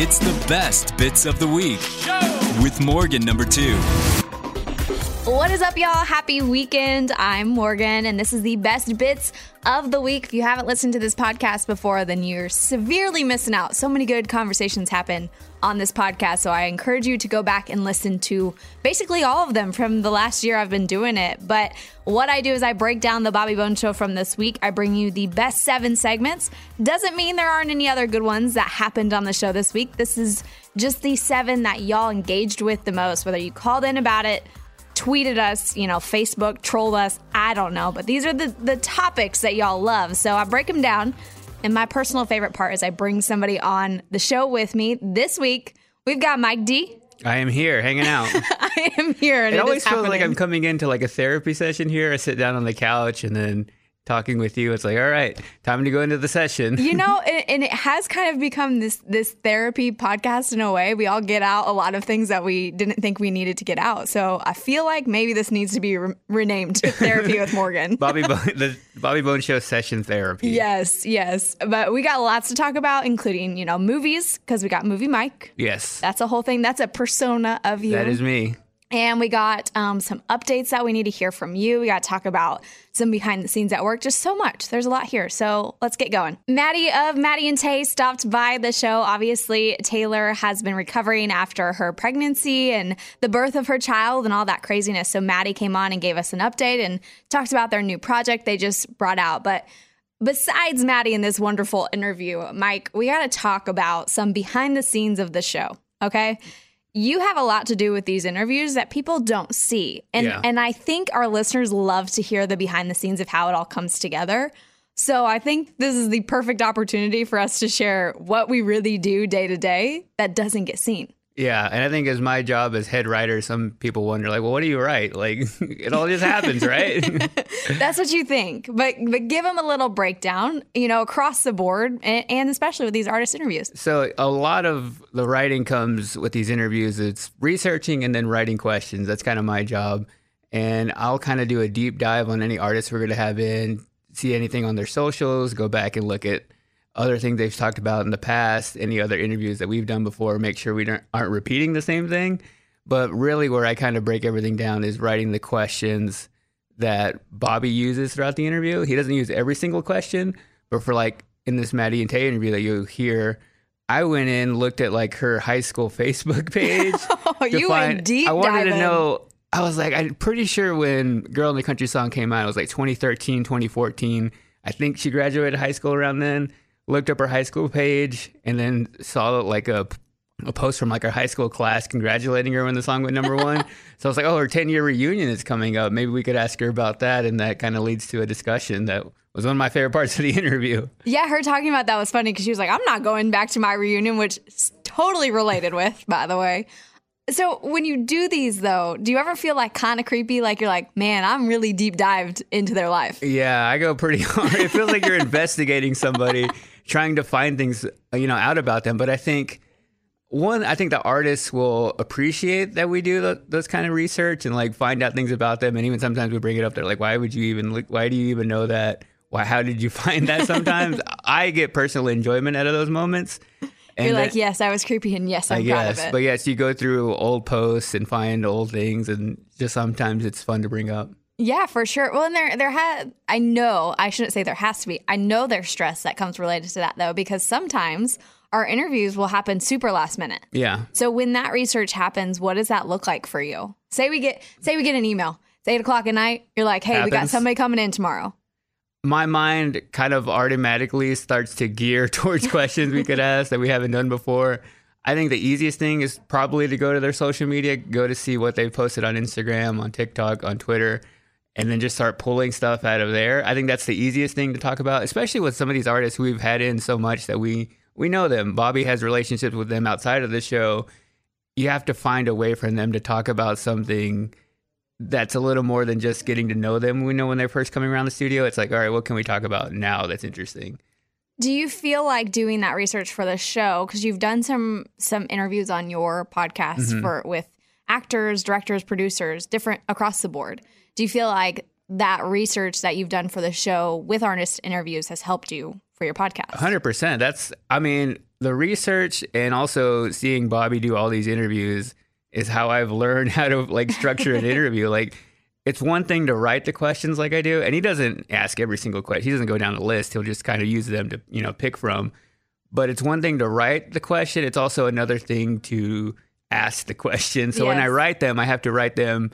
It's the best bits of the week with Morgan number two. What is up, y'all? Happy weekend. I'm Morgan, and this is the best bits of the week. If you haven't listened to this podcast before, then you're severely missing out. So many good conversations happen on this podcast. So I encourage you to go back and listen to basically all of them from the last year I've been doing it. But what I do is I break down the Bobby Bones show from this week. I bring you the best seven segments. Doesn't mean there aren't any other good ones that happened on the show this week. This is just the seven that y'all engaged with the most, whether you called in about it tweeted us, you know, Facebook, trolled us. I don't know. But these are the, the topics that y'all love. So I break them down. And my personal favorite part is I bring somebody on the show with me. This week, we've got Mike D. I am here hanging out. I am here. And it, it always feels like. I'm coming into like a therapy session here. I sit down on the couch and then talking with you. It's like, all right, time to go into the session. you know, and, and it has kind of become this this therapy podcast in a way. We all get out a lot of things that we didn't think we needed to get out. So I feel like maybe this needs to be re- renamed Therapy with Morgan. Bobby Bone, the Bobby Bone Show session therapy. Yes, yes. But we got lots to talk about, including, you know, movies, because we got Movie Mike. Yes, That's a whole thing. That's a persona of you. that is me. And we got um, some updates that we need to hear from you. We got to talk about some behind the scenes at work. Just so much. There's a lot here. So let's get going. Maddie of Maddie and Tay stopped by the show. Obviously, Taylor has been recovering after her pregnancy and the birth of her child and all that craziness. So Maddie came on and gave us an update and talked about their new project they just brought out. But besides Maddie in this wonderful interview, Mike, we got to talk about some behind the scenes of the show. Okay you have a lot to do with these interviews that people don't see. And Yeah. and I think our listeners love to hear the behind the scenes of how it all comes together. So I think this is the perfect opportunity for us to share what we really do day to day that doesn't get seen. Yeah, and I think as my job as head writer, some people wonder like, well, what do you write? Like, it all just happens, right? That's what you think. But but give them a little breakdown, you know, across the board and, and especially with these artist interviews. So a lot of the writing comes with these interviews. It's researching and then writing questions. That's kind of my job. And I'll kind of do a deep dive on any artists we're going to have in, see anything on their socials, go back and look at other things they've talked about in the past, any other interviews that we've done before, make sure we don't, aren't repeating the same thing. But really, where I kind of break everything down is writing the questions that Bobby uses throughout the interview. He doesn't use every single question, but for like in this Maddie and Tay interview that you hear, I went in, looked at like her high school Facebook page. Oh, you went deep I wanted to know. I was like, I'm pretty sure when Girl in the Country song came out, it was like 2013, 2014. I think she graduated high school around then. Looked up her high school page and then saw like a a post from like her high school class congratulating her when the song went number one. so I was like, oh, her 10 year reunion is coming up. Maybe we could ask her about that. And that kind of leads to a discussion that was one of my favorite parts of the interview. Yeah, her talking about that was funny because she was like, I'm not going back to my reunion, which is totally related with, by the way. So when you do these though, do you ever feel like kind of creepy? Like you're like, man, I'm really deep dived into their life. Yeah, I go pretty hard. It feels like you're investigating somebody, trying to find things, you know, out about them. But I think one, I think the artists will appreciate that we do th those kind of research and like find out things about them. And even sometimes we bring it up. They're like, why would you even look? Why do you even know that? Why? How did you find that? Sometimes I get personal enjoyment out of those moments. And You're like, yes, I was creepy, and yes, I'm I proud guess, of it. but yes, you go through old posts and find old things, and just sometimes it's fun to bring up. yeah, for sure. Well, and there, there had, I know, I shouldn't say there has to be. I know there's stress that comes related to that though, because sometimes our interviews will happen super last minute. Yeah, So when that research happens, what does that look like for you? Say we get, say we get an email. It's eight o'clock at night. You're like, hey, we got somebody coming in tomorrow. My mind kind of automatically starts to gear towards questions we could ask that we haven't done before. I think the easiest thing is probably to go to their social media, go to see what they've posted on Instagram, on TikTok, on Twitter, and then just start pulling stuff out of there. I think that's the easiest thing to talk about, especially with some of these artists who we've had in so much that we we know them. Bobby has relationships with them outside of the show. You have to find a way for them to talk about something that's a little more than just getting to know them. We know when they're first coming around the studio, it's like, all right, what can we talk about now that's interesting? Do you feel like doing that research for the show because you've done some some interviews on your podcast Mm-hmm. for with actors, directors, producers, different across the board? Do you feel like that research that you've done for the show with artist interviews has helped you for your podcast? Hundred percent. That's. I mean, the research and also seeing Bobby do all these interviews is how I've learned how to like structure an interview. Like it's one thing to write the questions like I do, and he doesn't ask every single question. He doesn't go down the list. He'll just kind of use them to, you know, pick from. But it's one thing to write the question. It's also another thing to ask the question. So when I write them, I have to write them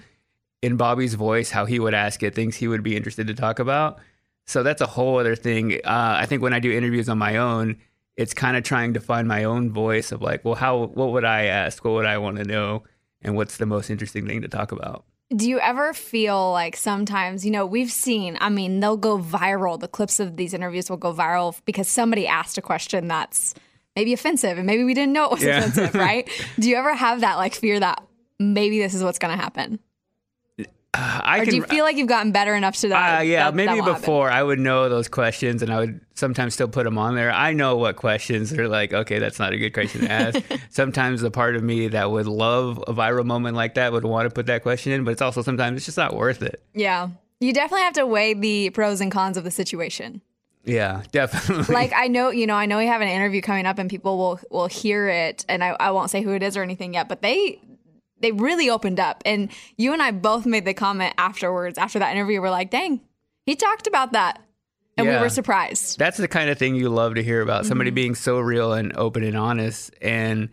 in Bobby's voice, how he would ask it, things he would be interested to talk about. So that's a whole other thing. Uh, I think when I do interviews on my own, it's kind of trying to find my own voice of like, well, how, what would I ask? What would I want to know? And what's the most interesting thing to talk about? Do you ever feel like sometimes, you know, we've seen, I mean, they'll go viral. The clips of these interviews will go viral because somebody asked a question that's maybe offensive and maybe we didn't know it was Yeah. offensive, right? Do you ever have that like fear that maybe this is what's going to happen? I Or do you feel like you've gotten better enough to that? Uh, yeah, that- maybe that will happen? before I would know those questions and I would sometimes still put them on there. I know what questions are like, okay, that's not a good question to ask. sometimes the part of me that would love a viral moment like that would want to put that question in, but it's also sometimes it's just not worth it. Yeah. You definitely have to weigh the pros and cons of the situation. Yeah, definitely. like I know, you know, I know we have an interview coming up and people will will hear it and I, I won't say who it is or anything yet, but they they really opened up and you and I both made the comment afterwards after that interview we're like, "Dang, he talked about that." And we were surprised. that's the kind of thing you love to hear about somebody Mm-hmm. being so real and open and honest and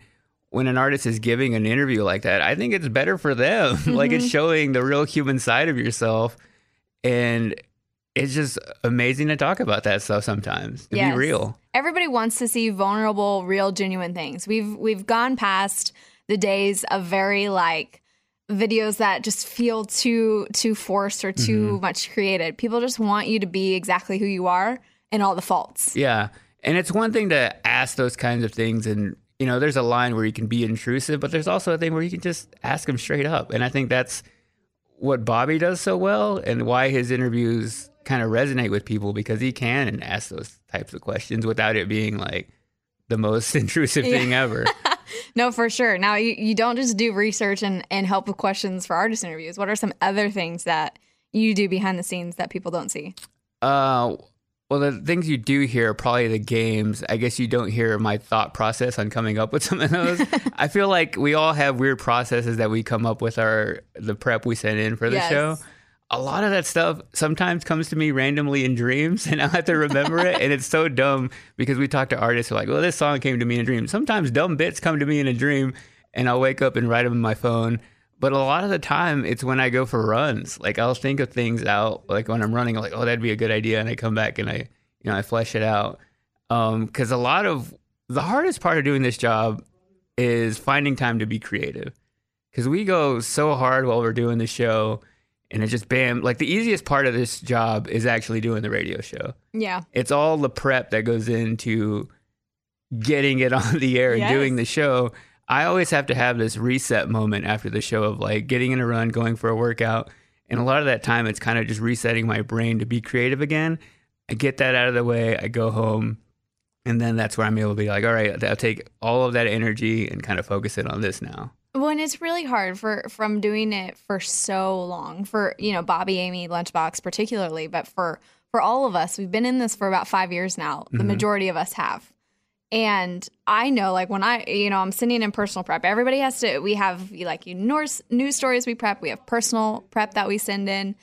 when an artist is giving an interview like that i think it's better for them like Mm-hmm. it's showing the real human side of yourself and it's just amazing to talk about that stuff sometimes to Yes. be real Everybody wants to see vulnerable, real, genuine things. We've we've gone past the days of very like videos that just feel too too forced or too mm-hmm. much created. People just want you to be exactly who you are and all the faults. yeah and it's one thing to ask those kinds of things and you know there's a line where you can be intrusive but there's also a thing where you can just ask them straight up and i think that's what Bobby does so well and why his interviews kind of resonate with people because he can ask those types of questions without it being like the most intrusive thing ever. No, for sure. Now you, you don't just do research and, and help with questions for artist interviews. What are some other things that you do behind the scenes that people don't see? Uh, well, the things you do hear are probably the games. I guess you don't hear my thought process on coming up with some of those. I feel like we all have weird processes that we come up with our the prep we send in for the Yes. show. A lot of that stuff sometimes comes to me randomly in dreams, and I have to remember it. And it's so dumb because we talk to artists who are like, "Well, this song came to me in a dream." Sometimes dumb bits come to me in a dream, and I'll wake up and write them in my phone. But a lot of the time, it's when I go for runs. Like I'll think of things out, like when I'm running, like, "Oh, that'd be a good idea," and I come back and I, you know, I flesh it out. Um, because a lot of the hardest part of doing this job is finding time to be creative. Because we go so hard while we're doing the show, and it's just bam. Like the easiest part of this job is actually doing the radio show. Yeah. It's all the prep that goes into getting it on the air and Yes. doing the show. I always have to have this reset moment after the show of like getting in a run, going for a workout. And a lot of that time, it's kind of just resetting my brain to be creative again. I get that out of the way. I go home. And then that's where I'm able to be like, all right, I'll take all of that energy and kind of focus it on this now. And it's really hard for from doing it for so long for you know Bobby, Amy, Lunchbox particularly, but for for all of us, we've been in this for about five years now. The mm-hmm. majority of us have, and I know like when I you know I'm sitting in personal prep, everybody has to. We have like you news news stories we prep, we have personal prep that we send in.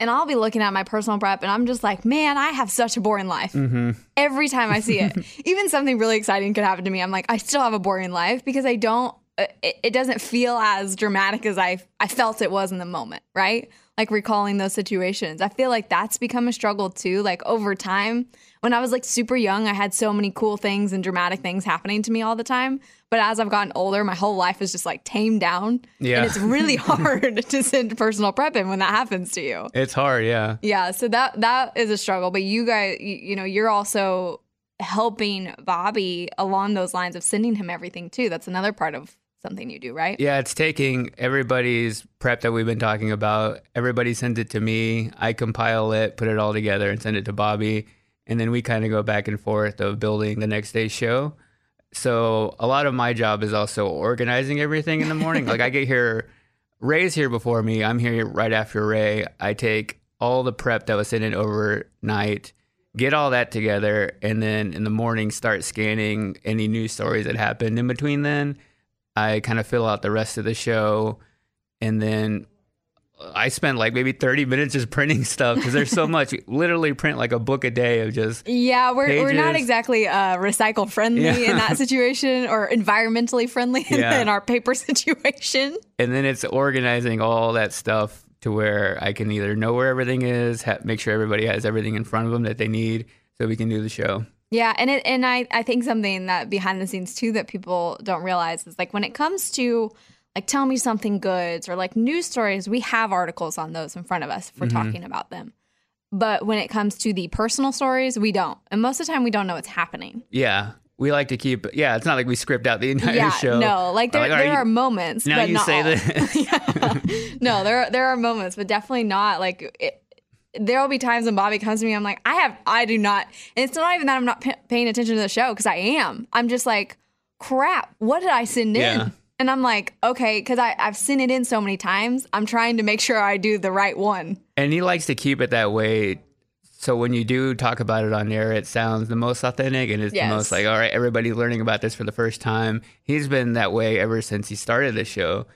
And I'll be looking at my personal prep and I'm just like, man, I have such a boring life. Mm-hmm. Every time I see it, even something really exciting could happen to me. I'm like, I still have a boring life because I don't, Uh, it, it doesn't feel as dramatic as I, I felt it was in the moment, right? Like recalling those situations. I feel like that's become a struggle too. Like over time, when I was like super young, I had so many cool things and dramatic things happening to me all the time. But as I've gotten older, my whole life is just like tamed down. Yeah. And it's really hard to send personal prep in when that happens to you. It's hard, yeah. Yeah, so that that is a struggle, but you guys you, you know, you're also helping Bobby along those lines of sending him everything too. That's another part of something you do, right? Yeah, it's taking everybody's prep that we've been talking about. Everybody sends it to me. I compile it, put it all together, and send it to Bobby. And then we kind of go back and forth of building the next day's show. So a lot of my job is also organizing everything in the morning. like I get here, Ray's here before me. I'm here right after Ray. I take all the prep that was sent in overnight get all that together, and then in the morning start scanning any news stories that happened in between. Then I kind of fill out the rest of the show, and then I spent like maybe 30 minutes just printing stuff because there's so much. Literally print like a book a day of just Yeah, we're, we're not exactly uh, recycle friendly Yeah. in that situation or environmentally friendly in- Yeah. in our paper situation. and then it's organizing all that stuff to where I can either know where everything is, ha- make sure everybody has everything in front of them that they need, so we can do the show. Yeah, and it and I I think something that behind the scenes too that people don't realize is like when it comes to like tell me something goods or like news stories, we have articles on those in front of us if we're mm-hmm. talking about them. But when it comes to the personal stories, we don't. And most of the time we don't know what's happening. Yeah, we like to keep. Yeah, it's not like we script out the entire yeah, show. no, like there, all there right, are moments. now but you not say all. this. yeah. No, there are, there are moments, but definitely not like it, there will be times when Bobby comes to me. I'm like, I have, I do not, and it's not even that I'm not p- paying attention to the show because I am. I'm just like, crap, what did I send Yeah. in? And I'm like, okay, because I've sent it in so many times. I'm trying to make sure I do the right one. and he likes to keep it that way. So when you do talk about it on air, it sounds the most authentic and it's Yes. the most like, all right, everybody's learning about this for the first time. He's been that way ever since he started the show.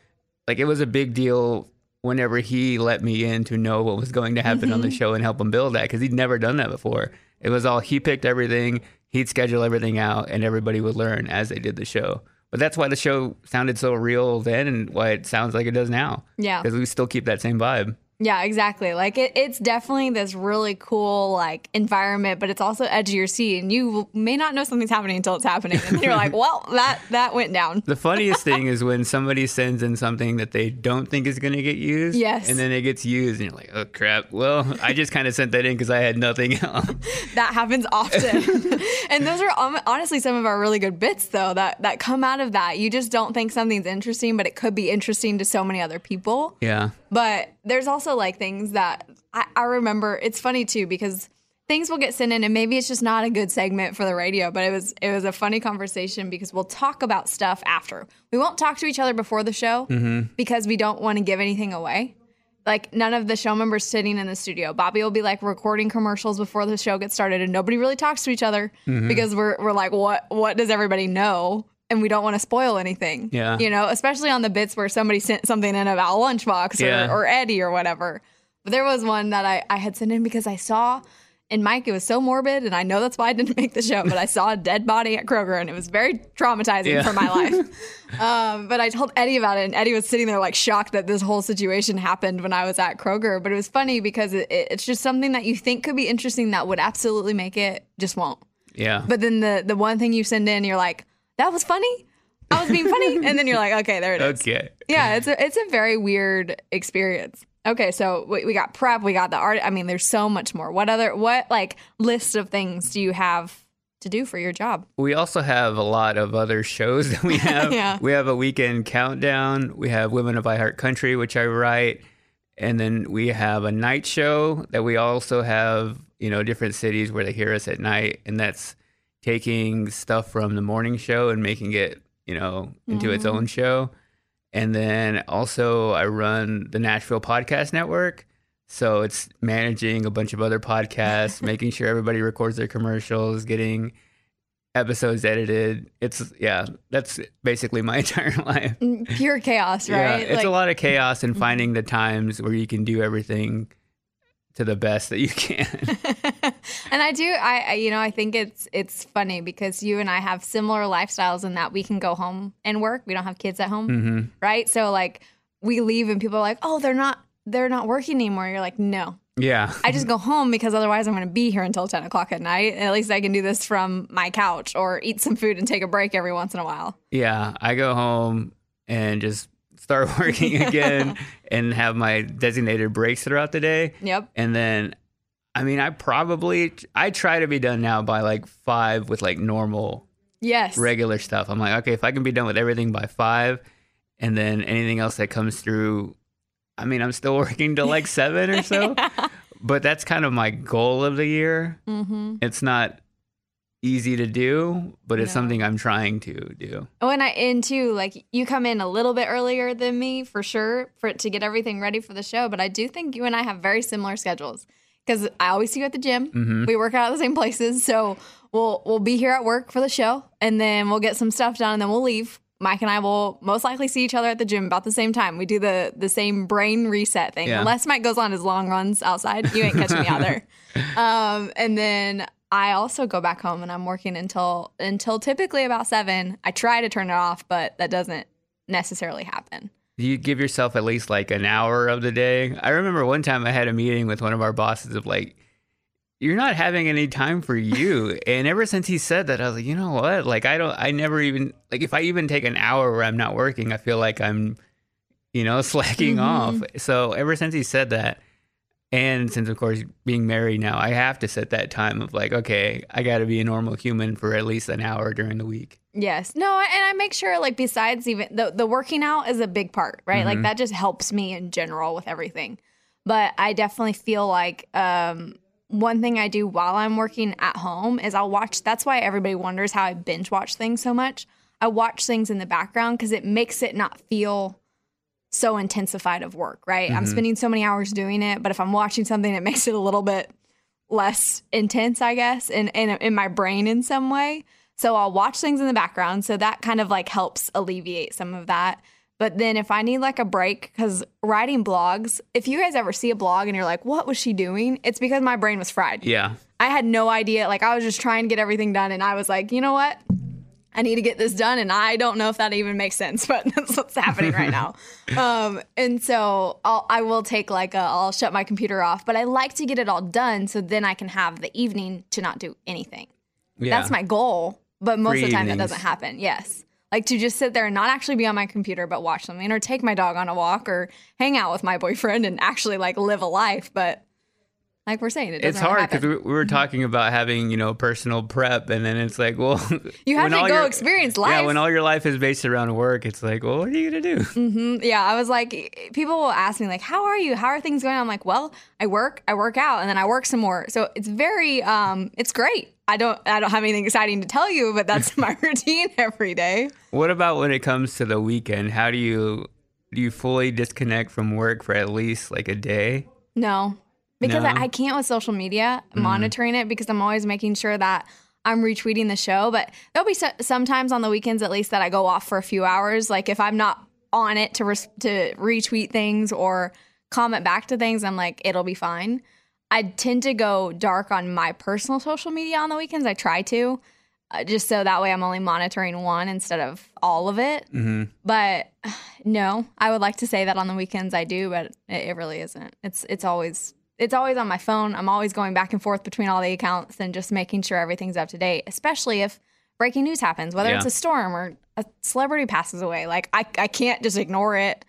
Like it was a big deal whenever he let me in to know what was going to happen on the mm-hmm. show and help him build that because he'd never done that before. It was all he picked everything, he'd schedule everything out, and everybody would learn as they did the show. But that's why the show sounded so real then and why it sounds like it does now. Yeah. Because we still keep that same vibe. Yeah, exactly. Like it, it's definitely this really cool like environment, but it's also edge of your seat, and you may not know something's happening until it's happening, and you're like, "Well, that that went down." The funniest thing is when somebody sends in something that they don't think is going to get used. Yes. And then it gets used, and you're like, oh, crap. Well, I just kind of sent that in because I had nothing else. That happens often, and those are honestly some of our really good bits, though that that come out of that. You just don't think something's interesting, but it could be interesting to so many other people. yeah. But there's also like things that I, I remember. It's funny too because things will get sent in, and maybe it's just not a good segment for the radio. But it was it was a funny conversation because we'll talk about stuff after. We won't talk to each other before the show mm-hmm. because we don't want to give anything away. Like none of the show members sitting in the studio. Bobby will be like recording commercials before the show gets started, and nobody really talks to each other mm-hmm. because we're we're like, what what does everybody know? And we don't want to spoil anything. Yeah. You know, especially on the bits where somebody sent something in about a lunchbox or, Yeah. or Eddie or whatever. But there was one that I, I had sent in because I saw, and Mike, it was so morbid, and I know that's why I didn't make the show, but I saw a dead body at Kroger, and it was very traumatizing Yeah. for my life. um, but I told Eddie about it, and Eddie was sitting there like shocked that this whole situation happened when I was at Kroger. But it was funny because it, it, it's just something that you think could be interesting that would absolutely make it, just won't. Yeah. But then the the one thing you send in, you're like, that was funny. I was being funny, and then you're like, okay, there it is. okay. Yeah, it's a it's a very weird experience. Okay, so we, we got prep, we got the art. I mean, there's so much more. What other what like list of things do you have to do for your job? We also have a lot of other shows that we have. Yeah. We have a weekend countdown. We have Women of iHeart Country, which I write. And then we have a night show that we also have, you know, different cities where they hear us at night. And that's taking stuff from the morning show and making it, you know, into its mm-hmm. own show. And then also I run the Nashville Podcast Network. So it's managing a bunch of other podcasts, making sure everybody records their commercials, getting episodes edited. It's yeah, that's basically my entire life. Mm, pure chaos, right? Yeah, it's Like, a lot of chaos and mm-hmm. finding the times where you can do everything to the best that you can. and I do I, you know, I think it's it's funny because you and I have similar lifestyles in that we can go home and work. We don't have kids at home, hmm right? So like we leave and people are like, "Oh, they're not they're not working anymore." You're like, "No, Yeah, I just go home because otherwise I'm going to be here until 10 o'clock at night. At least I can do this from my couch or eat some food and take a break every once in a while. yeah. I go home and just start working again and have my designated breaks throughout the day. Yep. And then, I mean, I probably I try to be done now by like five with like normal Yes. regular stuff. I'm like, okay, if I can be done with everything by five, and then anything else that comes through, I mean, I'm still working till like seven or so. But that's kind of my goal of the year. Mm-hmm. It's not easy to do, but it's No. something I'm trying to do. Oh, and I and too like you come in a little bit earlier than me for sure for to get everything ready for the show. But I do think you and I have very similar schedules because I always see you at the gym. Mm-hmm. We work out at the same places, so we'll we'll be here at work for the show, and then we'll get some stuff done, and then we'll leave. Mike and I will most likely see each other at the gym about the same time. We do the the same brain reset thing. Yeah. Unless Mike goes on his long runs outside, you ain't catching me out there. Um, and then I also go back home and I'm working until until typically about seven. I try to turn it off, but that doesn't necessarily happen. You give yourself at least like an hour of the day? I remember one time I had a meeting with one of our bosses of like, you're not having any time for you. and ever since he said that, I was like, you know what? Like, I don't, I never even, like, if I even take an hour where I'm not working, I feel like I'm, you know, slacking mm-hmm. off. So ever since he said that, and since, of course, being married now, I have to set that time of like, okay, I got to be a normal human for at least an hour during the week. Yes. No, and I make sure like besides even the the working out is a big part, right? Like that just helps me in general with everything. But I definitely feel like um one thing I do while I'm working at home is I'll watch that's why everybody wonders how I binge watch things so much. I watch things in the background cuz it makes it not feel so intensified of work, right? I'm mm-hmm. spending so many hours doing it, but if I'm watching something it makes it a little bit less intense, I guess, in, in in my brain in some way. So I'll watch things in the background. So that kind of like helps alleviate some of that. But then if I need like a break, because writing blogs, if you guys ever see a blog and you're like, what was she doing? It's because my brain was fried. Yeah. I had no idea. Like I was just trying to get everything done. And I was like, you know what? I need to get this done. And I don't know if that even makes sense, but that's what's happening right now. Um, and so I'll, I will take like a, I'll shut my computer off, but I like to get it all done so then I can have the evening to not do anything. Yeah. That's my goal. But most Free of the time that doesn't happen. Yes. Like to just sit there and not actually be on my computer, but watch something or take my dog on a walk or hang out with my boyfriend and actually like live a life. But like we're saying, it it's hard because we, we were talking about having you know personal prep and then it's like well You have to go your- experience life. yeah when all your life is based around work it's like well what are you gonna do Mm. Yeah, I was like, people will ask me like, "How are you? How are things going?" I'm like, "Well, I work, I work out, and then I work some more." So it's very, um, it's great. I don't, I don't have anything exciting to tell you, but that's my routine every day. what about when it comes to the weekend how do you do you fully disconnect from work for at least like a day No, because No? I, I can't with social media monitoring it because I'm always making sure that I'm retweeting the show. But there'll be so- sometimes on the weekends, at least, that I go off for a few hours. Like if I'm not on it to to retweet things or comment back to things, I'm like, it'll be fine. I tend to go dark on my personal social media on the weekends. I try to, uh, just so that way I'm only monitoring one instead of all of it. mm-hmm. But no, I would like to say that on the weekends I do, but it, it really isn't. It's it's always it's always on my phone. I'm always going back and forth between all the accounts and just making sure everything's up to date, especially if breaking news happens, whether it's a storm or a celebrity passes away. Like I I can't just ignore it.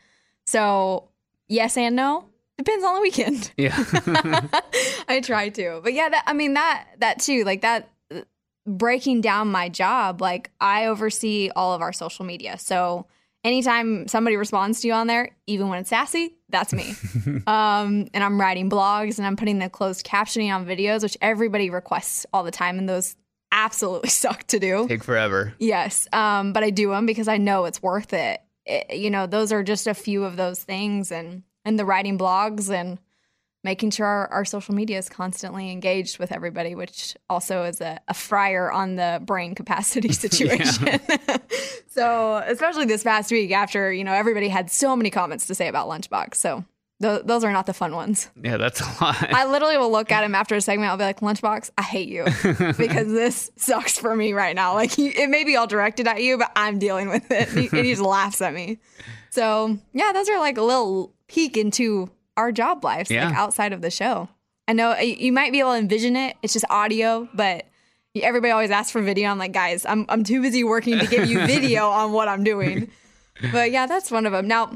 So yes and no depends on the weekend. yeah I try to. But yeah, that I mean that that too, like that breaking down my job, like I oversee all of our social media. So anytime somebody responds to you on there, even when it's sassy, that's me. um, and I'm writing blogs and I'm putting the closed captioning on videos, which everybody requests all the time, and those absolutely suck to do. take forever Yes, um, but I do them because I know it's worth it. It- You know, those are just a few of those things, and and the writing blogs and making sure our, our social media is constantly engaged with everybody, which also is a, a fryer on the brain capacity situation. so, especially this past week, after you know everybody had so many comments to say about Lunchbox, so th- those are not the fun ones. yeah that's a lot I literally will look at him after a segment. I'll be like, Lunchbox, I hate you because this sucks for me right now. Like, it may be all directed at you, but I'm dealing with it. He, and he just laughs at me. So, yeah, those are like a little peek into our job lives, like outside of the show. I know uh, you might be able to envision it. It's just audio, but everybody always asks for video. I'm like, guys, I'm, I'm too busy working to give you video on what I'm doing. But yeah, that's one of them. Now,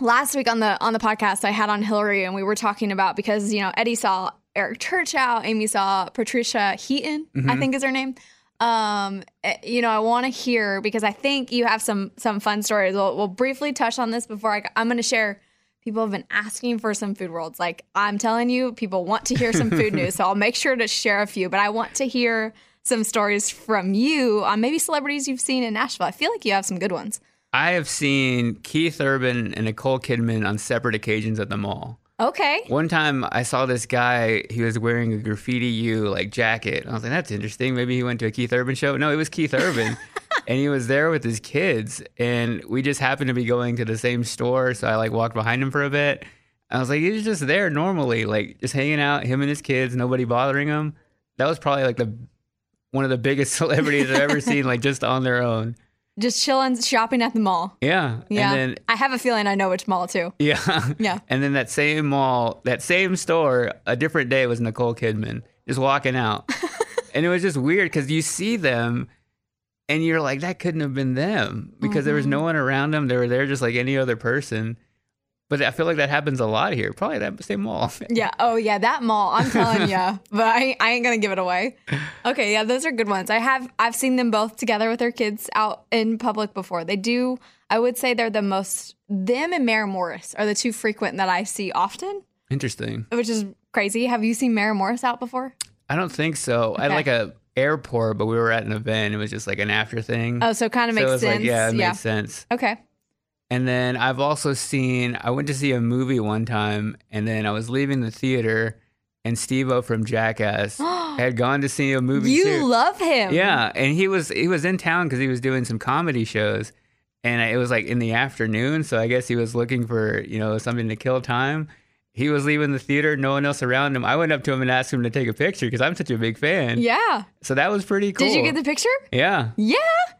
last week on the on the podcast I had on Hillary and we were talking about because you know Eddie saw Eric Church out, Amy saw Patricia Heaton, I think is her name. Um, eh, you know, I want to hear because I think you have some some fun stories. We'll, we'll briefly touch on this before I, I'm going to share. People have been asking for some food worlds. Like I'm telling you, people want to hear some food news, so I'll make sure to share a few. But I want to hear some stories from you on maybe celebrities you've seen in Nashville. I feel like you have some good ones. I have seen Keith Urban and Nicole Kidman on separate occasions at the mall. Okay. One time I saw this guy, he was wearing a graffiti U like jacket. I was like, that's interesting. Maybe he went to a Keith Urban show. No, it was Keith Urban. and he was there with his kids. And we just happened to be going to the same store. So I like walked behind him for a bit. I was like, he's just there normally, like just hanging out, him and his kids, nobody bothering him. That was probably like the one of the biggest celebrities I've ever seen, like just on their own. Just chilling, shopping at the mall. Yeah. Yeah. And then I have a feeling I know which mall too. Yeah. Yeah. And then that same mall, that same store, a different day was Nicole Kidman just walking out. and it was just weird because you see them and you're like, that couldn't have been them because there was Mm-hmm. no one around them. They were there just like any other person. But I feel like that happens a lot here. Probably that same mall. Yeah. Oh, yeah. That mall. I'm telling you, but I, I ain't gonna give it away. Okay. Yeah, those are good ones. I have I've seen them both together with their kids out in public before. They do. I would say they're the most. Them and Maren Morris are the two frequent that I see often, Interesting. which is crazy. Have you seen Maren Morris out before? I don't think so. I had like a airport, but we were at an event. It was just like an after thing. Oh, so it kind of so makes sense. like, yeah, it yeah. makes sense. Okay. And then I've also seen, I went to see a movie one time, and then I was leaving the theater, and Steve-O from Jackass had gone to see a movie You too. love him. yeah, and he was he was in town because he was doing some comedy shows, and it was like in the afternoon, so I guess he was looking for you know something to kill time. He was leaving the theater, no one else around him. I went up to him and asked him to take a picture because I'm such a big fan. Yeah. So that was pretty cool. Did you get the picture? Yeah. Yeah.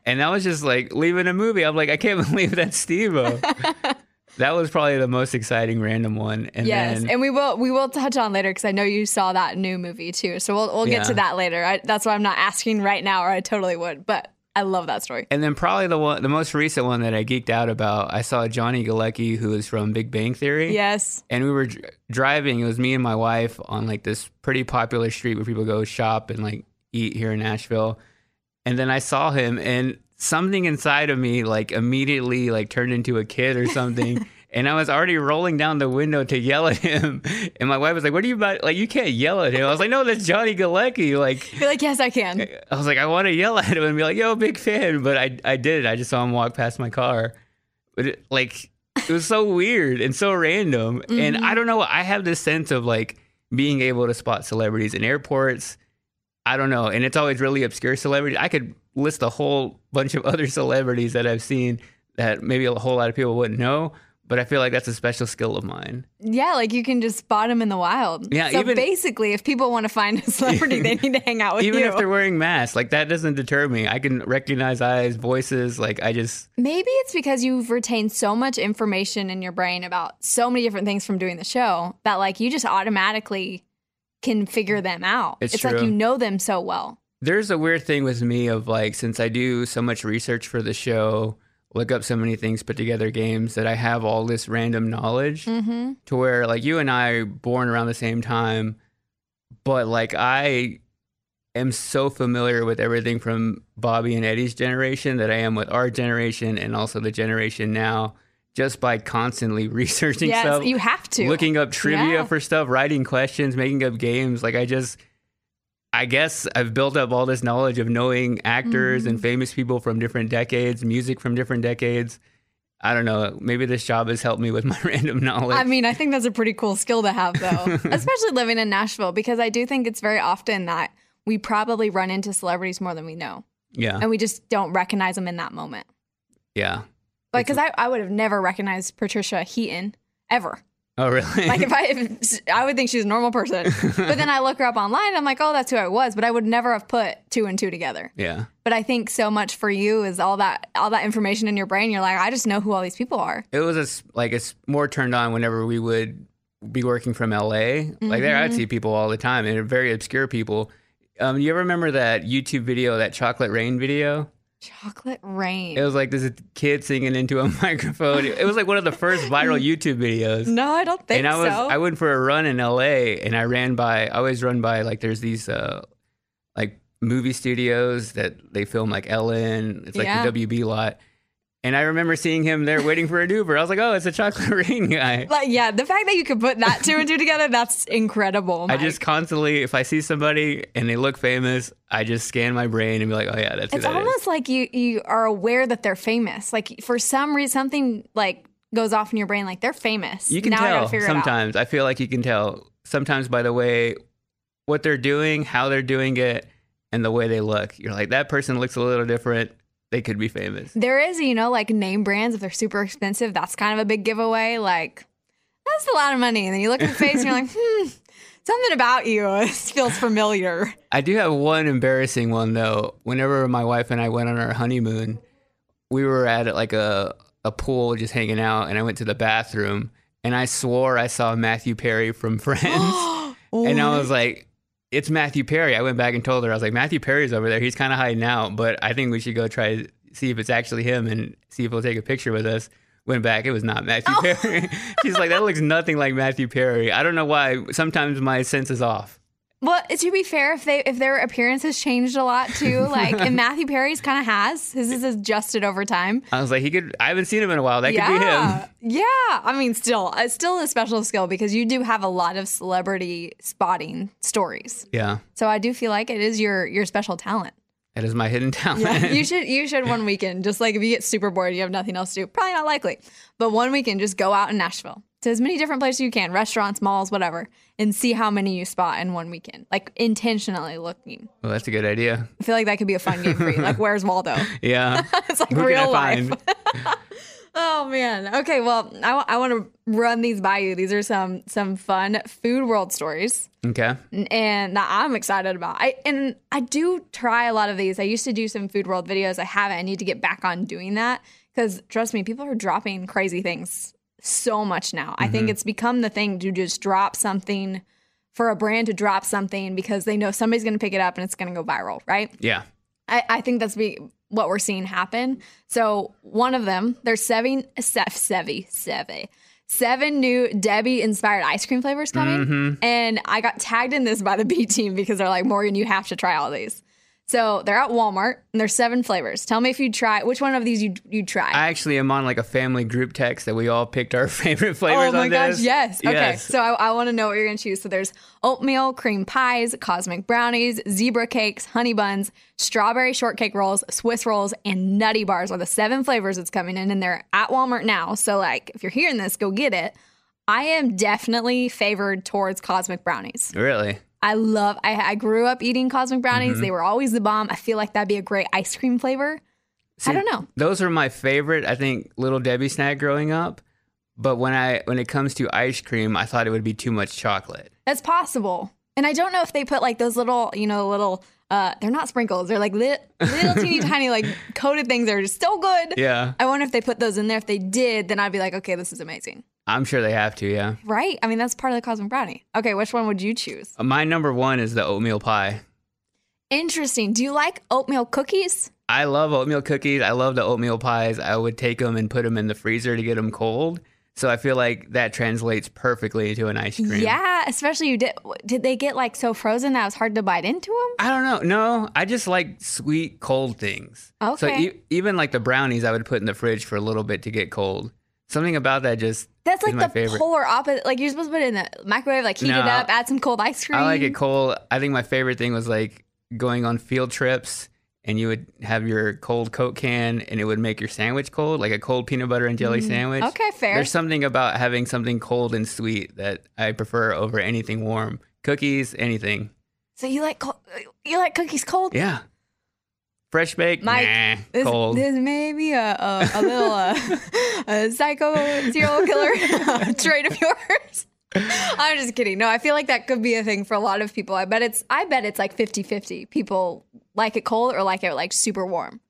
And that was just like leaving a movie. I'm like, I can't believe that's Steve That was probably the most exciting random one. And yes, then and we will we will touch on later because I know you saw that new movie too. So we'll we'll get Yeah. to that later. I, that's why I'm not asking right now, or I totally would. But I love that story. and then probably the one the most recent one that I geeked out about, I saw Johnny Galecki, who is from Big Bang Theory. Yes. And we were dr- driving, it was me and my wife on like this pretty popular street where people go shop and like eat here in Nashville. And then I saw him and something inside of me like immediately like turned into a kid or something. and I was already rolling down the window to yell at him. And my wife was like, What are you about? Like, you can't yell at him. I was like, No, that's Johnny Galecki. Like, You're like, yes, I can. I was like, I want to yell at him and be like, Yo, big fan. But I, I did. I just saw him walk past my car. But it, like, it was so weird and so random. And I mm-hmm. don't know. I have this sense of like being able to spot celebrities in airports. I don't know. And it's always really obscure celebrities. I could list a whole bunch of other celebrities that I've seen that maybe a whole lot of people wouldn't know. But I feel like that's a special skill of mine. Yeah, like you can just spot them in the wild. Yeah, So even- basically, if people want to find a celebrity, they need to hang out with Even you. Even if they're wearing masks, like that doesn't deter me. I can recognize eyes, voices. Like I just, Maybe it's because you've retained so much information in your brain about so many different things from doing the show that like you just automatically can figure them out. It's like true. you know them so well. there's a weird thing with me of like since I do so much research for the show, look up so many things, put together games that I have all this random knowledge Mm-hmm. to where like you and I are born around the same time, but like I am so familiar with everything from Bobby and Eddie's generation that I am with our generation and also the generation now just by constantly researching Yes, stuff you have to. looking up trivia Yeah. for stuff, writing questions, making up games. Like I just, I guess I've built up all this knowledge of knowing actors Mm-hmm. and famous people from different decades, music from different decades. I don't know. Maybe this job has helped me with my random knowledge. I mean, I think that's a pretty cool skill to have, though, especially living in Nashville, because I do think it's very often that we probably run into celebrities more than we know, yeah, and we just don't recognize them in that moment. yeah. Like, because I, I would have never recognized Patricia Heaton ever. Oh, really? Like, if I, if, I would think she's a normal person, but then I look her up online, I'm like, oh, that's who I was, but I would never have put two and two together. yeah, But I think so much for you is all that all that information in your brain. You're like, I just know who all these people are. it was a like it's more turned on whenever we would be working from LA. Like there, I'd see people all the time, and very obscure people. Um, you ever remember that YouTube video, that chocolate rain video? Chocolate rain. It was like this kid singing into a microphone. It was like one of the first viral YouTube videos. no, I don't think and I was so. I went for a run in LA and I ran by I always run by like there's these uh like movie studios that they film like Ellen. It's like Yeah. the WB lot. And I remember seeing him there waiting for an Uber. I was like, oh, it's a chocolate rain guy. like, yeah, the fact that you could put that two and two together, that's incredible. I just constantly, if I see somebody and they look famous, I just scan my brain and be like, oh yeah, that's It's that is. almost like you you are aware that they're famous. Like for some reason, something like goes off in your brain like they're famous. You can now I gotta tell out. sometimes. I feel like you can tell sometimes by the way what they're doing, how they're doing it, and the way they look. You're like that person looks a little different. They could be famous. There is, you know, like name brands if they're super expensive. That's kind of a big giveaway. Like that's a lot of money, and then you look at the face and you're like, hmm, something about you feels familiar. I do have one embarrassing one though. Whenever my wife and I went on our honeymoon, we were at like a a pool just hanging out, and I went to the bathroom, and I swore I saw Matthew Perry from Friends, and I was like, "It's Matthew Perry." I went back and told her, I was like, "Matthew Perry's over there. He's kind of hiding out, but I think we should go try to see if it's actually him and see if he'll take a picture with us." Went back, it was not Matthew oh. Perry. She's like, "That looks nothing like Matthew Perry." I don't know why. Sometimes my sense is off. Well, to be fair, if they if their appearance has changed a lot too, like and Matthew Perry's kind of has his is adjusted over time. I was like, he could. I haven't seen him in a while. That could be him. Yeah, yeah. I mean, still, it's still a special skill because you do have a lot of celebrity spotting stories. Yeah, So I do feel like it is your your special talent. It is my hidden talent. Yeah, you should you should one weekend just like if you get super bored, you have nothing else to do. Probably not likely, but one weekend just go out in Nashville to as many different places you can, restaurants, malls, whatever, and see how many you spot in one weekend. Like intentionally looking. well, that's a good idea. I feel like that could be a fun game for you. Like where's Waldo? Yeah. It's like Who real life. Oh man. Okay. Well, I want to run these by you. These are some some fun food world stories, Okay. and that I'm excited about. I and I do try a lot of these. I used to do some food world videos. I haven't. I need to get back on doing that because trust me, people are dropping crazy things so much now. I think mm-hmm. it's become the thing to just drop something for a brand to drop something because they know somebody's going to pick it up and it's going to go viral, right? Yeah. I, I think that's be, what we're seeing happen. So one of them, there's seven, se- seven, seven, seven new Debbie inspired ice cream flavors coming, mm-hmm. and I got tagged in this by the B team because they're like, Morgan, you have to try all these. So they're at Walmart and there's seven flavors. Tell me if you try which one of these you you try. I actually am on like a family group text that we all picked our favorite flavors Oh my on gosh, this. yes. Okay, Yes. so I, I want to know what you're going to choose. So there's oatmeal, cream pies, cosmic brownies, zebra cakes, honey buns, strawberry shortcake rolls, Swiss rolls, and nutty bars are the seven flavors that's coming in, and they're at Walmart now. So, like, if you're hearing this, go get it. I am definitely favored towards cosmic brownies. Really? I love, I, I grew up eating cosmic brownies. Mm-hmm. They were always the bomb. I feel like that'd be a great ice cream flavor. I don't know. Those are my favorite, I think, little Debbie snack growing up. But when I when it comes to ice cream, I thought it would be too much chocolate. That's possible. And I don't know if they put like those little, you know, little, uh, they're not sprinkles. They're like li- little teeny tiny, like coated things that are just so good. Yeah. I wonder if they put those in there. If they did, then I'd be like, okay, this is amazing. I'm sure they have to, yeah. Right? I mean, that's part of the cosmic brownie. Okay, which one would you choose? Uh, my number one is the oatmeal pie. Interesting. Do you like oatmeal cookies? I love oatmeal cookies. I love the oatmeal pies. I would take them and put them in the freezer to get them cold. So I feel like that translates perfectly into an ice cream. Yeah, especially you did. Did they get like so frozen that it was hard to bite into them? I don't know. No, I just like sweet, cold things. So Okay. e- even like the brownies, I would put in the fridge for a little bit to get cold. Something about that just That's like the favorite. polar opposite. Like you're supposed to put it in the microwave, like heat No. it up, add some cold ice cream. I like it cold. I think my favorite thing was like going on field trips and you would have your cold Coke can and it would make your sandwich cold, like a cold peanut butter and jelly sandwich. Mm, Okay, fair. There's something about having something cold and sweet that I prefer over anything warm. Cookies, anything. So you like co- you like cookies cold? Yeah. Fresh baked, Mike, nah, This, cold. this may be a, a, a little uh, a psycho serial killer trait of yours. I'm just kidding. No, I feel like that could be a thing for a lot of people. I bet it's I bet it's like 50-50. People like it cold or like it like super warm.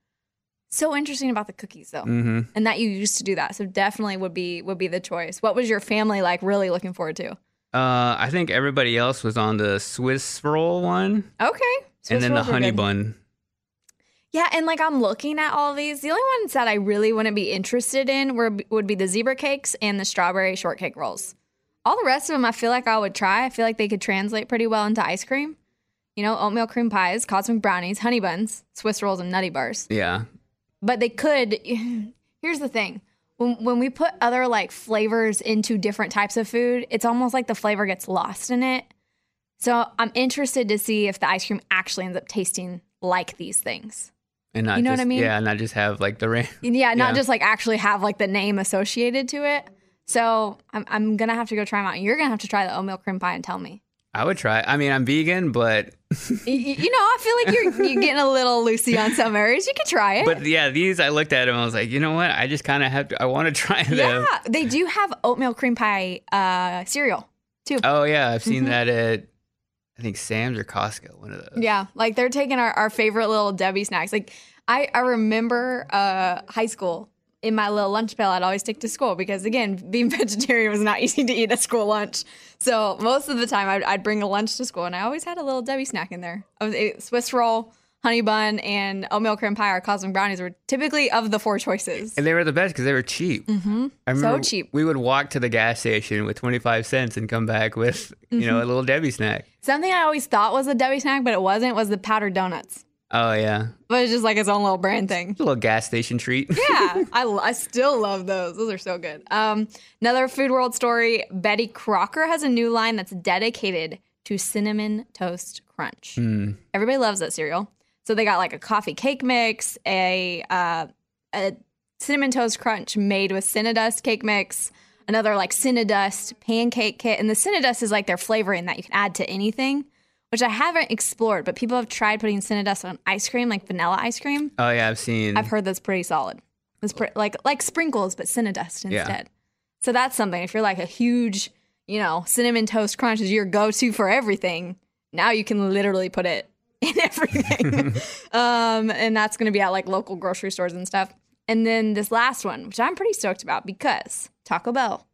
So interesting about the cookies though. hmm And that you used to do that. So definitely would be would be the choice. What was your family like really looking forward to? Uh, I think everybody else was on the Swiss roll one, Okay. Swiss and then the honey good. bun. Yeah, and like I'm looking at all these. The only ones that I really wouldn't be interested in were would be the zebra cakes and the strawberry shortcake rolls. All the rest of them, I feel like I would try. I feel like they could translate pretty well into ice cream. You know, oatmeal cream pies, cosmic brownies, honey buns, Swiss rolls, and nutty bars. Yeah, But they could. Here's the thing: when when we put other like flavors into different types of food, it's almost like the flavor gets lost in it. So I'm interested to see if the ice cream actually ends up tasting like these things. And not You know what I mean? Yeah, and not just have like the rain. Yeah, not Yeah. just like actually have like the name associated to it. So I'm, I'm gonna have to go try them out. You're gonna have to try the oatmeal cream pie and tell me. I would try. I mean, I'm vegan, but Y- y- you know, I feel like you're you're getting a little loosey on some areas. You could try it. but yeah, these I looked at them. I was like, you know what? I just kind of have to. I want to try them. yeah, they do have oatmeal cream pie uh, cereal too. Oh yeah, I've seen Mhm. that at I think Sam's or Costco. One of those. Yeah, like they're taking our, our favorite little Debbie snacks. Like I, I remember uh, high school in my little lunch pail, I'd always take to school because again, being vegetarian was not easy to eat at school lunch. So most of the time, I'd, I'd bring a lunch to school, and I always had a little Debbie snack in there. I was ate Swiss roll, honey bun, and oatmeal cream pie or cosmic brownies were typically of the four choices. And they were the best because they were cheap. Mm-hmm. So cheap. We would walk to the gas station with 25 cents and come back with, you know, a Mm-hmm. little Debbie snack. Something I always thought was a Debbie snack, but it wasn't. Was the powdered donuts. Oh, yeah. But it's just like its own little brand thing. A little gas station treat. yeah, I, I still love those. Those are so good. Um, another Food World story Betty Crocker has a new line that's dedicated to Cinnamon Toast Crunch. Hmm. Everybody loves that cereal. So they got like a coffee cake mix, a, uh, a Cinnamon Toast Crunch made with Cinnadust cake mix, another like Cinnadust pancake kit. And the Cinnadust is like their flavoring that you can add to anything, which I haven't explored, but people have tried putting Cinnadust on ice cream, like vanilla ice cream. Oh, yeah, I've seen. I've heard that's pretty solid. It's pre- like like sprinkles, but Cinnadust instead. Yeah. So that's something. If you're like a huge, you know, cinnamon toast crunch is your go-to for everything, now you can literally put it in everything. um, and that's going to be at like local grocery stores and stuff. And then this last one, which I'm pretty stoked about because Taco Bell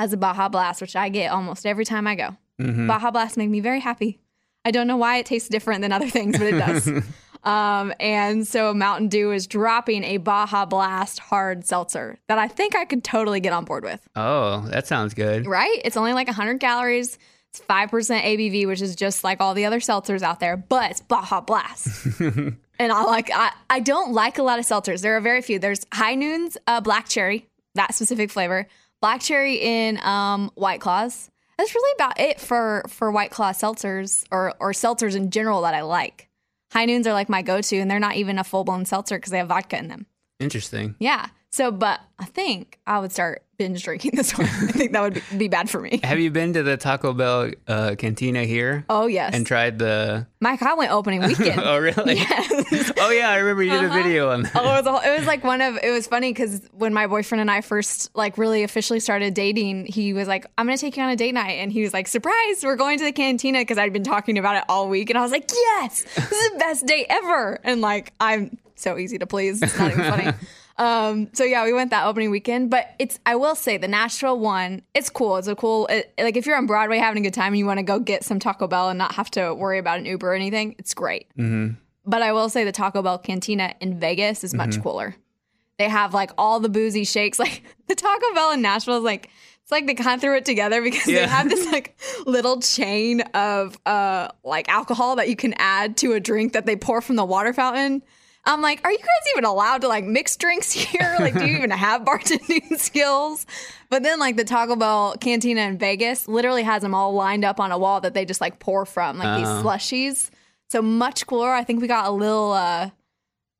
has a Baja Blast, which I get almost every time I go. Mhm. Baja Blast make me very happy. I don't know why it tastes different than other things, but it does. um, and so Mountain Dew is dropping a Baja Blast hard seltzer that I think I could totally get on board with. Oh, that sounds good. Right? It's only like 100 calories. It's 5% ABV, which is just like all the other seltzers out there, but it's Baja Blast. and I like I, I don't like a lot of seltzers. There are very few. There's High Noon's uh, black cherry, that specific flavor. Black cherry in um, White Claws. That's really about it for for White Claw seltzers or or seltzers in general that I like. High Noons are like my go-to and they're not even a full-blown seltzer because they have vodka in them. Interesting. Yeah. So, but I think I would start binge drinking this one. I think that would be, be bad for me. Have you been to the Taco Bell uh, cantina here Oh yes, and tried the? Mike, I went opening weekend. Oh, really? Yes. Oh, yeah. I remember you did a Uh-huh. video on that. Oh, it was, a, it was like one of it was funny because when my boyfriend and I first like really officially started dating, he was like, "I'm gonna take you on a date night," and he was like, "Surprise, we're going to the cantina," because I'd been talking about it all week, and I was like, "Yes, this is the best date ever!" And like, I'm so easy to please. It's not even funny. Um, so yeah, we went that opening weekend, but it's I will say the Nashville one, it's cool. It's a cool it, like if you're on Broadway having a good time and you want to go get some Taco Bell and not have to worry about an Uber or anything, it's great. But I will say the Taco Bell cantina in Vegas is much cooler. They have like all the boozy shakes. Like the Taco Bell in Nashville is like it's like they kind of threw it together because they have this like little chain of uh like alcohol that you can add to a drink that they pour from the water fountain. I'm like, are you guys even allowed to like mix drinks here? Like, do you even have bartending skills? But then, like, the Taco Bell cantina in Vegas literally has them all lined up on a wall that they just like pour from, like these Oh. slushies. So much cooler. I think we got a little uh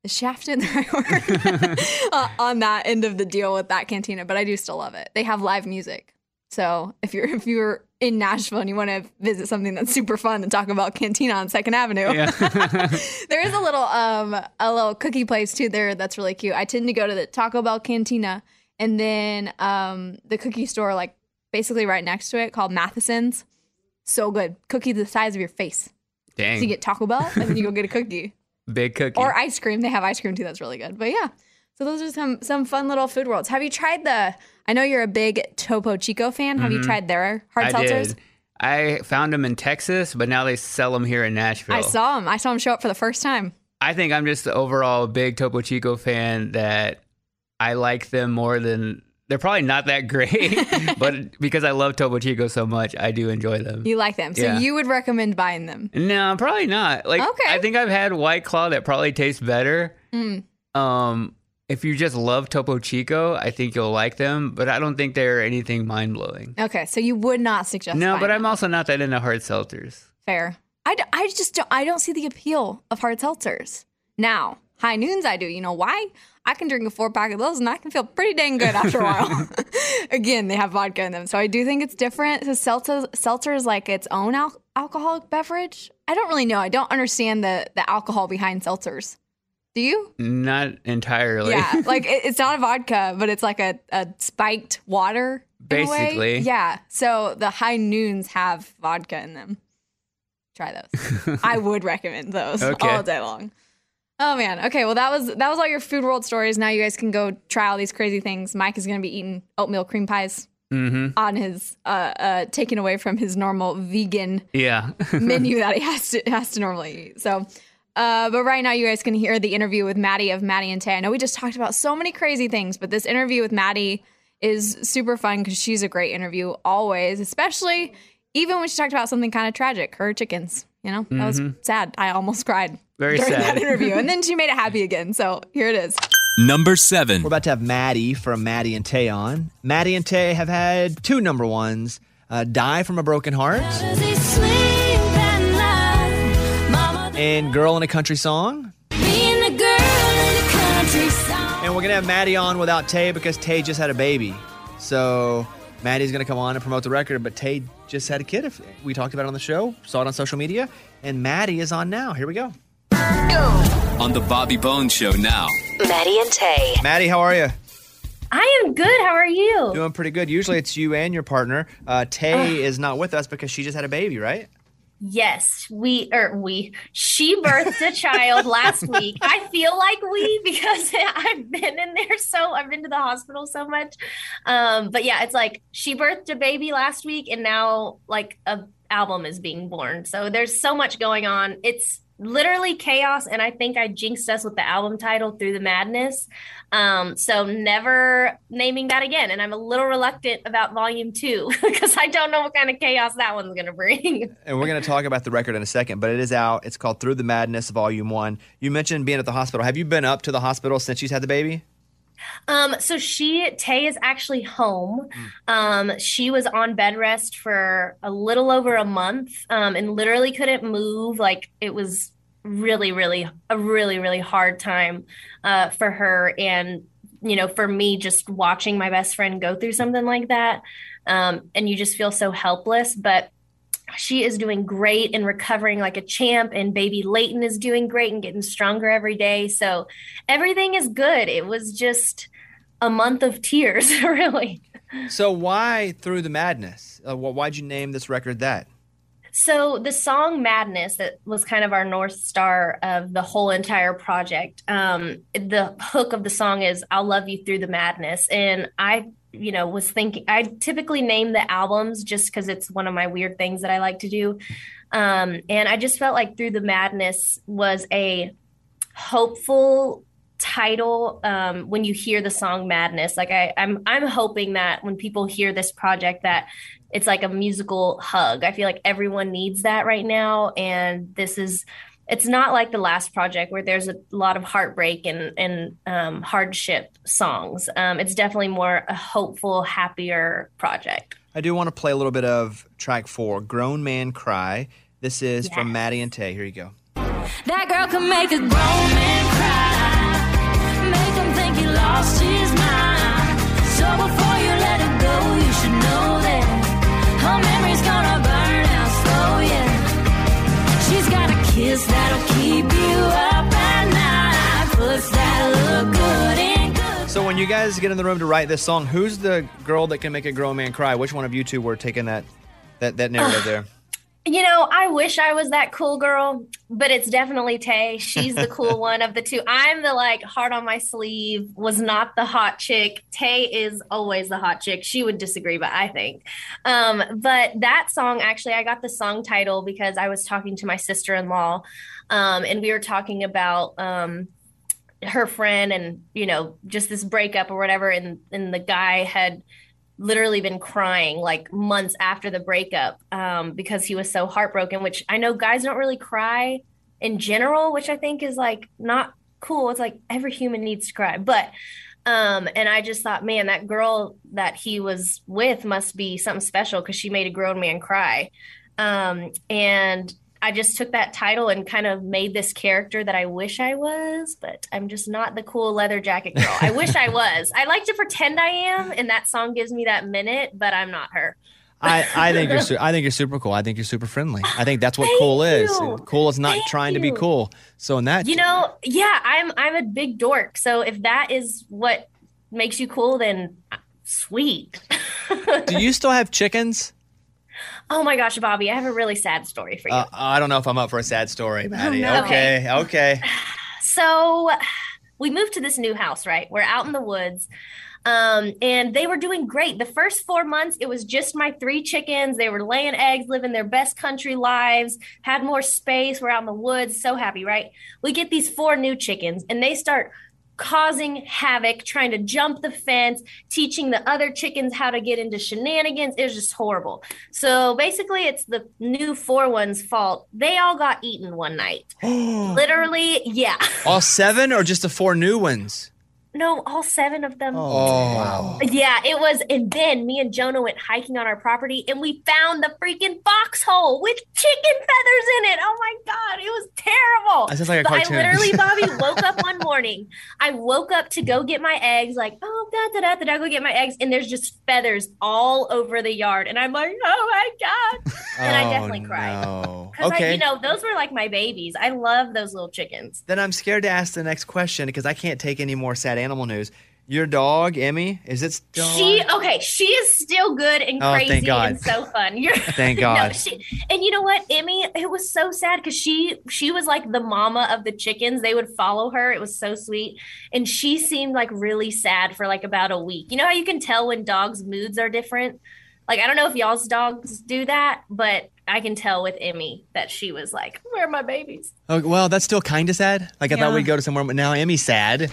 is shafted the right word uh, on that end of the deal with that cantina, but I do still love it. They have live music. So if you're if you're in Nashville and you want to visit something that's super fun, then Taco Bell Cantina on Second Avenue. Yeah. there is a little um a little cookie place too there that's really cute. I tend to go to the Taco Bell Cantina and then um the cookie store like basically right next to it called Matheson's. So good. Cookie the size of your face. Dang. So you get Taco Bell and then you go get a cookie. Big cookie. Or ice cream. They have ice cream too. That's really good. But yeah. So those are some some fun little food worlds. Have you tried the? I know you're a big Topo Chico fan. Have you tried their hard Mm-hmm. I seltzers? did. I found them in Texas, but now they sell them here in Nashville. I saw them. I saw them show up for the first time. I think I'm just the overall big Topo Chico fan that I like them more than they're probably not that great, but because I love Topo Chico so much, I do enjoy them. You like them, so Yeah. you would recommend buying them. No, probably not. Like Okay. I think I've had White Claw that probably tastes better. Mm. Um if you just love Topo Chico, I think you'll like them, but I don't think they're anything mind blowing. Okay, so you would not suggest. No, but them. I'm also not that into hard seltzers. fair. I, d- I just don't, I don't see the appeal of hard seltzers. Now, high noons I do. You know why? I can drink a four pack of those and I can feel pretty dang good after a while. Again, they have vodka in them. So I do think it's different. So seltzer, seltzer is like its own al- alcoholic beverage. I don't really know. I don't understand the, the alcohol behind seltzers. Do you? Not entirely. Yeah. like it, it's not a vodka, but it's like a, a spiked water. Basically. Yeah. So the high noons have vodka in them. Try those. I would recommend those Okay. all day long. Oh man. Okay. Well, that was that was all your food world stories. Now you guys can go try all these crazy things. Mike is going to be eating oatmeal cream pies Mm-hmm. on his uh, uh taken away from his normal vegan Yeah. menu that he has to has to normally eat. So, uh, but right now you guys can hear the interview with Maddie of Maddie and Tay. I know we just talked about so many crazy things, but this interview with Maddie is super fun because she's a great interview always, especially even when she talked about something kind of tragic, her chickens. You know, that was sad. I almost cried Very during that interview, and then she made it happy again. So here it is. Number seven. We're about to have Maddie from Maddie and Tay on. Maddie and Tay have had two number ones uh, Die from a Broken Heart and Girl in a Country Song. And we're going to have Maddie on without Tay because Tay just had a baby. So Maddie's going to come on and promote the record, but Tay just had a kid. If We talked about it on the show, saw it on social media, and Maddie is on now. Here we go. On the Bobby Bones Show now. Maddie and Tay. Maddie, how are you? I am good. How are you? Doing pretty good. Usually it's you and your partner. Uh, Tay is not with us because she just had a baby, right? Yes, we or we. She birthed a child last week. I feel like we because I've been in there so I've been to the hospital so much. Um, but yeah, it's like she birthed a baby last week, and now like a album is being born. So there's so much going on. It's literally chaos, and I think I jinxed us with the album title "Through the Madness." Um, so never naming that again. And I'm a little reluctant about volume two because I don't know what kind of chaos that one's gonna bring. And we're going to talk about the record in a second, but it is out. It's called Through the Madness, Volume 1. You mentioned being at the hospital. Have you been up to the hospital since she's had the baby? Um, so she Tay is actually home. Um, she was on bed rest for a little over a month, um, and literally couldn't move. Like it was really, really a really, really hard time uh, for her, and you know, for me, just watching my best friend go through something like that, um, and you just feel so helpless. But she is doing great and recovering like a champ and baby Leighton is doing great and getting stronger every day. So everything is good. It was just a month of tears, really. So, why Through the Madness? Uh, why'd you name this record that? So the song Madness that was kind of our north star of the whole entire project. Um, the hook of the song is "I'll love you through the madness," and I, you know, was thinking I typically name the albums just because it's one of my weird things that I like to do, um, and I just felt like "Through the Madness" was a hopeful title um, when you hear the song madness like I, I'm I'm hoping that when people hear this project that it's like a musical hug. I feel like everyone needs that right now. And this is, it's not like the last project where there's a lot of heartbreak and, and um, hardship songs. Um, it's definitely more a hopeful, happier project. I do want to play a little bit of track four, Grown Man Cry. This is from Maddie and Tay. Here you go. That girl can make a grown man So when you guys get in the room to write this song, who's the girl that can make a grown man cry? Which one of you two were taking that that, that narrative there? You know, I wish I was that cool girl, but it's definitely Tay. She's the cool one of the two. I'm the like heart on my sleeve, was not the hot chick. Tay is always the hot chick. She would disagree, but I think. Um, but that song, actually, I got the song title because I was talking to my sister in law um, and we were talking about. Um, her friend and you know just this breakup or whatever and and the guy had literally been crying like months after the breakup um, because he was so heartbroken which i know guys don't really cry in general which i think is like not cool. It's like every human needs to cry. But um and i just thought man that girl that he was with must be something special because she made a grown man cry. Um and I just took that title and kind of made this character that I wish I was, but I'm just not the cool leather jacket girl. I wish I was. I like to pretend I am, and that song gives me that minute, but I'm not her. I, I think you're su- I think you're super cool. I think you're super friendly. I think that's what cool is. you. Cool is not Thank trying to be cool. So in that You know, yeah, I'm I'm a big dork. So if that is what makes you cool, then uh, sweet. do you still have chickens? Oh my gosh, Bobby, I have a really sad story for you. Uh, I don't know if I'm up for a sad story, Maddie. no. Okay, okay. so we moved to this new house, right? We're out in the woods. Um, and they were doing great. The first four months, it was just my three chickens. They were laying eggs, living their best country lives, had more space. We're out in the woods, so happy, right? We get these four new chickens, and they start causing havoc, trying to jump the fence, teaching the other chickens how to get into shenanigans. It was just horrible. So basically, it's the new four ones' fault. They all got eaten one night. Literally, yeah. All seven or just the four new ones? No, all seven of them. Oh, oh, wow. Yeah, it was. And then me and Jonah went hiking on our property and we found the freaking foxhole with chicken feathers in it. Oh my God, it was terrible. That sounds like a But cartoon. I literally, Bobby, woke up one morning. I woke up to go get my eggs, like, oh, da da da da, go get my eggs. And there's just feathers all over the yard. And I'm like, oh my God. And I oh, definitely cried. Oh, No. Because, Okay. you know, those were like my babies. I love those little chickens. then I'm scared to ask the next question because I can't take any more sad animal news. Your dog, Emmy, is it still? She alive? okay. She is still good and Oh, thank crazy God. and so fun. You're Thank no, God. she, and you know what, Emmy? It was so sad because she she was like the mama of the chickens. They would follow her. It was so sweet, and she seemed like really sad for like about a week. You know how you can tell when dogs' moods are different. Like I don't know if y'all's dogs do that, but I can tell with Emmy that she was like, "Where are my babies?" Oh, well, that's still kind of sad. Like I thought we'd go to somewhere, but now Emmy's sad.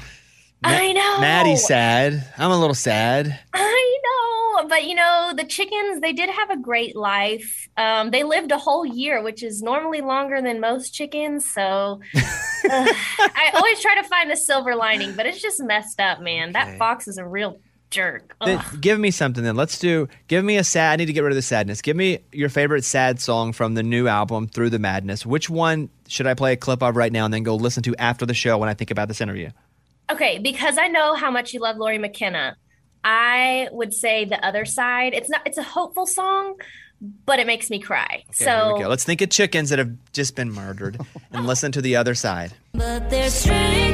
Ma- I know. Maddie's sad. I'm a little sad. I know, but you know, the chickens, they did have a great life. Um, they lived a whole year, which is normally longer than most chickens. So uh, I always try to find the silver lining, but it's just messed up, man. Okay. That fox is a real jerk. Then give me something then. Let's do. Give me a sad. I need to get rid of the sadness. Give me your favorite sad song from the new album, Through the Madness. Which one should I play a clip of right now and then go listen to after the show when I think about this interview? Okay, because I know how much you love Lori McKenna, I would say the other side. It's not. It's a hopeful song, but it makes me cry. Okay, here we go. so Let's think of chickens that have just been murdered and listen to the other side. But there's strength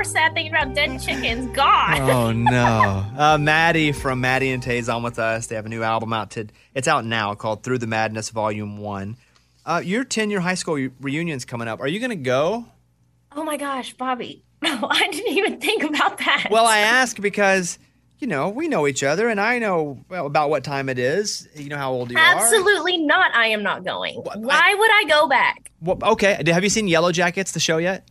more sad thinking about dead chickens. God. Oh no. Uh, Maddie from Maddie and Tay's on with us. They have a new album out. To, it's out now called Through the Madness Volume One. Uh, your 10 year high school re- reunion's coming up. Are you going to go? Oh my gosh, Bobby. No, I didn't even think about that. Well, I ask because, you know, we know each other and I know well, about what time it is. You know how old you are. absolutely not. I am not going. What? Why would I go back? Well, okay. Have you seen Yellow Jackets, the show yet?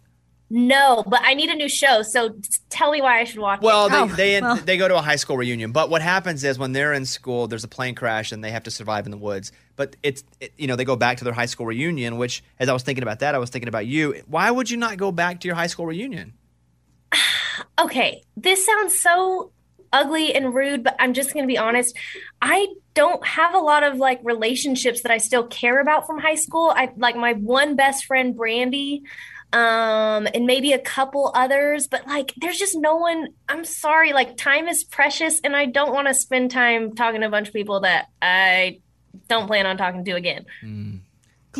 No, but I need a new show. So tell me why I should watch Well, it. they, Oh, they, well. they go to a high school reunion. But what happens is when they're in school, there's a plane crash and they have to survive in the woods. But it's, it, you know, they go back to their high school reunion, which, as I was thinking about that, I was thinking about you. Why would you not go back to your high school reunion? okay, this sounds so ugly and rude, but I'm just going to be honest. I don't have a lot of like relationships that I still care about from high school. I like my one best friend, Brandy, um, and maybe a couple others, but like there's just no one. I'm sorry, like time is precious, and I don't want to spend time talking to a bunch of people that I don't plan on talking to again. you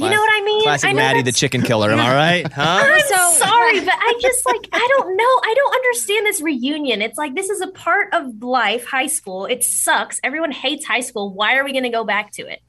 know what I mean? Classic I know Maddie, the chicken killer. Am I right? Huh? I'm So- sorry, but I just like I don't know. I don't understand this reunion. It's like this is a part of life, high school. It sucks. Everyone hates high school. Why are we going to go back to it?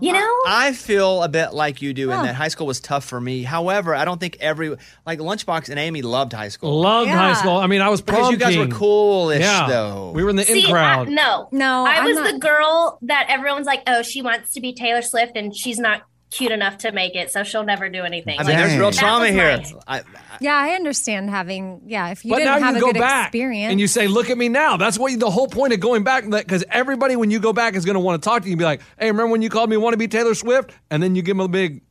You know? I feel a bit like you do in Huh. that high school was tough for me. However, I don't think every like Lunchbox and Amy loved high school. Loved high school. I mean, I was because prom you guys were coolish Yeah, though. we were in the in See, I, crowd. no, No, I I'm was not- the girl that everyone's like, oh, she wants to be Taylor Swift, and she's not cute enough to make it, so she'll never do anything. I mean, there's real trauma here. my- I, Yeah, I understand having. Yeah, if you but didn't now have you a go good back experience, and you say, "Look at me now." That's what the whole point of going back. Because everybody, when you go back, is going to want to talk to you and be like, "Hey, remember when you called me want to be Taylor Swift?" And then you give them a big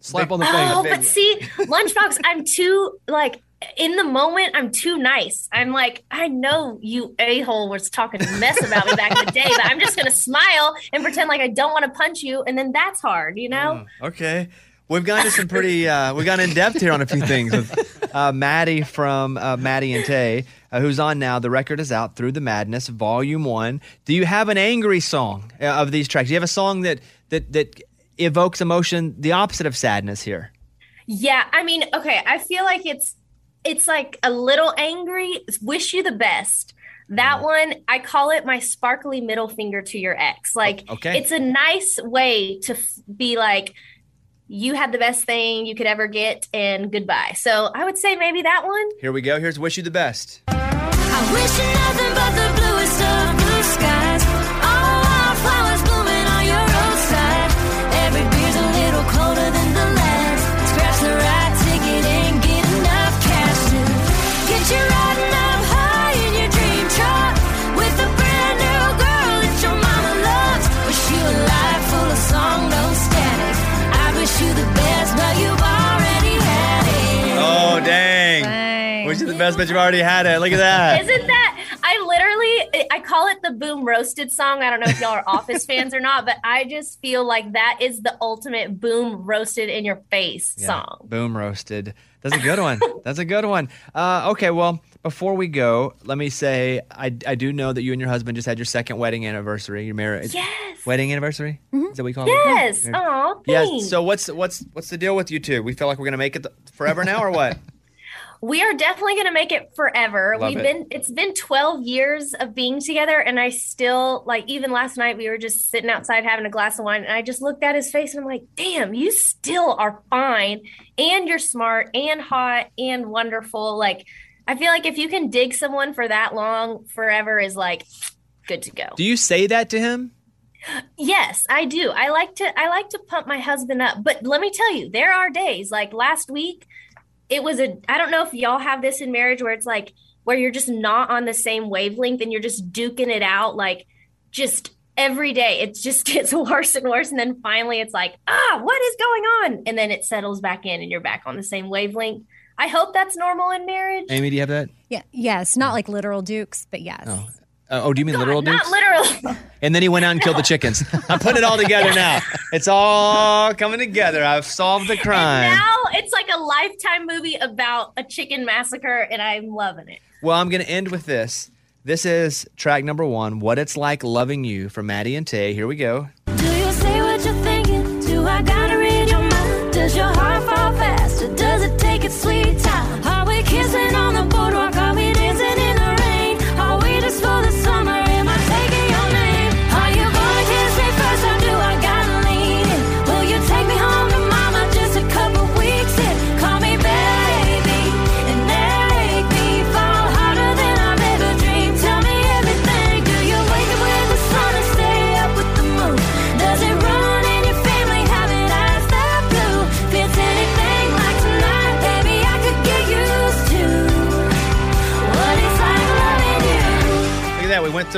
slap on the face. Oh, but see, Lunchbox, I'm too like in the moment. I'm too nice. I'm like, I know you a hole was talking mess about me back in the day, but I'm just gonna smile and pretend like I don't want to punch you, and then that's hard, you know. okay. We've gone to some pretty, uh, we've gone in depth here on a few things with uh, Maddie from uh, Maddie and Tay, uh, who's on now. The record is out through the madness, volume one. Do you have an angry song uh, of these tracks? Do you have a song that that that evokes emotion, the opposite of sadness here? Yeah, I mean, okay, I feel like it's it's like a little angry. Wish you the best. That mm. one, I call it my sparkly middle finger to your ex. Like, okay. it's a nice way to f- be like, you had the best thing you could ever get, and goodbye. So I would say maybe that one. Here we go. Here's Wish You the Best. Dang. Wish You the Best, but you've already had it. Look at that. Isn't that? I literally, I call it the boom roasted song. I don't know if y'all are Office fans or not, but I just feel like that is the ultimate boom roasted in your face Yeah. song. Boom roasted. That's a good one. That's a good one. Uh, okay, well, before we go, let me say I, I do know that you and your husband just had your second wedding anniversary. Your marriage Yes. wedding anniversary. Is that what we call Yes. it? Oh, Yes. So what's what's what's the deal with you two? We feel like we're gonna make it th- forever now, or what? we are definitely going to make it forever. Love We've it. been it's been 12 years of being together and I still like even last night we were just sitting outside having a glass of wine and I just looked at his face and I'm like, "Damn, you still are fine and you're smart and hot and wonderful." Like I feel like if you can dig someone for that long, forever is like good to go. Do you say that to him? Yes, I do. I like to I like to pump my husband up. But let me tell you, there are days like last week it was a I don't know if y'all have this in marriage where it's like where you're just not on the same wavelength and you're just duking it out like just every day it just gets worse and worse and then finally it's like, "Ah, what is going on?" and then it settles back in and you're back on the same wavelength. I hope that's normal in marriage. Amy, do you have that? yeah, yes, not like literal dukes, but yes. Oh. Uh, oh, do you mean literal Not dukes? literally. And then he went out and killed the chickens. I'm putting it all together now. It's all coming together. I've solved the crime. now it's like a lifetime movie about a chicken massacre and I'm loving it. Well, I'm going to end with this. This is track number one, What It's Like Loving You from Maddie and Tay. Here we go. Do you say what you're thinking? Do I gotta read your mind? Does your heart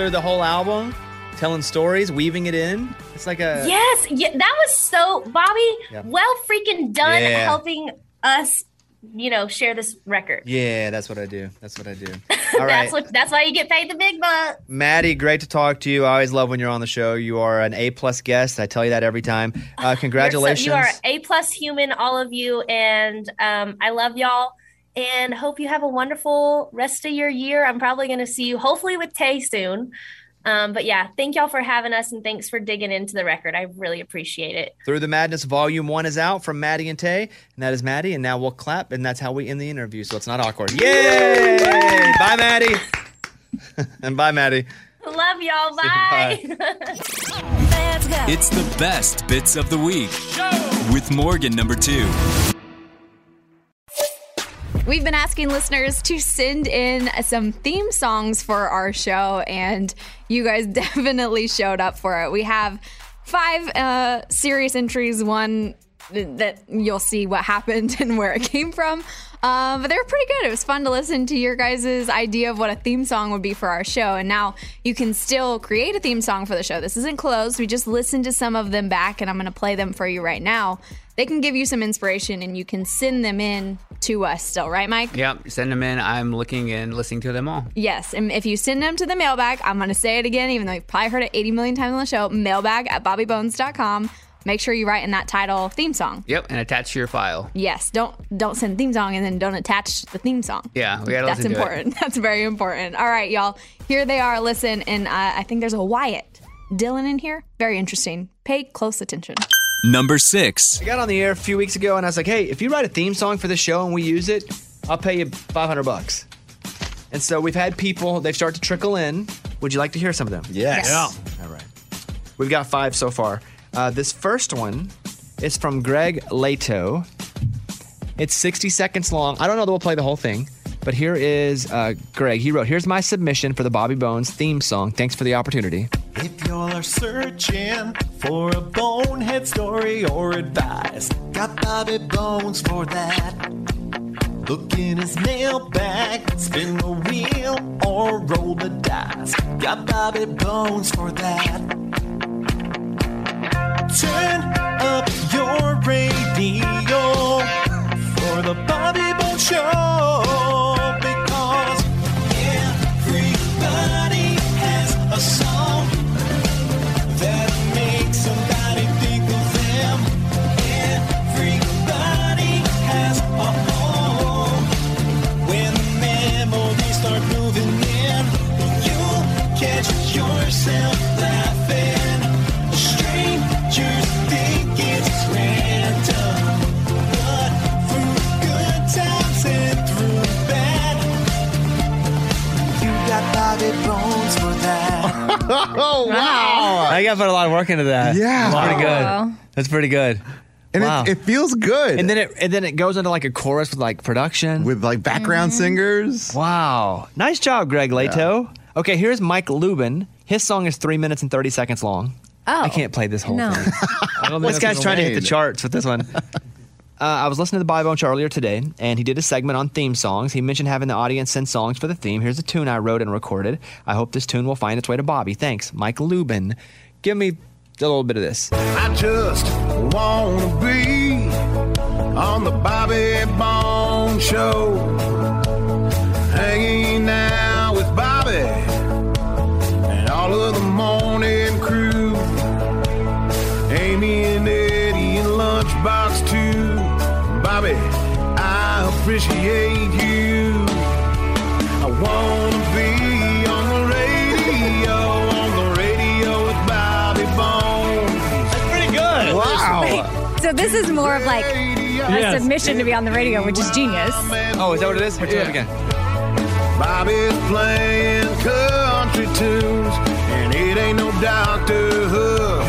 through the whole album, telling stories, weaving it in. It's like a. Yes, yeah, that was so Bobby. Yeah. Well, freaking done Yeah. helping us, you know, share this record. Yeah, that's what I do. That's what I do. All right. That's what. That's why you get paid the big bucks. Maddie, great to talk to you. I always love when you're on the show. You are an A plus guest. I tell you that every time. Uh, congratulations. So- you are a plus human, all of you, and um, I love y'all. And hope you have a wonderful rest of your year. I'm probably going to see you, hopefully, with Tay soon. Um, but yeah, thank y'all for having us, and thanks for digging into the record. I really appreciate it. Through the Madness Volume 1 is out from Maddie and Tay. And that is Maddie. And now we'll clap. And that's how we end the interview. So it's not awkward. Yay! bye, Maddie. and bye, Maddie. Love y'all. Bye. Bye. There let's go. It's the best bits of the week with Morgan number two. We've been asking listeners to send in some theme songs for our show, and you guys definitely showed up for it. We have five uh, serious entries, one that you'll see what happened and where it came from. Um, but they were pretty good. It was fun to listen to your guys' idea of what a theme song would be for our show. And now you can still create a theme song for the show. This isn't closed. We just listened to some of them back, and I'm going to play them for you right now. They can give you some inspiration, and you can send them in to us still, right, Mike? Yep, send them in. I'm looking and listening to them all. Yes, and if you send them to the mailbag, I'm going to say it again, even though you've probably heard it 80 million times on the show, mailbag at bobbybones.com. Make sure you write in that title theme song. Yep, and attach to your file. Yes, don't don't send theme song and then don't attach the theme song. Yeah, we gotta That's listen to it. important. That's very important. All right, y'all. Here they are. Listen, and uh, I think there's a Wyatt Dylan in here. Very interesting. Pay close attention. Number six. I got on the air a few weeks ago and I was like, hey, if you write a theme song for the show and we use it, I'll pay you 500 bucks. And so we've had people, they've started to trickle in. Would you like to hear some of them? Yes. All right. We've got five so far. Uh, this first one is from Greg Leto. It's 60 seconds long. I don't know that we'll play the whole thing, but here is uh, Greg. He wrote, Here's my submission for the Bobby Bones theme song. Thanks for the opportunity. If y'all are searching for a bonehead story or advice, got Bobby Bones for that. Look in his mailbag, spin the wheel or roll the dice. Got Bobby Bones for that. Turn up your radio for the Bobby Bones Show because everybody has a song that makes somebody think of them. Everybody has a home when memories start moving in. You'll catch yourself got Bobby for that. oh, wow. I got to put a lot of work into that. Yeah. That's pretty Wow. good. That's pretty good. And wow. it, it feels good. and then it and then it goes into like a chorus with like production. with like background mm-hmm. singers. wow. Nice job, Greg Lato. Okay, here's Mike Lubin. His song is three minutes and 30 seconds long. Oh. I can't play this whole No. thing. I don't think This that's guy's even trying to hit the made. charts with this one. Uh, I was listening to the Bobby earlier today, and he did a segment on theme songs. He mentioned having the audience send songs for the theme. Here's a tune I wrote and recorded. I hope this tune will find its way to Bobby. Thanks, Mike Lubin. Give me a little bit of this. I just wanna be on the Bobby Bone Show, hanging out with Bobby and all of the morning crew, Bobby, I appreciate you. I wanna be on the radio, on the radio with Bobby Bones. That's pretty good. Wow. So this is more of like a Yes. submission to be on the radio, which is genius. Oh, is that what it is? Here, do it again. Bobby's playing country tunes, and it ain't no Doctor Hook.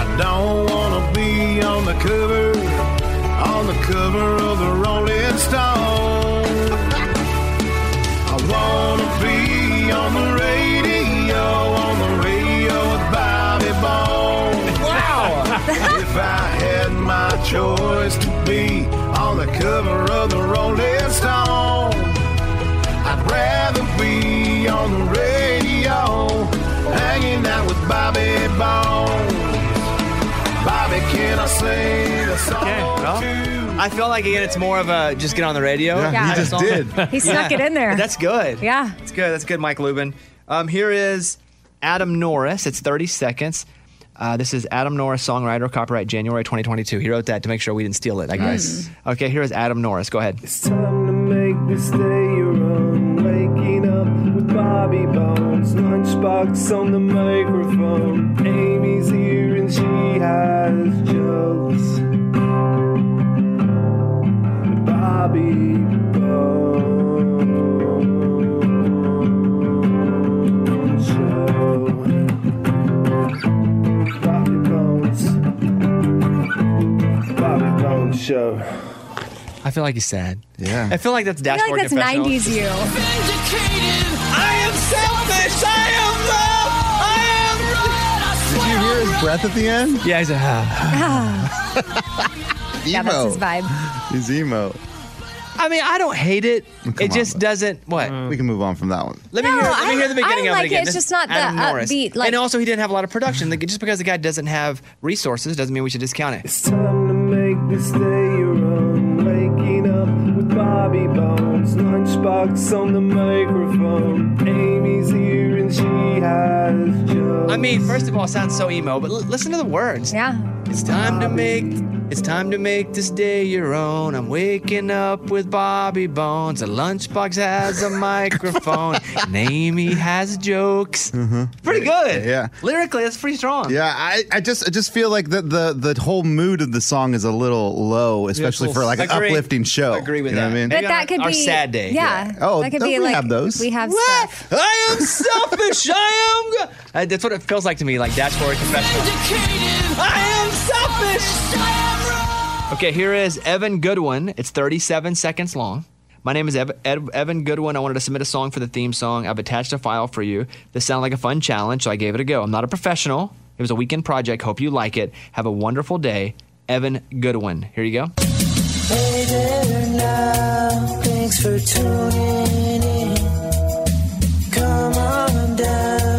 I don't wanna be on the cover, on the cover of the Rolling Stone. I wanna be on the radio, on the radio with Bobby Bones. Wow! if I had my choice to be on the cover of the Rolling Stone. I'd rather be on the radio, hanging out with Bobby Okay, well. I feel like again, it's more of a just get on the radio. Yeah, Yeah. he just did. He snuck it in there. That's good. Yeah. That's good. That's good, Mike Lubin. Um, here is Adam Norris. It's 30 seconds. Uh, this is Adam Norris, songwriter, copyright January 2022. He wrote that to make sure we didn't steal it, I guess. Okay, here is Adam Norris. Go ahead. It's time to make this Bobby Bones, lunchbox on the microphone. Amy's here and she has jokes. Bobby Bones Show. Bobby Bones, Bobby Bones Show feel like he's sad. Yeah. I feel like that's I dashboard feel like that's confessional. 90s you. I am selfish. I am love. I am. Did you hear his breath at the end? Yeah, he's a. Ah. Ah. Yeah, that's his vibe. He's emo. I mean, I don't hate it. Come it on, just bud. doesn't. What? We can move on from that one. Let me No, hear. Let me I- hear the beginning I of like it again. it. It's This just is not the Adam Norris. upbeat, like- and also, he didn't have a lot of production. Like, just because the guy doesn't have resources doesn't mean we should discount it. It's time to make this day Bobby Bones. Lunchbox on the microphone. Amy's here and she has just. I mean, first of all, it sounds so emo, but l- listen to the words. Yeah. It's time to make. It's time to make this day your own. I'm waking up with Bobby Bones. A lunchbox has a microphone. and Amy has jokes. Pretty good. Yeah. Lyrically, that's pretty strong. Yeah, I, I just I just feel like the, the the whole mood of the song is a little low, especially little- for like an Agree. uplifting show. Agree with you know that. What I mean? But Maybe that on could our be sad day. Yeah. Oh, that could don't be we like have those? we have What? stuff. I am selfish. I am. Go- Uh, that's what it feels like to me, like dashboard confessional. I am selfish. Okay, here is Evan Goodwin. It's 37 seconds long. My name is Ev- Ed- Evan Goodwin. I wanted to submit a song for the theme song. I've attached a file for you. This sounded like a fun challenge, so I gave it a go. I'm not a professional. It was a weekend project. Hope you like it. Have a wonderful day. Evan Goodwin. Here you go. Hey there now, thanks for tuning in. Come on down,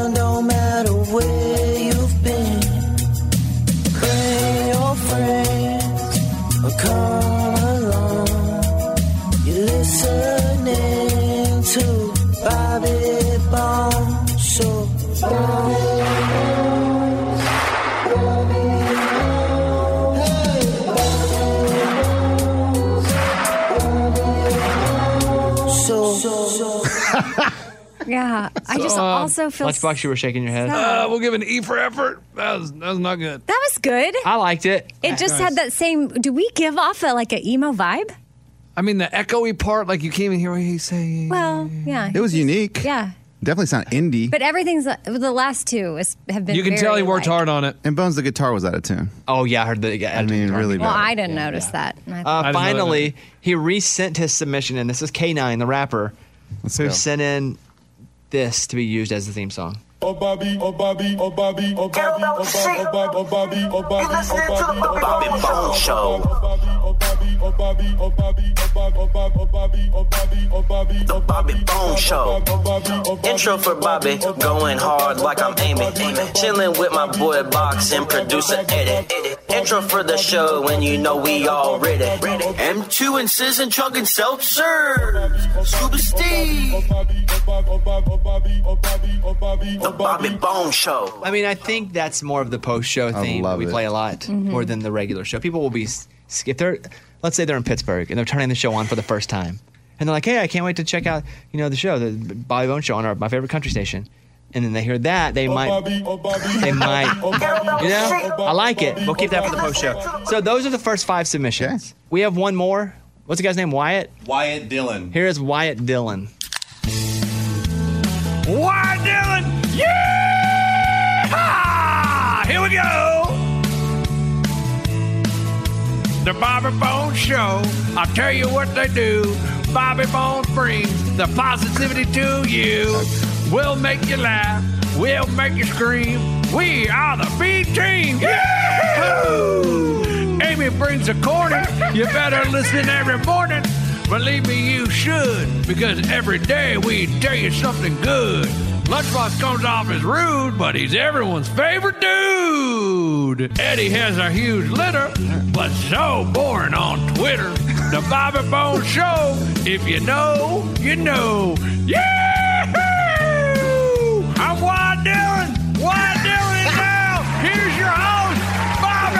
Yeah. I just So, uh, also feel Lunchbox, you were shaking your head. Uh, we'll give an E for effort. That was, that was not good. that was good. I liked it. It just had that same. Do we give off a, like an emo vibe? I mean, the echoey part, like you can't even hear what he's saying. Well, yeah. It was unique. Yeah. Definitely sound indie. But everything's the last two is, have been. You can tell he very, worked like- hard on it. and Bones the guitar was out of tune. Oh yeah, I heard that. I mean, really Well, bad. I didn't notice that. And I Uh, thought- didn't finally, he resent his submission, and this is K9, the rapper, Let's who go. sent in this to be used as the theme song. Oh Bobby, oh Bobby, oh Bobby, oh Bobby, oh Bobby, oh Bobby, oh Bobby, oh Bobby, oh Bobby, oh Show. Oh Bobby, oh Bobby, oh Bobby, oh Bobby, oh Bobby, oh Bobby, oh Bobby, oh Bobby, The Bobby Bone Show. oh Bobby, oh Bobby. Intro for Bobby, going hard like I'm aiming. Chilling with my boy Box and producer Eddie. Intro for the show, and you know we all ready. M2 and Sis and chugging self serve. Scuba Steve. The Bobby Bone Show. I mean, I think that's more of the post-show I theme love we it. play a lot more than the regular show. People will be s- if they're let's say they're in Pittsburgh and they're turning the show on for the first time, and they're like, "Hey, I can't wait to check out you know the show, the Bobby Bone Show on our, my favorite country station." And then they hear that, they might, they might, you know, I like it. We'll keep that for the post show. So those are the first five submissions. We have one more. What's the guy's name? Wyatt. Wyatt Dillon. Here is Wyatt Dillon. Why, Dylan? Yeah! Here we go. The Bobby Bones Show. I'll tell you what they do. Bobby Bones brings the positivity to you. We'll make you laugh. We'll make you scream. We are the B team. Amy brings the corny. You better listen every morning. Believe me, you should, because every day we tell you something good. Lunchbox comes off as rude, but he's everyone's favorite dude. Eddie has a huge litter, but so boring on Twitter. The Bobby Bone Show. If you know, you know. Yahoo! I'm Wyatt Dillon. Wyatt Dillon is now. Here's your host, Bobby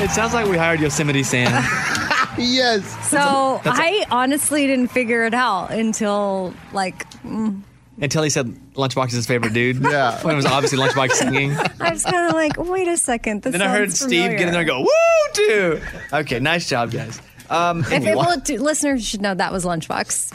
Bone. It sounds like we hired Yosemite Sam. yes. so that's a- I honestly didn't figure it out until like mm, Until he said Lunchbox is his favorite dude. Yeah. When it was obviously Lunchbox singing. I was kind of like, wait a second. This then I heard sounds Steve get in there and go, woo, too. Okay, nice job, guys. Um, If it, well, listeners should know that was Lunchbox.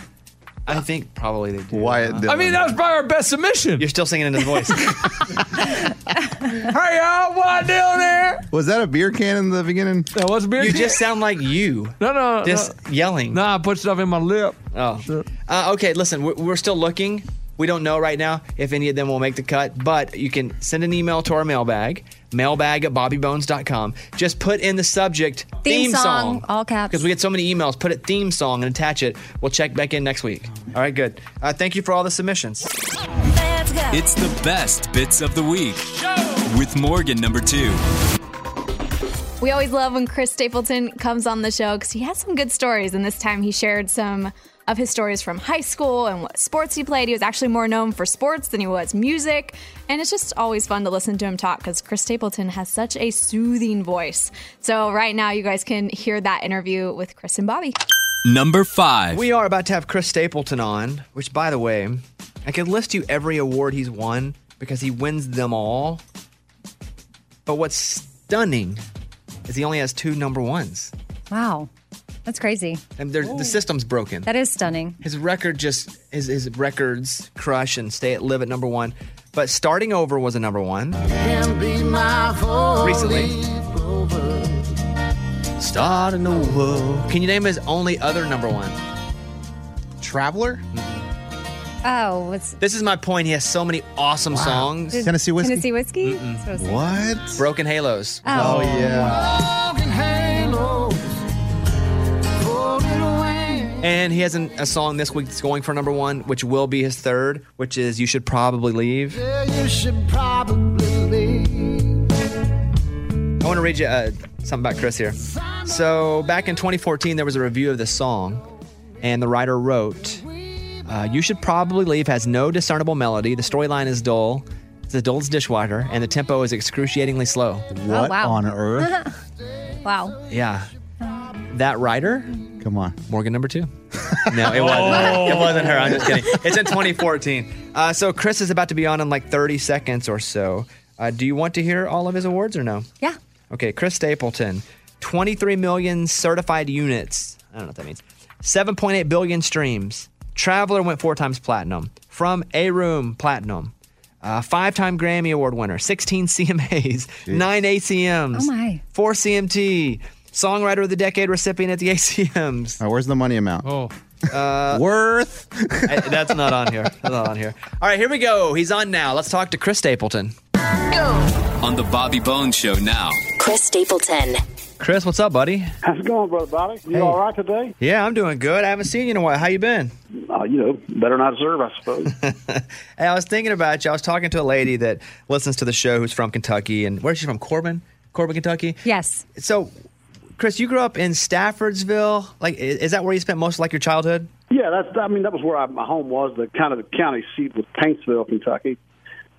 I think probably they do. Wyatt I mean, that was probably our best submission. You're still singing into the voice. hey, y'all, what doing there? Was that a beer can in the beginning? That was a beer you can? just sound like you. No, no, Just yelling. No, I put stuff in my lip. Oh. Uh, okay, listen, we're, we're still looking. We don't know right now if any of them will make the cut, but you can send an email to our mailbag, mailbag at bobbybones.com. Just put in the subject Theme theme, song, all caps. Because we get so many emails. Put it theme song and attach it. We'll check back in next week. All right, good. Uh, thank you for all the submissions. It's the best bits of the week with Morgan number two. We always love when Chris Stapleton comes on the show because he has some good stories. And this time he shared some of his stories from high school and what sports he played. He was actually more known for sports than he was music. And it's just always fun to listen to him talk because Chris Stapleton has such a soothing voice. So, right now, you guys can hear that interview with Chris and Bobby. Number five. We are about to have Chris Stapleton on, which, by the way, I could list you every award he's won because he wins them all. But what's stunning is he only has two number ones. Wow. That's crazy. And there's- the system's broken. That is stunning. His record just his his records crush and stay at live at number one. But starting over was a number one. Recently. Starting over. Can you name his only other number one? Traveler? Oh, it's This is my point. He has so many awesome songs. Tennessee whiskey? Tennessee whiskey. That's what I was thinking. What? Broken Halos. Oh. oh yeah. And he has an, a song this week that's going for number one, which will be his third, which is You Should Probably Leave. You should probably leave. I want to read you uh, something about Chris here. So, back in 2014, there was a review of this song, and the writer wrote, uh, You Should Probably Leave has no discernible melody. The storyline is dull. It's as dull as dishwater, and the tempo is excruciatingly slow. What wow. on earth? wow. Yeah. That writer, Come on. Morgan number two. No, it wasn't. It wasn't her. I'm just kidding. It's in 2014. Uh, so Chris is about to be on in like 30 seconds or so. Uh, do you want to hear all of his awards or no? Yeah. Okay, Chris Stapleton, 23 million certified units. I don't know what that means. 7.8 billion streams. Traveler went four times platinum. From A Room, platinum. Uh, Five time Grammy Award winner, 16 CMAs, nine ACMs, Oh my. four CMT, Songwriter of the Decade recipient at the ACMs. All right, where's the money amount? Oh. Worth. Uh, that's not on here. That's not on here. All right, here we go. He's on now. Let's talk to Chris Stapleton. On the Bobby Bones Show now. Chris Stapleton. Chris, what's up, buddy? How's it going, brother Bobby? You Hey. all right today? Yeah, I'm doing good. I haven't seen you in a while. How you been? Uh, you know, better not deserve, I suppose. Hey, I was thinking about you. I was talking to a lady that listens to the show who's from Kentucky, and where's she from? Corbin, Corbin, Kentucky. Yes. So, Chris, you grew up in Staffordsville. Like, is that where you spent most of like your childhood? yeah, that's. I mean, that was where I, my home was. The kind of the county seat was Paintsville, Kentucky.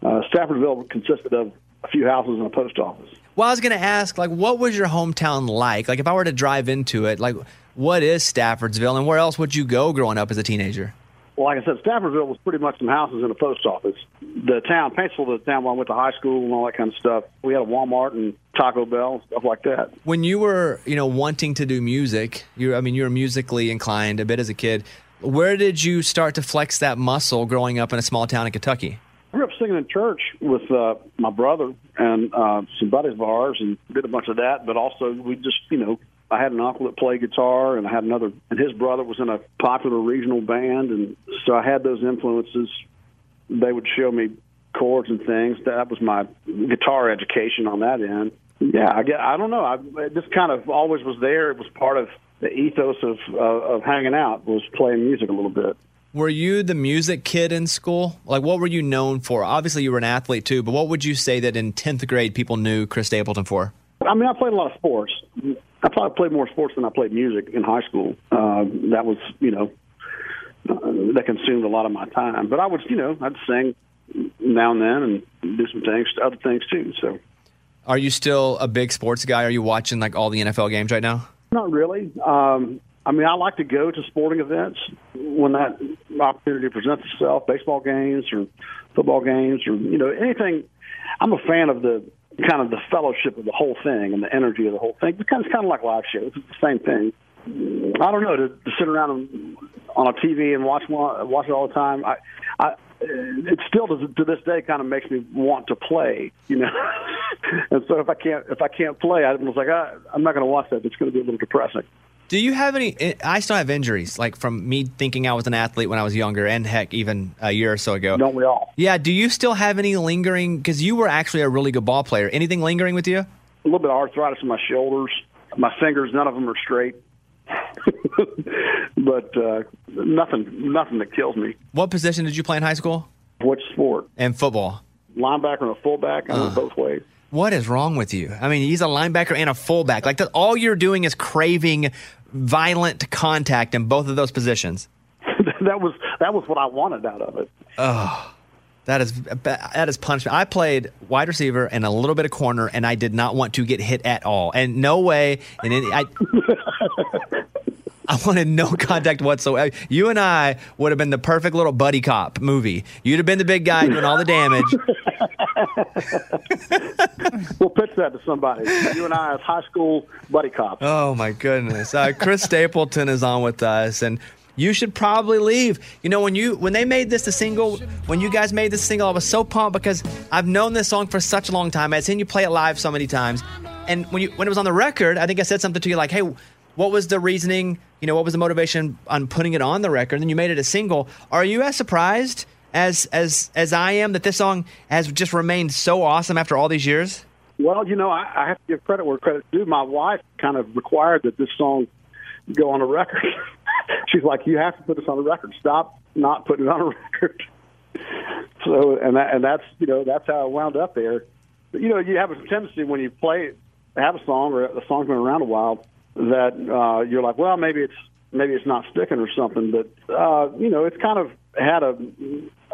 Uh, Staffordsville consisted of a few houses and a post office. Well, I was going to ask, like, what was your hometown like? Like, if I were to drive into it, like, what is Staffordsville, and where else would you go growing up as a teenager? Like I said, Staffordsville was pretty much some houses and a post office. The town, Paintsville, the town where I went to high school and all that kind of stuff. We had a Walmart and Taco Bell and stuff like that. When you were, you know, wanting to do music, you I mean, you were musically inclined a bit as a kid. Where did you start to flex that muscle growing up in a small town in Kentucky? I grew up singing in church with uh, my brother and uh, some buddies of ours, and did a bunch of that. But also, we just, you know, I had an uncle that played guitar, and I had another, and his brother was in a popular regional band, and so I had those influences. They would show me chords and things. That was my guitar education on that end. Yeah, I get. I don't know. I just kind of always was there. It was part of the ethos of uh, of hanging out was playing music a little bit. Were you the music kid in school? Like, what were you known for? Obviously, you were an athlete too, but what would you say that in 10th grade people knew Chris Stapleton for? I mean, I played a lot of sports. I probably played more sports than I played music in high school. Uh, that was, you know, uh, that consumed a lot of my time. But I would, you know, I'd sing now and then and do some things, other things too. So Are you still a big sports guy? Are you watching like all the NFL games right now? not really. Um, I mean, I like to go to sporting events when that opportunity presents itself, baseball games or football games or you know anything. I'm a fan of the kind of the fellowship of the whole thing and the energy of the whole thing. It's kind of like live shows. It's the same thing. I don't know to, to sit around on a TV and watch watch it all the time. I, I, it still to, to this day kind of makes me want to play, you know. and so if I can't if I can't play, I was like, ah, I'm not going to watch that. It's going to be a little depressing. Do you have any? I still have injuries, like from me thinking I was an athlete when I was younger, and heck, even a year or so ago. Don't we all? Yeah. Do you still have any lingering? Because you were actually a really good ball player. Anything lingering with you? A little bit of arthritis in my shoulders, my fingers. None of them are straight. but uh, nothing, nothing that kills me. What position did you play in high school? Which sport? And football. Linebacker and a fullback. I went both ways. What is wrong with you? I mean, he's a linebacker and a fullback. Like that, all you're doing is craving violent contact in both of those positions. that was that was what I wanted out of it. Oh, that is that is punishment. I played wide receiver and a little bit of corner, and I did not want to get hit at all. And no way. And any, I, I wanted no contact whatsoever. You and I would have been the perfect little buddy cop movie. You'd have been the big guy doing all the damage. We'll pitch that to somebody. You and I as high school buddy cops. Oh my goodness. Uh, Chris Stapleton is on with us and you should probably leave. You know when you when they made this a single, when you guys made this single, I was so pumped because I've known this song for such a long time. I've seen you play it live so many times. And when you when it was on the record, I think I said something to you like, "Hey, what was the reasoning, you know, what was the motivation on putting it on the record?" And then you made it a single. Are you as surprised as as as I am that this song has just remained so awesome after all these years? Well, you know, I, I have to give credit where credit's due. My wife kind of required that this song go on a record. She's like, "You have to put this on a record. Stop not putting it on a record." so, and that, and that's you know that's how I wound up there. But, you know, you have a tendency when you play have a song or a song's been around a while that uh, you're like, well, maybe it's maybe it's not sticking or something. But uh, you know, it's kind of had a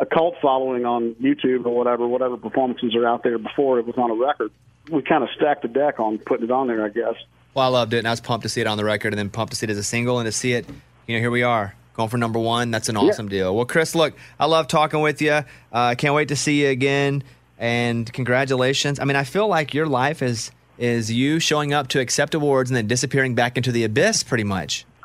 a cult following on YouTube or whatever, whatever performances are out there before it was on a record. We kind of stacked the deck on putting it on there, I guess. Well, I loved it, and I was pumped to see it on the record, and then pumped to see it as a single, and to see it, you know, here we are going for number one. That's an awesome deal. Well, Chris, look, I love talking with you. I uh, can't wait to see you again, and congratulations. I mean, I feel like your life is is you showing up to accept awards and then disappearing back into the abyss, pretty much.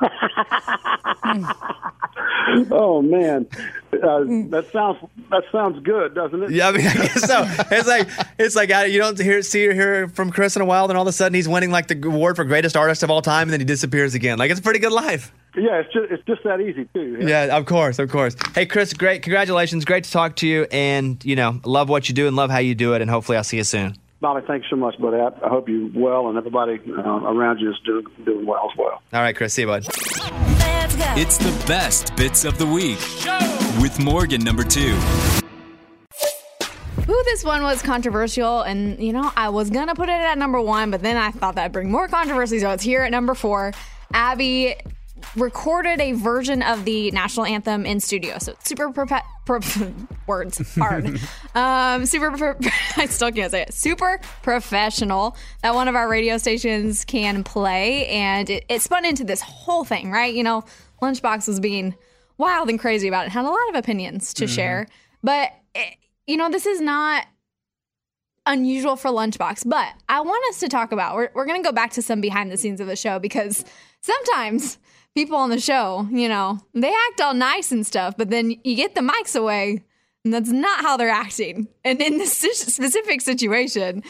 oh man, uh, that sounds that sounds good, doesn't it? Yeah, I mean, I guess so. It's like it's like you don't hear see or hear from Chris in a while, then all of a sudden he's winning like the award for greatest artist of all time, and then he disappears again. Like it's a pretty good life. Yeah, it's just it's just that easy too. Yeah, of course, of course. Hey, Chris, great, congratulations, great to talk to you, and you know, love what you do and love how you do it, and hopefully I'll see you soon. Bobby, thanks so much, buddy. I, I hope you well, and everybody uh, around you is doing doing well as well. All right, Chris, see you, bud. It's the best bits of the week with Morgan number two. Ooh, this one was controversial, and you know, I was gonna put it at number one, but then I thought that'd bring more controversy, so it's here at number four. Abby recorded a version of the national anthem in studio, so it's super profe- pro- words hard. um, super, pro- I still can't say it. Super professional that one of our radio stations can play, and it, it spun into this whole thing, right? You know, Lunchbox was being wild and crazy about it, had a lot of opinions to Mhm. share, but it, you know, this is not unusual for Lunchbox, but I want us to talk about, we're, we're going to go back to some behind the scenes of the show because sometimes people on the show, you know, they act all nice and stuff, but then you get the mics away and that's not how they're acting. And in this specific situation,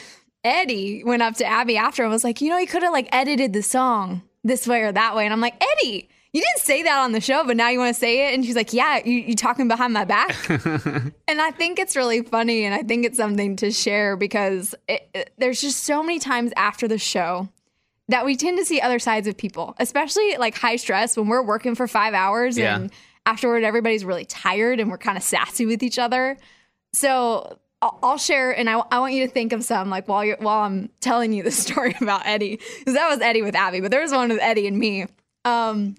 Eddie went up to Abby after and was like, you know, you could have like edited the song this way or that way. And I'm like, Eddie, you didn't say that on the show, but now you want to say it. And she's like, yeah, you, you talking behind my back. And I think it's really funny, and I think it's something to share because it, it- there's just so many times after the show that we tend to see other sides of people, especially like high stress when we're working for five hours Yeah. and afterward everybody's really tired and we're kind of sassy with each other. So I'll, I'll share, and I, I want you to think of some like while you're while I'm telling you the story about Eddie, because that was Eddie with Abby, but there was one with Eddie and me. Um,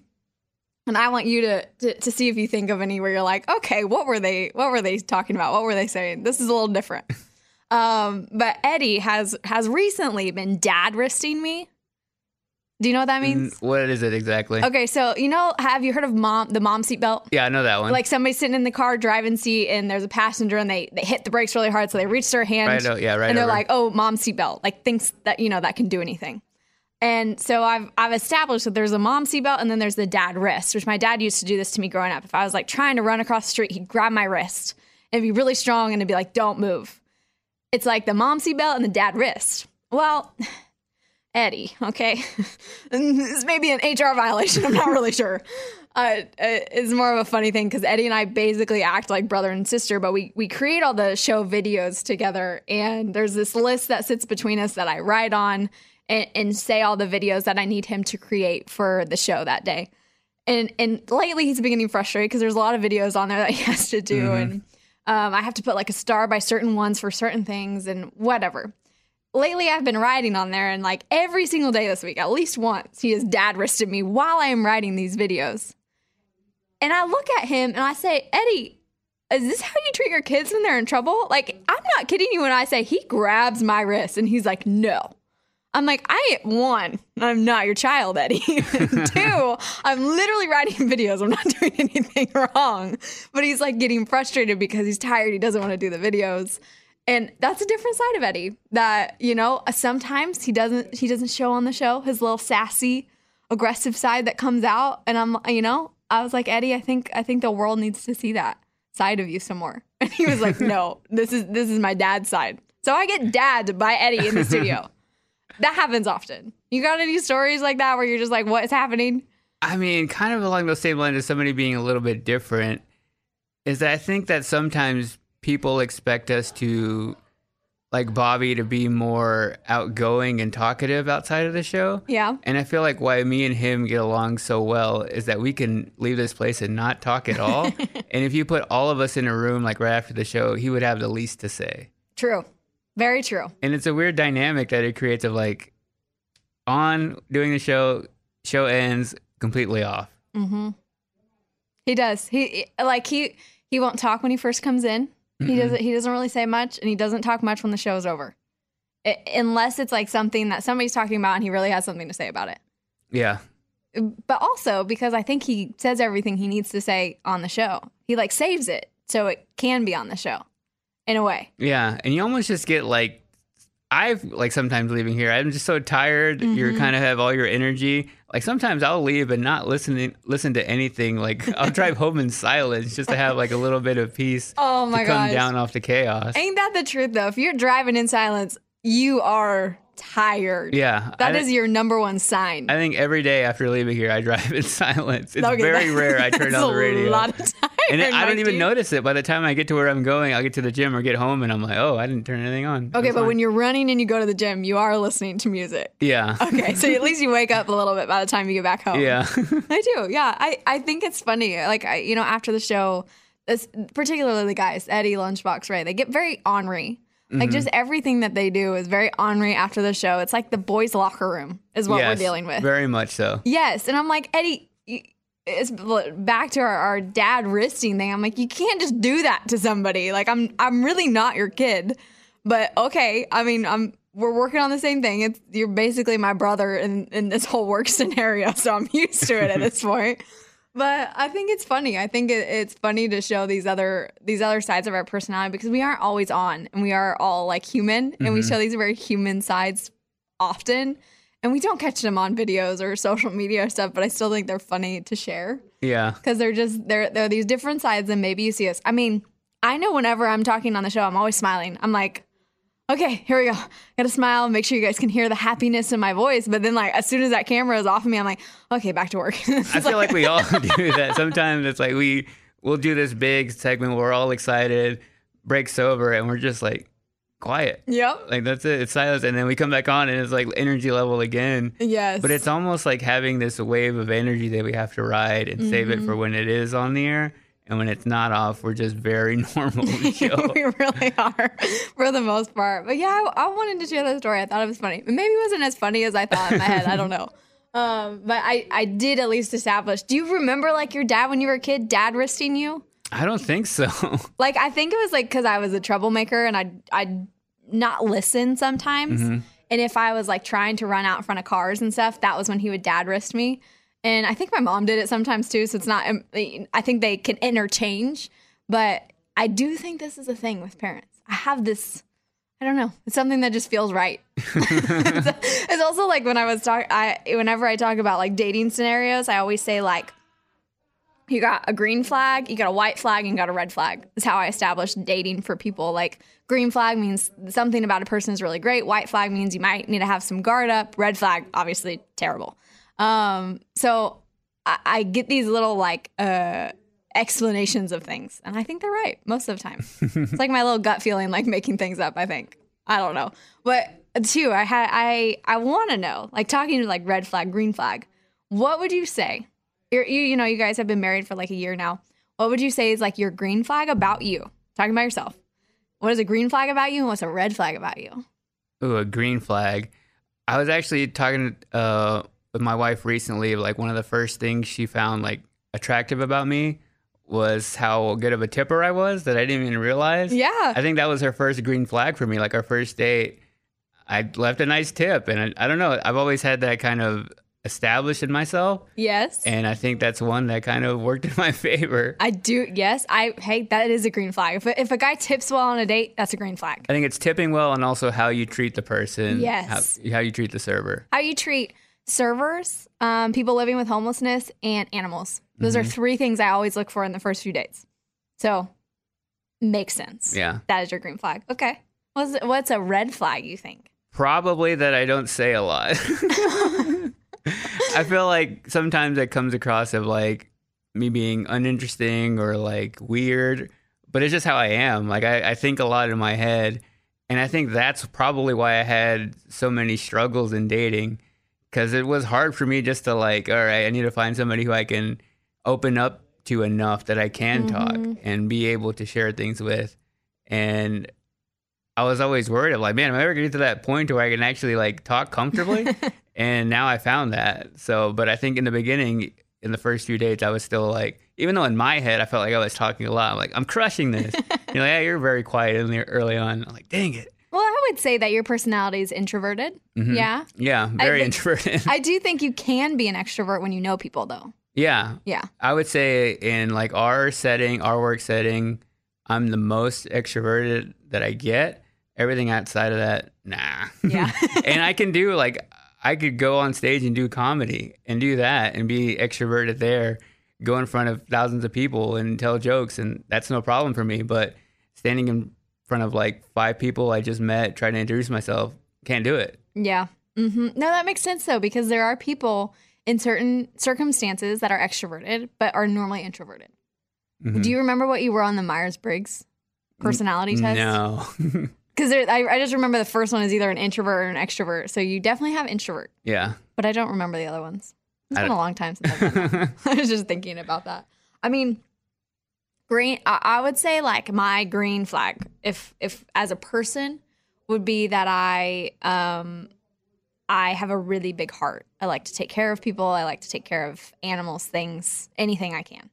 and I want you to, to to see if you think of any where you're like, okay, what were they what were they talking about? What were they saying? This is a little different. Um, but Eddie has has recently been dad wristing me. Do you know what that means? What is it exactly? Okay, so you know, have you heard of mom the mom seatbelt? Yeah, I know that one. Like somebody's sitting in the car driving seat and there's a passenger and they, they hit the brakes really hard, so they reach their hand Right o- yeah, right and they're over. like, "Oh, mom seatbelt," like thinks that you know that can do anything. And so I've I've established that there's a mom seatbelt and then there's the dad wrist, which my dad used to do this to me growing up. If I was like trying to run across the street, he'd grab my wrist and be really strong and it'd be like, "Don't move." It's like the mom seatbelt and the dad wrist. Well, Eddie, okay, and this may be an HR violation. I'm not really sure. Uh, it's more of a funny thing because Eddie and I basically act like brother and sister, but we we create all the show videos together, and there's this list that sits between us that I write on and, and say all the videos that I need him to create for the show that day. And and lately he's been getting frustrated because there's a lot of videos on there that he has to do, Mhm. and um, I have to put like a star by certain ones for certain things and whatever. Lately, I've been writing on there, and like every single day this week, at least once, he has dad wristed me while I am writing these videos. And I look at him and I say, Eddie, is this how you treat your kids when they're in trouble? Like, I'm not kidding you when I say he grabs my wrist and he's like, no. I'm like, I one, I'm not your child, Eddie. Two, I'm literally writing videos. I'm not doing anything wrong. But he's like getting frustrated because he's tired. He doesn't want to do the videos. And that's a different side of Eddie that, you know, sometimes he doesn't he doesn't show on the show his little sassy, aggressive side that comes out. And I'm you know, I was like, Eddie, I think I think the world needs to see that side of you some more. And he was like, No, this is this is my dad's side. So I get dabbed by Eddie in the studio. that happens often. You got any stories like that where you're just like, what is happening? I mean, kind of along those same lines as somebody being a little bit different, is that I think that sometimes people expect us to, like Bobby, to be more outgoing and talkative outside of the show. Yeah. And I feel like why me and him get along so well is that we can leave this place and not talk at all. and if you put all of us in a room, like right after the show, he would have the least to say. True. Very true. And it's a weird dynamic that it creates of like on doing the show, show ends completely off. Mm-hmm. He does. He like he he won't talk when he first comes in. He doesn't. He doesn't really say much, and he doesn't talk much when the show's over, I unless it's like something that somebody's talking about and he really has something to say about it. Yeah. But also because I think he says everything he needs to say on the show. He like saves it so it can be on the show, in a way. Yeah, and you almost just get like I've like sometimes leaving here. I'm just so tired. You Mhm. kind of have all your energy. Like sometimes I'll leave and not listen listen to anything. Like I'll drive home in silence just to have like a little bit of peace. Oh my to come gosh. down off the chaos. Ain't that the truth though? If you're driving in silence, you are tired. Yeah, That is your number one sign. I think every day after leaving here, I drive in silence. It's Okay, very rare I turn on the radio. a lot of time, and I don't even notice it. By the time I get to where I'm going, I'll get to the gym or get home, and I'm like, oh, I didn't turn anything on. Okay, but fine. when you're running and you go to the gym, you are listening to music. yeah, Okay, so at least you wake up a little bit by the time you get back home. yeah. I do. Yeah, I, I think it's funny. Like I, you know, after the show, this, particularly the guys, Eddie, Lunchbox, Ray, they get very ornery. Like Mhm. just everything that they do is very ornery after the show. It's like the boys' locker room is what we're dealing with. Very much so. Yes, and I'm like Eddie. It's back to our, our dad wristing thing. I'm like, you can't just do that to somebody. Like, I'm I'm really not your kid, but okay. I mean, I'm we're working on the same thing. It's you're basically my brother in in this whole work scenario, so I'm used to it at this point. But I think it's funny. I think it, it's funny to show these other these other sides of our personality because we aren't always on, and we are all like human, and we Mhm. show these very human sides often. And we don't catch them on videos or social media or stuff, but I still think they're funny to share Yeah. because they're just they're they're these different sides and maybe you see us. I mean, I know whenever I'm talking on the show, I'm always smiling. I'm like, okay, here we go. Gotta smile, make sure you guys can hear the happiness in my voice. But then like as soon as that camera is off of me, I'm like, okay, back to work. I feel like we all do that. Sometimes it's like we we'll do this big segment, we're all excited, breaks over, and we're just like quiet. Yep. Like that's it. It's silence, and then we come back on, and it's like energy level again. Yes. But it's almost like having this wave of energy that we have to ride and save it for when it is on the air. And when it's not off, we're just very normal we really are for the most part. But yeah, I, I wanted to share that story. I thought it was funny. Maybe it wasn't as funny as I thought in my head. I don't know. Um, but I, I did at least establish. Do you remember like your dad when you were a kid, dad wristing you? I don't think so. Like I think it was like because I was a troublemaker and I I'd not listen sometimes. Mhm. And if I was like trying to run out in front of cars and stuff, that was when he would dad wrist me. And I think my mom did it sometimes too. So it's not. um, I think they can interchange, but I do think this is a thing with parents. I have this. I don't know. It's something that just feels right. it's, it's also like when I was talking, I whenever I talk about like dating scenarios, I always say like, you got a green flag, you got a white flag, and you got a red flag. Is how I establish dating for people. Like green flag means something about a person is really great. White flag means you might need to have some guard up. Red flag, obviously terrible. Um, so I, I get these little like uh explanations of things, and I think they're right most of the time. it's like my little gut feeling, like making things up. I think I don't know, but two, I had I I want to know, like talking to like red flag, green flag. What would you say? You're, you you know you guys have been married for like a year now. What would you say is like your green flag about you? Talking about yourself. What is a green flag about you, and what's a red flag about you? Ooh, a green flag. I was actually talking uh, with my wife recently. Like one of the first things she found like attractive about me was how good of a tipper I was that I didn't even realize. Yeah. I think that was her first green flag for me. Like our first date, I left a nice tip, and I, I don't know. I've always had that kind of established in myself, Yes. and I think that's one that kind of worked in my favor. I do. Yes. I hey, that is a green flag. If, if a guy tips well on a date, that's a green flag. I think it's tipping well, and also how you treat the person. Yes. How, how you treat the server. How you treat servers, um, people living with homelessness, and animals. Those are Mhm. three things I always look for in the first few dates. So makes sense. Yeah. That is your green flag. Okay. What's what's a red flag? You think? Probably that I don't say a lot. I feel like sometimes it comes across of like me being uninteresting or like weird, but it's just how I am. Like I, I think a lot in my head, and I think that's probably why I had so many struggles in dating because it was hard for me just to like, all right, I need to find somebody who I can open up to enough that I can talk Mhm. and be able to share things with. And I was always worried of like, man, am I ever gonna get to that point where I can actually like talk comfortably? and now I found that. So, but I think in the beginning, in the first few dates, I was still like, even though in my head I felt like I was talking a lot, I'm like, I'm crushing this. you're like, yeah, you're very quiet in there early on. I'm like, dang it. Well, I would say that your personality is introverted. Mhm. Yeah. Yeah, very think- introverted. I do think you can be an extrovert when you know people, though. yeah. Yeah. I would say in like our setting, our work setting, I'm the most extroverted that I get. Everything outside of that, nah. Yeah. and I can do like I could go on stage and do comedy and do that and be extroverted there, go in front of thousands of people and tell jokes and that's no problem for me. But standing in front of like five people I just met, trying to introduce myself, can't do it. Yeah. hmm No, that makes sense though, because there are people in certain circumstances that are extroverted but are normally introverted. Mhm. Do you remember what you were on the Myers Briggs personality test? No. Because I, I just remember the first one is either an introvert or an extrovert. So you definitely have introvert, yeah. but I don't remember the other ones. It's been a long time since I've done that. I was just thinking about that. I mean, green. I, I would say like my green flag, if if as a person, would be that I um I have a really big heart. I like to take care of people. I like to take care of animals, things, anything I can.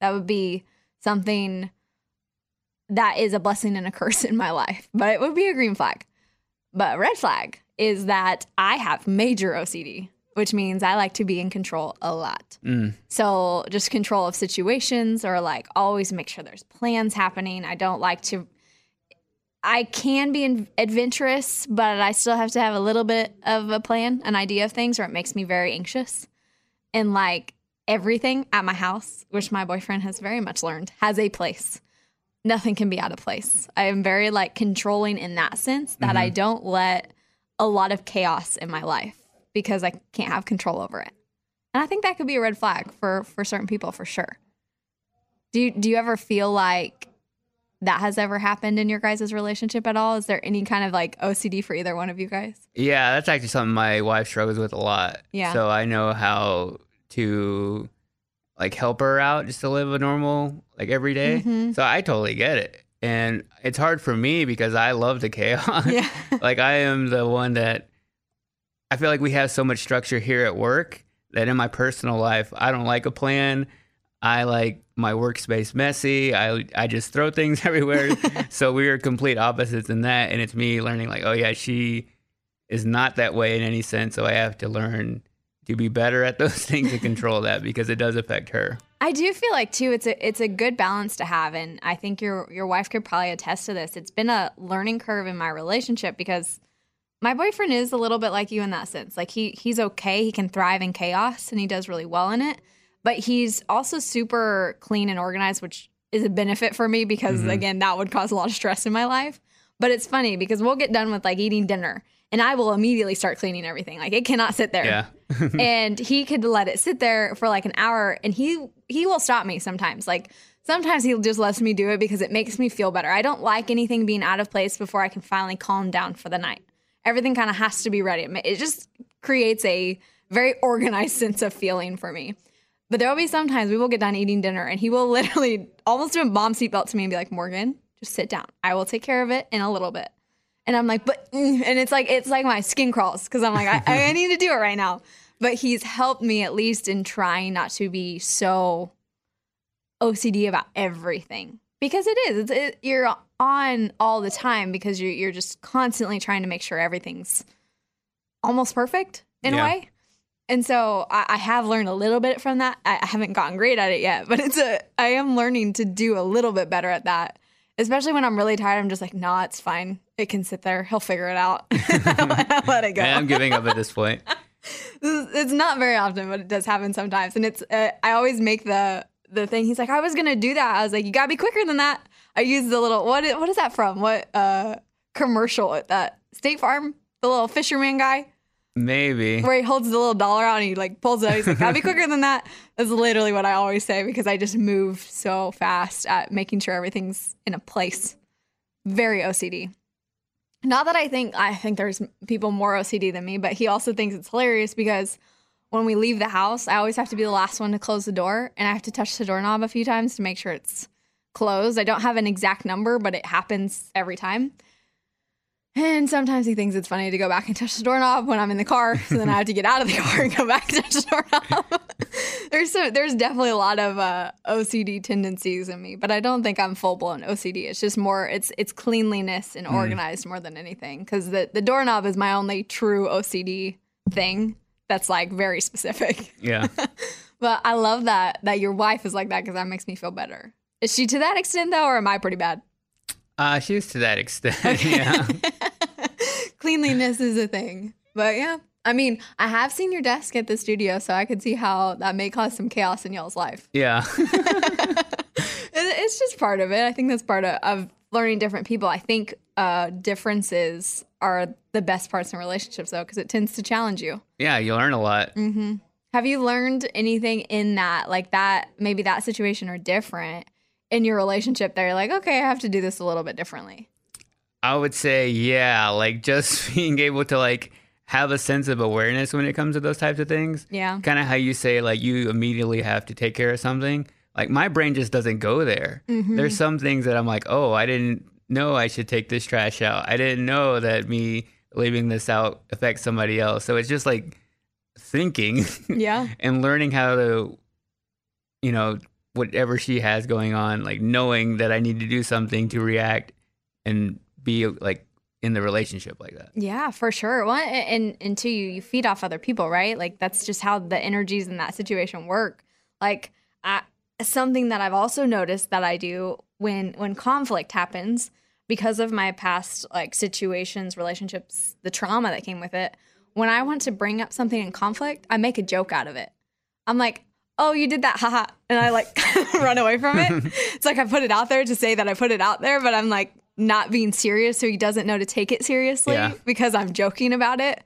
That would be something that is a blessing and a curse in my life, but it would be a green flag. But a red flag is that I have major OCD, which means I like to be in control a lot. Mm. So just control of situations or like always make sure there's plans happening. I don't like to I can be adventurous, but I still have to have a little bit of a plan, an idea of things, or it makes me very anxious. And like everything at my house, which my boyfriend has very much learned, has a place. Nothing can be out of place. I am very like controlling in that sense that I Mhm. don't let a lot of chaos in my life because I can't have control over it. And I think that could be a red flag for for certain people for sure. Do you do you ever feel like that has ever happened in your guys' relationship at all? Is there any kind of like OCD for either one of you guys? Yeah, that's actually something my wife struggles with a lot. Yeah. So I know how to like help her out just to live a normal like every day. Mhm. So I totally get it. And it's hard for me because I love the chaos. Yeah. like I am the one that I feel like we have so much structure here at work that in my personal life I don't like a plan. I like my workspace messy. I I just throw things everywhere. so we are complete opposites in that and it's me learning like, oh yeah, she is not that way in any sense. So I have to learn to be better at those things and control that because it does affect her. I do feel like too it's a it's a good balance to have and I think your your wife could probably attest to this. It's been a learning curve in my relationship because my boyfriend is a little bit like you in that sense. Like he he's okay, he can thrive in chaos and he does really well in it. But he's also super clean and organized, which is a benefit for me because Mhm. again, that would cause a lot of stress in my life. But it's funny because we'll get done with like eating dinner and I will immediately start cleaning everything. Like it cannot sit there. Yeah. and he could let it sit there for like an hour and he he will stop me sometimes. Like sometimes he just lets me do it because it makes me feel better. I don't like anything being out of place before i can finally calm down for the night. Everything kind of has to be ready. It just creates a very organized sense of feeling for me. But there will be sometimes we will get done eating dinner and he will literally almost do a bomb seatbelt to me and be like morgan just sit down. I will take care of it in a little bit and I'm like, but, and it's like, it's like my skin crawls because I'm like, I, I need to do it right now. But he's helped me at least in trying not to be so OCD about everything because it is. It's, it, you're on all the time because you're, you're just constantly trying to make sure everything's almost perfect in Yeah. a way. And so I, I have learned a little bit from that. I, I haven't gotten great at it yet, but it's a I am learning to do a little bit better at that. Especially when I'm really tired, I'm just like, nah, it's fine. It can sit there. He'll figure it out. I let it go. Yeah, I'm giving up at this point. it's not very often, but it does happen sometimes. And it's uh, I always make the the thing. He's like, I was gonna do that. I was like, you gotta be quicker than that. I use the little what is, what is that from? What uh commercial? At that State Farm, the little fisherman guy. Maybe. where he holds the little dollar out and he like pulls it out. He's like, gotta be quicker than that. That's literally what I always say because I just move so fast at making sure everything's in a place. Very OCD. Not that I think I think there's people more OCD than me, but he also thinks it's hilarious because when we leave the house, I always have to be the last one to close the door and I have to touch the doorknob a few times to make sure it's closed. I don't have an exact number, but it happens every time. And sometimes he thinks it's funny to go back and touch the doorknob when I'm in the car. So then I have to get out of the car and go back and touch the doorknob. there's so there's definitely a lot of uh, OCD tendencies in me, but I don't think I'm full blown OCD. It's just more it's it's cleanliness and Mm. organized more than anything. Because the the doorknob is my only true OCD thing that's like very specific. Yeah. But I love that that your wife is like that because that makes me feel better. Is she to that extent though, or am I pretty bad? Uh, she was to that extent. yeah. Cleanliness is a thing. But yeah, I mean, I have seen your desk at the studio, so I could see how that may cause some chaos in y'all's life. Yeah. It's just part of it. I think that's part of, of learning different people. I think uh, differences are the best parts in relationships, though, because it tends to challenge you. Yeah, you learn a lot. hmm Have you learned anything in that, like that, maybe that situation or different in your relationship that you're like, okay, I have to do this a little bit differently? I would say, yeah, like just being able to like have a sense of awareness when it comes to those types of things. Yeah. Kind of how you say like you immediately have to take care of something. Like my brain just doesn't go there. Mhm. There's some things that I'm like, oh, I didn't know I should take this trash out. I didn't know that me leaving this out affects somebody else. So it's just like thinking Yeah. and learning how to, you know, whatever she has going on, like knowing that I need to do something to react and be like in the relationship like that. Yeah, for sure. Well, and and two, you you feed off other people, right? Like that's just how the energies in that situation work. Like I, something that I've also noticed that I do when when conflict happens because of my past like situations, relationships, the trauma that came with it. When I want to bring up something in conflict, I make a joke out of it. I'm like, "Oh, you did that, haha," and I like run away from it. it's like I put it out there to say that I put it out there, but I'm like not being serious, so he doesn't know to take it seriously Yeah. because I'm joking about it.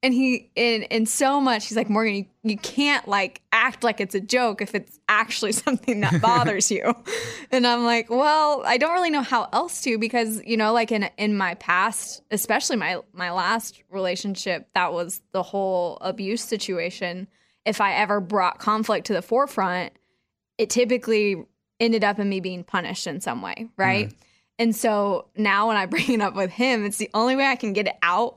And he in in so much, he's like, Morgan, you, you can't like act like it's a joke if it's actually something that bothers you. And I'm like, well, I don't really know how else to because you know, like in in my past, especially my my last relationship, that was the whole abuse situation. If I ever brought conflict to the forefront, it typically ended up in me being punished in some way, right? Mm. And so now when I bring it up with him, it's the only way I can get it out.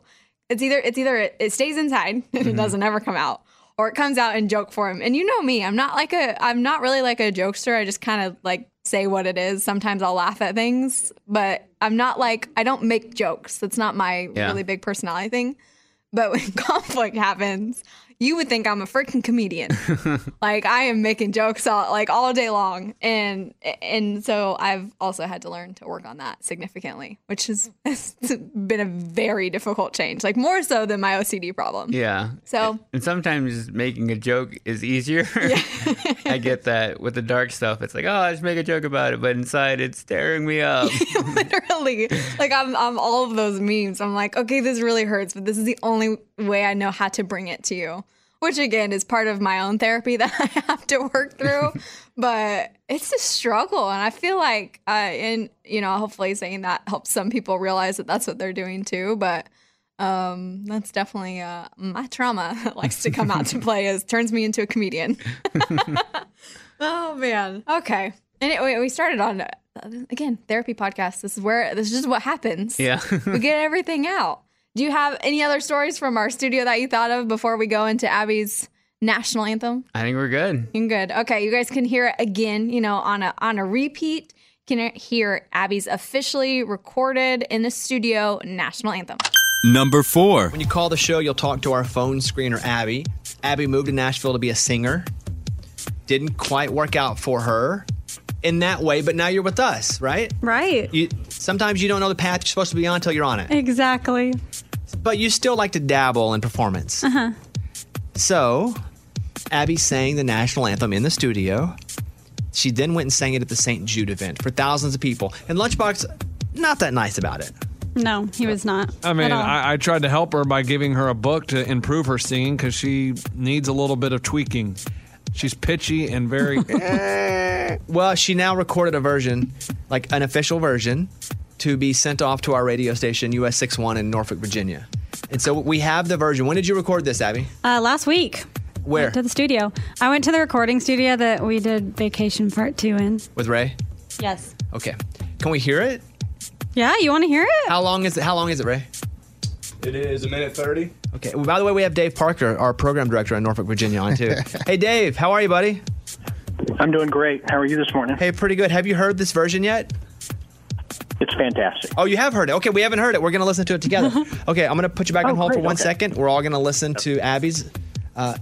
It's either it's either it, it stays inside and it Mhm. doesn't ever come out, or it comes out in joke form. And you know me, I'm not like a I'm not really like a jokester. I just kind of like say what it is. Sometimes I'll laugh at things, but I'm not like I don't make jokes. That's not my Yeah. really big personality thing. But when conflict happens, you would think I'm a freaking comedian. like I am making jokes all like all day long, and and so I've also had to learn to work on that significantly, which has, has been a very difficult change, like more so than my OCD problem. Yeah. So And sometimes making a joke is easier. I get that with the dark stuff. It's like, oh, I just make a joke about it, but inside it's tearing me up. literally, like I'm I'm all of those memes. I'm like, okay, this really hurts, but this is the only way I know how to bring it to you. Which again is part of my own therapy that I have to work through, but it's a struggle, and I feel like, uh, and you know, hopefully saying that helps some people realize that that's what they're doing too. But um, that's definitely uh, my trauma that likes to come out to play. Is turns me into a comedian. oh man. Okay. Anyway, we started on uh, again therapy podcast. This is where this is just what happens. Yeah. we get everything out. Do you have any other stories from our studio that you thought of before we go into Abby's national anthem? I think we're good. You're good. Okay, you guys can hear it again. You know, on a on a repeat. You can hear Abby's officially recorded in the studio national anthem. Number four. When you call the show, you'll talk to our phone screener, Abby. Abby moved to Nashville to be a singer. Didn't quite work out for her in that way, but now you're with us, right? Right. You sometimes you don't know the path you're supposed to be on until you're on it. Exactly. But you still like to dabble in performance. Uh huh. So, Abby sang the national anthem in the studio. She then went and sang it at the St. Jude event for thousands of people. And Lunchbox, not that nice about it. No, he was not. I mean. I, I tried to help her by giving her a book to improve her singing because she needs a little bit of tweaking. She's pitchy and very. Well, she now recorded a version, like an official version, to be sent off to our radio station, US 61 in Norfolk, Virginia. And so we have the version. When did you record this, Abby? Uh, last week. Where? Went to the studio. I went to the recording studio that we did Vacation Part 2 in. With Ray? Yes. Okay. Can we hear it? Yeah, you want to hear it? How long is it? How long is it, Ray? It is a minute 30. Okay. Well, by the way, we have Dave Parker, our program director in Norfolk, Virginia, on too. hey, Dave, how are you, buddy? I'm doing great. How are you this morning? Hey, pretty good. Have you heard this version yet? It's fantastic. Oh, you have heard it. Okay, we haven't heard it. We're going to listen to it together. okay, I'm going to put you back on Oh, hold for great, one okay. second. We're all going to listen to Abby's uh,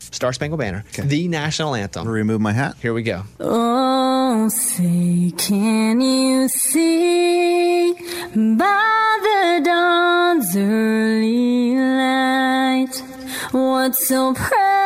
Star Spangled Banner, the national anthem. Remove my hat. Here we go. Oh, say, can you see by the dawn's early light what so proudly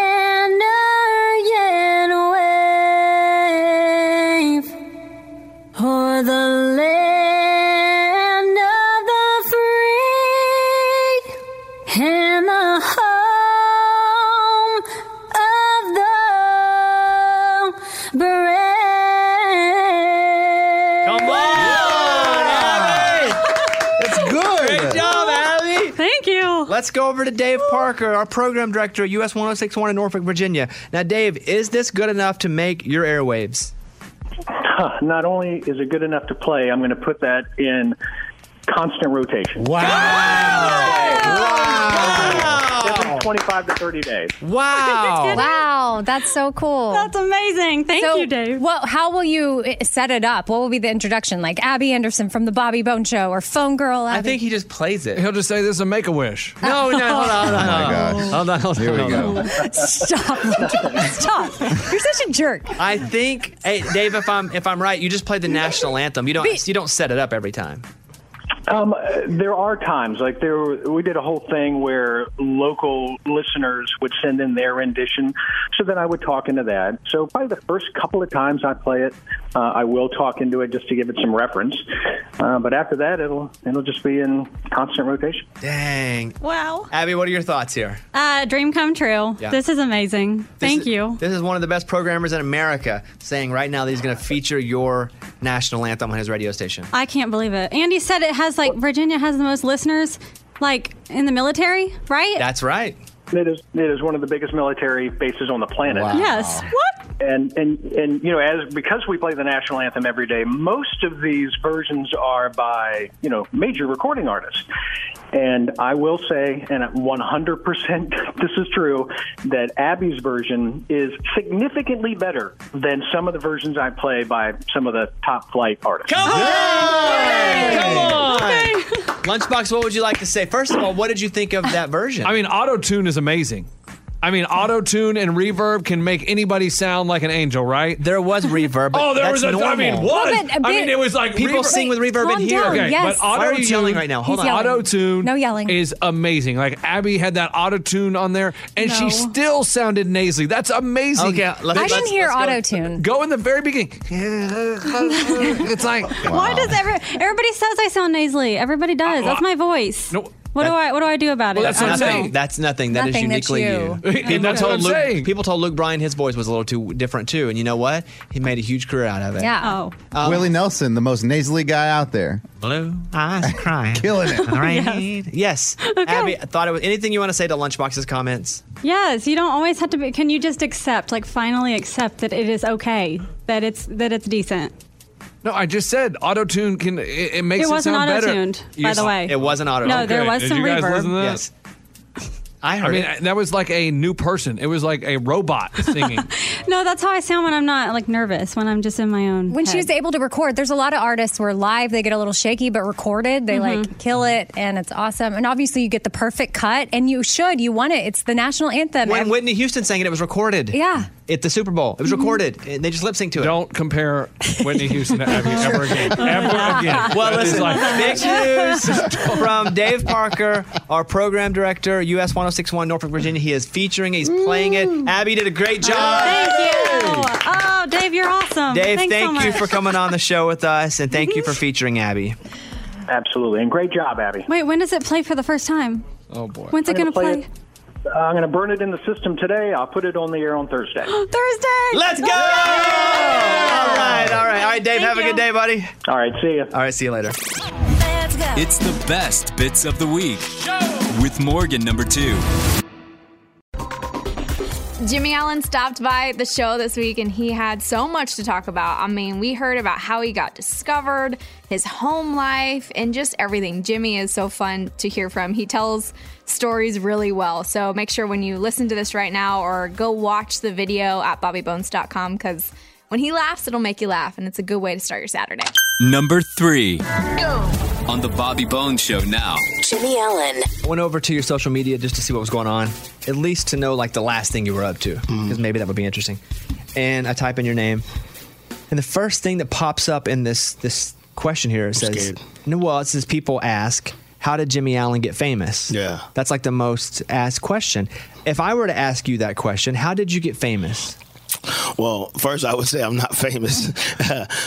Let's go over to Dave Parker, our program director at US 1061 in Norfolk, Virginia. Now, Dave, is this good enough to make your airwaves? Not only is it good enough to play, I'm going to put that in constant rotation. Wow. Every 25 to 30 days. Wow. Wow, that's so cool. That's amazing. Thank so, you, Dave. Well, how will you uh, set it up? What will be the introduction? Like Abby Anderson from the Bobby Bone Show or Phone Girl Abby? I think he just plays it. He'll just say this is a make a wish. No, no, hold on, hold on. Oh my hold on. gosh. Hold on, hold on. Here we go. Stop. Stop. You're such a jerk. I think, hey, Dave, if I'm if I'm right, you just play the national anthem. You don't you don't set it up every time. Um, there are times like there we did a whole thing where local listeners would send in their rendition, so then I would talk into that. So probably the first couple of times I play it, uh, I will talk into it just to give it some reference. Uh, but after that, it'll it'll just be in constant rotation. Dang. Wow. Abby, what are your thoughts here? Uh, dream come true. Yeah. This is amazing. Thank is- you. This is one of the best programmers in America saying right now that he's going to feature your national anthem on his radio station. I can't believe it. Andy said it has like Virginia has the most listeners, like in the military, right? That's right. It is it is one of the biggest military bases on the planet. Yes. What? And and and you know, as because we play the national anthem every day, most of these versions are by you know major recording artists. And I will say, and 100% this is true, that Abby's version is significantly better than some of the versions I play by some of the top flight artists. Come on! Come on! Lunchbox, what would you like to say? First of all, what did you think of that version? I mean, auto tune is amazing. I mean, auto tune and reverb can make anybody sound like an angel, right? There was reverb. oh, there was a. Normal. I mean, what? Well, but a I mean, it was like People reverb- sing with reverb in here. down, Okay, yes. but auto Why tune yelling right now? Hold He's on. Auto tune, No yelling. is amazing. Like Abby had that auto tune on there, and No. she still sounded nasally. That's amazing. Okay, let's- I didn't let's- hear let's go. auto tune. Go in the very beginning. it's like Why does every, everybody says I sound nasally? Everybody does. Uh, That's my voice. No. What do I what do I do about it? That's I what I'm don't know. saying. That's nothing. That is Nothing, that's uniquely you. you. People That's told Luke. saying. People told Luke Bryan his voice was a little too different too, and you know what? He made a huge career out of it. Yeah. Oh. Um, Willie Nelson, the most nasally guy out there. Blue eyes crying, Killing it. Right? Yes. Abby, I thought it was anything you want to say to Lunchbox's comments. Yes, you don't always have to be can you just accept, like finally accept that it is okay, that it's that it's decent. No. I just said auto tune can. It, it makes it it, wasn't sound auto better. tuned, by the way. It wasn't auto. No, there was did some you guys reverb. listen to that? Yes. I heard I mean, it. that was like a new person. It was like a robot singing. No, that's how I sound when I'm not like nervous, when I'm just in my own. When she was able to record, there's a lot of artists where live they get a little shaky, but recorded they Mm-hmm. like kill it, and it's awesome. And obviously, you get the perfect cut, and you should. You want it. It's the national anthem. When And- Whitney Houston sang it, it was recorded. yeah. At the Super Bowl, it was recorded. And they just lip synced to it. Don't compare Whitney Houston to Abby ever again. Ever again. Well, That is listen, like- big news from Dave Parker, our program director, US 1061 Norfolk, Virginia. He is featuring it, he's playing it. Abby did a great job. Thank you. Oh, Dave, you're awesome. Dave, Thanks so thank you for coming on the show with us, and thank you for featuring Abby. Absolutely, and great job, Abby. Wait, when does it play for the first time? oh boy. When's it gonna gonna play? play Uh, I'm going to burn it in the system today. I'll put it on the air on Thursday. Thursday. Let's go! All right, all right, all right, Dave. Thank have a good day, buddy. All right, see you. All right, see you later. It's the best bits of the week with Morgan number two. Jimmy Allen stopped by the show this week and he had so much to talk about. I mean, we heard about how he got discovered, his home life, and just everything. Jimmy is so fun to hear from. He tells stories really well. So make sure when you listen to this right now or go watch the video at bobbybones.com because when he laughs, it'll make you laugh and it's a good way to start your Saturday. Number three. On the Bobby Bones Show now. Jimmy Allen. I went over to your social media just to see what was going on, at least to know like the last thing you were up to, because mm-hmm. maybe that would be interesting. And I type in your name, and the first thing that pops up in this this question here it says, scared. "No, well, it says people ask." How did Jimmy Allen get famous? Yeah. That's like the most asked question. If I were to ask you that question, how did you get famous? Well, first I would say I'm not famous,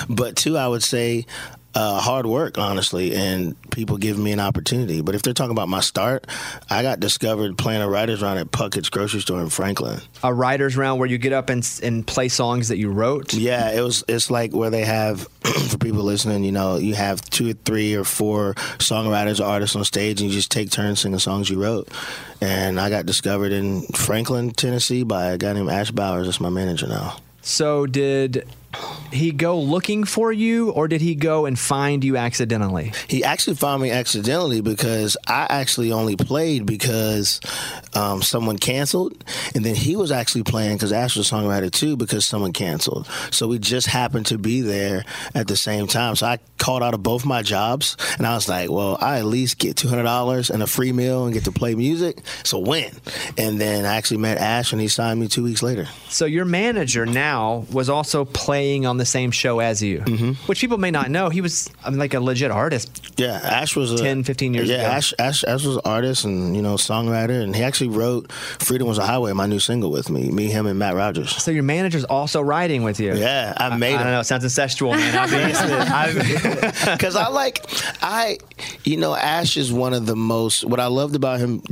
but two I would say uh, hard work, honestly, and people giving me an opportunity. But if they're talking about my start, I got discovered playing a writers round at Puckett's grocery store in Franklin. A writer's round where you get up and, and play songs that you wrote? Yeah, it was. It's like where they have for people listening. You know, you have two or three or four songwriters or artists on stage, and you just take turns singing songs you wrote. And I got discovered in Franklin, Tennessee, by a guy named Ash Bowers. That's my manager now. So did he go looking for you or did he go and find you accidentally? He actually found me accidentally because I actually only played because um, someone canceled, and then he was actually playing because Ash was a songwriter too because someone canceled. So we just happened to be there at the same time. So I called out of both my jobs, and I was like, "Well, I at least get two hundred dollars and a free meal and get to play music. So win." And then I actually met Ash, and he signed me two weeks later. So your manager now was also playing playing on the same show as you, mm-hmm. which people may not know. He was I mean, like a legit artist. Yeah, Ash was a, 10, 15 years yeah, ago. Ash, Ash, Ash was an artist and you know songwriter, and he actually wrote "Freedom Was a Highway," my new single, with me, me, him, and Matt Rogers. So your manager's also writing with you. Yeah, I made I, I don't know. It sounds incestual, man. Because I like, I, you know, Ash is one of the most. What I loved about him.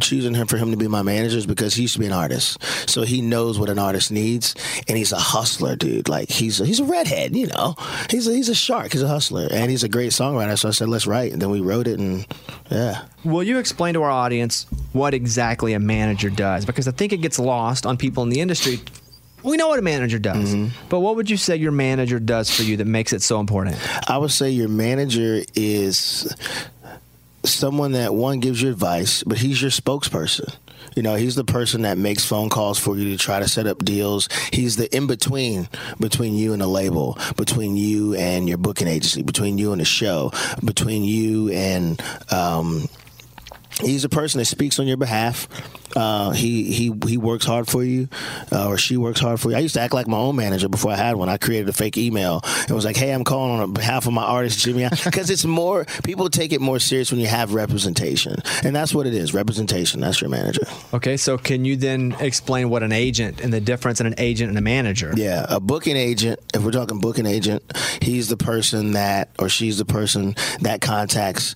Ch- Choosing him for him to be my manager is because he used to be an artist, so he knows what an artist needs, and he's a hustler, dude. Like he's a, he's a redhead, you know. He's a, he's a shark. He's a hustler, and he's a great songwriter. So I said, let's write, and then we wrote it, and yeah. Will you explain to our audience what exactly a manager does? Because I think it gets lost on people in the industry. We know what a manager does, mm-hmm. but what would you say your manager does for you that makes it so important? I would say your manager is someone that one gives you advice, but he's your spokesperson. You know, he's the person that makes phone calls for you to try to set up deals. He's the in between between you and the label, between you and your booking agency, between you and the show, between you and um, he's a person that speaks on your behalf. Uh, he he he works hard for you, uh, or she works hard for you. I used to act like my own manager before I had one. I created a fake email and was like, "Hey, I'm calling on behalf of my artist Jimmy," because it's more people take it more serious when you have representation, and that's what it is. Representation. That's your manager. Okay, so can you then explain what an agent and the difference in an agent and a manager? Yeah, a booking agent, if we're talking booking agent, he's the person that, or she's the person that contacts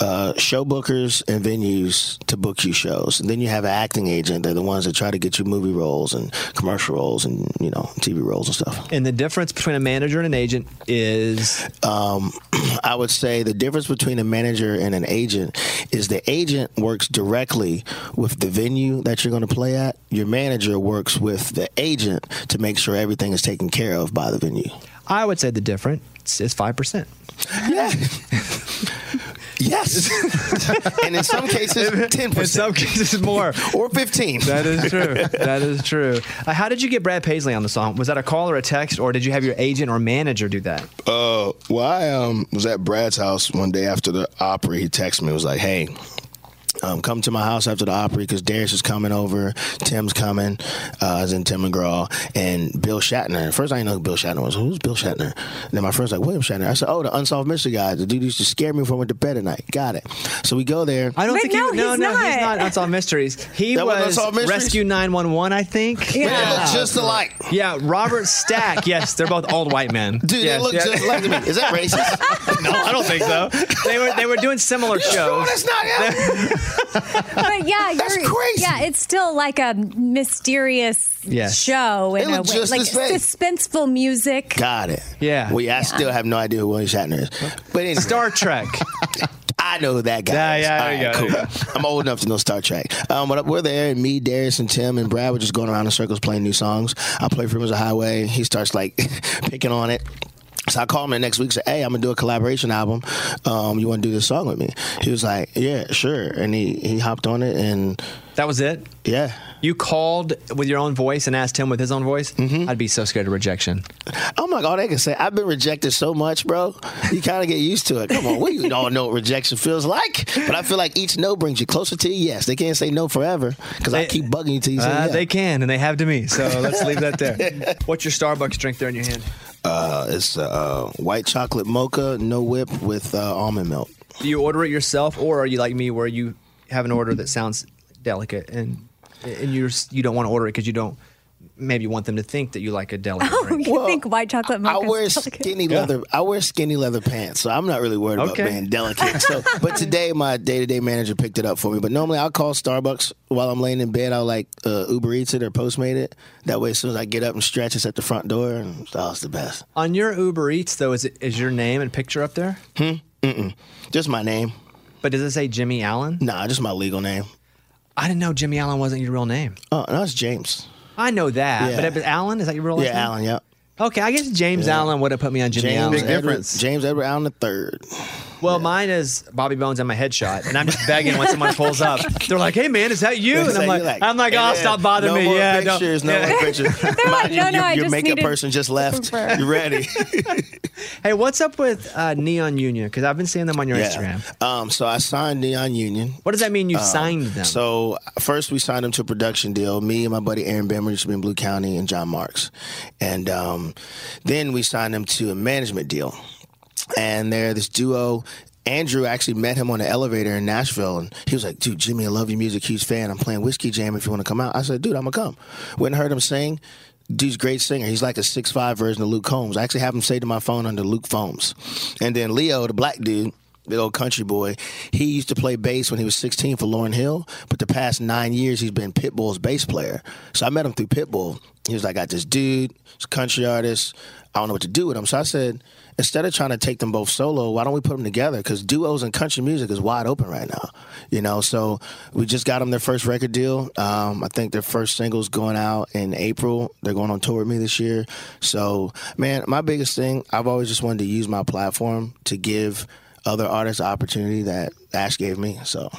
uh, show bookers and venues to book you shows. And then you have an acting agent. They're the ones that try to get you movie roles and commercial roles and, you know, TV roles and stuff. And the difference between a manager and an agent is? Um, I would say the difference between a manager and an agent is the agent works directly with the venue that you're going to play at. Your manager works with the agent to make sure everything is taken care of by the venue. I would say the difference is 5%. Yeah. Yes. and in some cases, 10%. In some cases, more. or 15. That is true. that is true. Uh, how did you get Brad Paisley on the song? Was that a call or a text, or did you have your agent or manager do that? Uh, well, I um, was at Brad's house one day after the opera. He texted me, was like, hey, um, come to my house after the opera because Darius is coming over, Tim's coming, uh, as in Tim McGraw, and Bill Shatner. At first, I didn't know who Bill Shatner was. Who's Bill Shatner? And then my friend's like, William Shatner. I said, oh, the Unsolved Mystery guy. The dude used to scare me before I went to bed at night. Got it. So we go there. I don't But think no, he, no, he's no, he's not. not Unsolved Mysteries. He That wasn't was Unsolved Mysteries? Rescue 911, I think. Yeah. They look just alike. Yeah, Robert Stack. yes, they're both old white men. Dude, yes, they look yeah. just like me. Is that racist? no, I don't think so. They were they were doing similar shows. that's not him. but yeah, That's you're, crazy. Yeah, it's still like a mysterious Yes. show They in a look way, just like the same. suspenseful music. Got it. Yeah. Well, yeah, I still have no idea who William Shatner is. But anyway. Star Trek. I know who that guy. Yeah, is. yeah, All there you go, cool. I'm old enough to know Star Trek. Um, but we're there, and me, Darius, and Tim, and Brad were just going around in circles playing new songs. I play for him as a highway. He starts like picking on it. So I called him the next week. Said, "Hey, I'm gonna do a collaboration album. Um, you want to do this song with me?" He was like, "Yeah, sure." And he he hopped on it, and That was it. yeah, You called with your own voice and asked him with his own voice. Mm-hmm. I'd be so scared of rejection. Oh my God, I can say I've been rejected so much, bro. You kind of get used to it. Come on, we all know what rejection feels like. But I feel like each no brings you closer to a yes. They can't say no forever because I keep bugging you till you Uh, yeah. They can, and they have to me. So let's leave that there. What's your Starbucks drink there in your hand? Uh, it's uh, white chocolate mocha, no whip with uh, almond milk. Do you order it yourself, or are you like me, where you have an order that sounds delicate and and you you don't want to order it because you don't maybe you want them to think that you like a delicate Oh, drink? you think white chocolate I mocha? wear skinny leather. I wear skinny leather pants, so I'm not really worried Okay. about being delicate. So, but today my day to day manager picked it up for me. But normally I'll call Starbucks while I'm laying in bed. I'll like uh, Uber Eats it or Postmate it. That way, as soon as I get up and stretch, it's at the front door, and oh, it's the best. On your Uber Eats though, is it is your name and picture up there? Hmm. Mm-mm. Just my name. But does it say Jimmy Allen? Nah, just my legal name. I didn't know Jimmy Allen wasn't your real name. Oh, no, it's James. I know that, Yeah. but it- but Allen is that your real name? Yeah, name? Allen. Yep. Okay, I guess James Yeah. Allen would have put me on Jimmy James Allen. Edward, James Edward Allen the third. Well, mine is Bobby Bones and my headshot, and I'm just begging when someone pulls up. They're like, "Hey, man, is that you?" And I'm like, "I'm like, oh, stop bothering no me." More yeah, no- pictures, no yeah. more pictures. like, Mind you, "No, no, your, I your just makeup person just left. confirm." You ready? Hey, what's up with uh, Neon Union? Because I've been seeing them on your Yeah. Instagram. Um, so I signed Neon Union. What does that mean? You Um, signed them? So first we signed them to a production deal. Me and my buddy Aaron Benward used to be in Blue County and John Marks, and um, then we signed them to a management deal. And they're this duo. Andrew actually met him on the elevator in Nashville, and he was like, "Dude, Jimmy, I love your music. Huge fan. I'm playing Whiskey Jam. If you want to come out." I said, "Dude, I'm gonna come." Went and heard him sing. Dude's great singer. He's like a six five version of Luke Combs. I actually have him say to my phone under Luke Foams. And then Leo, the black dude, big old country boy, he used to play bass when he was 16 for Lauryn Hill. But the past nine years, he's been Pitbull's bass player. So I met him through Pitbull. He was like, I got this dude, he's a country artist. I don't know what to do with him. So I said, instead of trying to take them both solo, why don't we put them together? Because duos in country music is wide open right now. You know, so we just got them their first record deal. Um, I think their first single's going out in April. They're going on tour with me this year. So, man, my biggest thing, I've always just wanted to use my platform to give other artists opportunity that Ash gave me. So,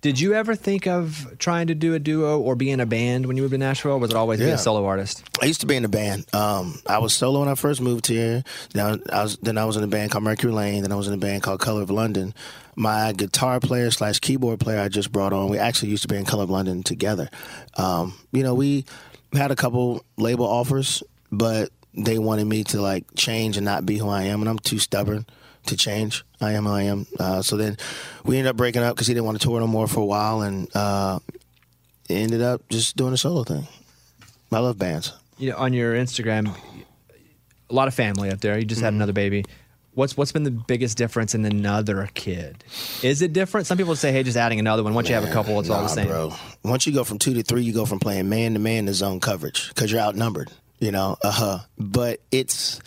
Did you ever think of trying to do a duo or be in a band when you moved to Nashville? Or was it always be a solo artist? I used to be in a band. Um, I was solo when I first moved here. Then I was then I was in a band called Mercury Lane. Then I was in a band called Color of London. My guitar player slash keyboard player I just brought on. We actually used to be in Color of London together. Um, you know, we had a couple label offers, but they wanted me to like change and not be who I am, and I'm too stubborn to change. I am I am. Uh, so then we ended up breaking up because he didn't want to tour no more for a while, and uh, ended up just doing a solo thing. I love bands. You know, on your Instagram, a lot of family up there. You just had Mm-hmm. another baby. What's what's been the biggest difference in another kid? Is it different? Some people say, "Hey, just adding another one." Once you have a couple, it's all the Nah, same. bro. Once you go from two to three, you go from playing man to man to zone coverage because you're outnumbered. You know, uh huh. But it's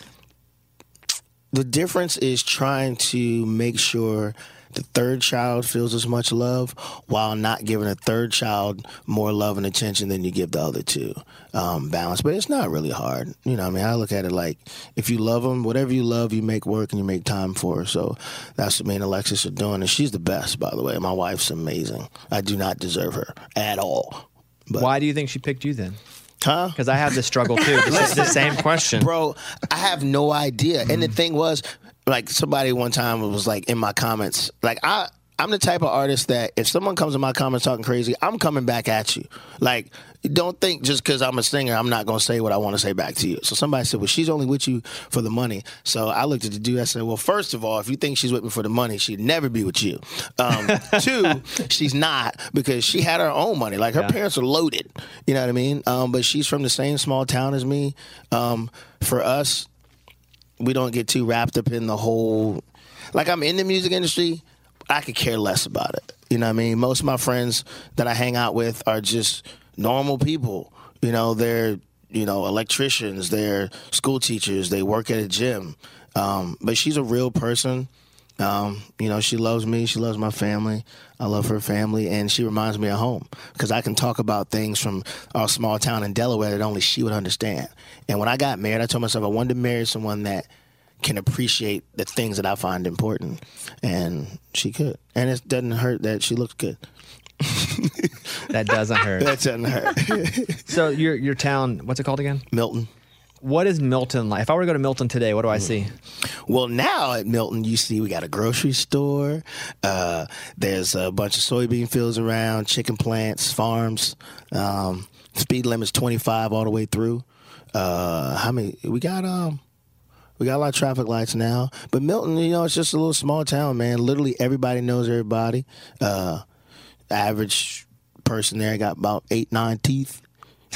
the difference is trying to make sure the third child feels as much love while not giving a third child more love and attention than you give the other two. Um, balance, but it's not really hard. You know, I mean, I look at it like if you love them, whatever you love, you make work and you make time for. So that's what me and Alexis are doing, and she's the best, by the way. My wife's amazing. I do not deserve her at all. but Why do you think she picked you then? Huh? Because I have this struggle too. It's the same question, bro. I have no idea. And the thing was, like somebody one time was like in my comments, like I. I'm the type of artist that if someone comes in my comments talking crazy, I'm coming back at you. Like, don't think just because I'm a singer, I'm not going to say what I want to say back to you. So somebody said, well, she's only with you for the money. So I looked at the dude. I said, well, first of all, if you think she's with me for the money, she'd never be with you. Um, two, she's not because she had her own money. Like her parents are loaded. You know what I mean? Um, but she's from the same small town as me. Um, for us, we don't get too wrapped up in the whole. Like I'm in the music industry, I could care less about it. You know what I mean? Most of my friends that I hang out with are just normal people. You know, they're you know electricians, they're school teachers, they work at a gym. Um, but she's a real person. Um, you know, she loves me. She loves my family. I love her family, and she reminds me of home because I can talk about things from our small town in Delaware that only she would understand. And when I got married, I told myself I wanted to marry someone that can appreciate the things that I find important, and she could. And it doesn't hurt that she looks good. That doesn't hurt. That doesn't hurt. so your your town, what's it called again? Milton. What is Milton like? If I were to go to Milton today, what do I see? Well, now at Milton, you see we got a grocery store. Uh, there's a bunch of soybean fields around, chicken plants, farms. Um, speed limit's 25 all the way through. Uh, how many? We got um, we got a lot of traffic lights now. But Milton, you know, it's just a little small town, man. Literally everybody knows everybody. Uh, average person there got about eight, nine teeth.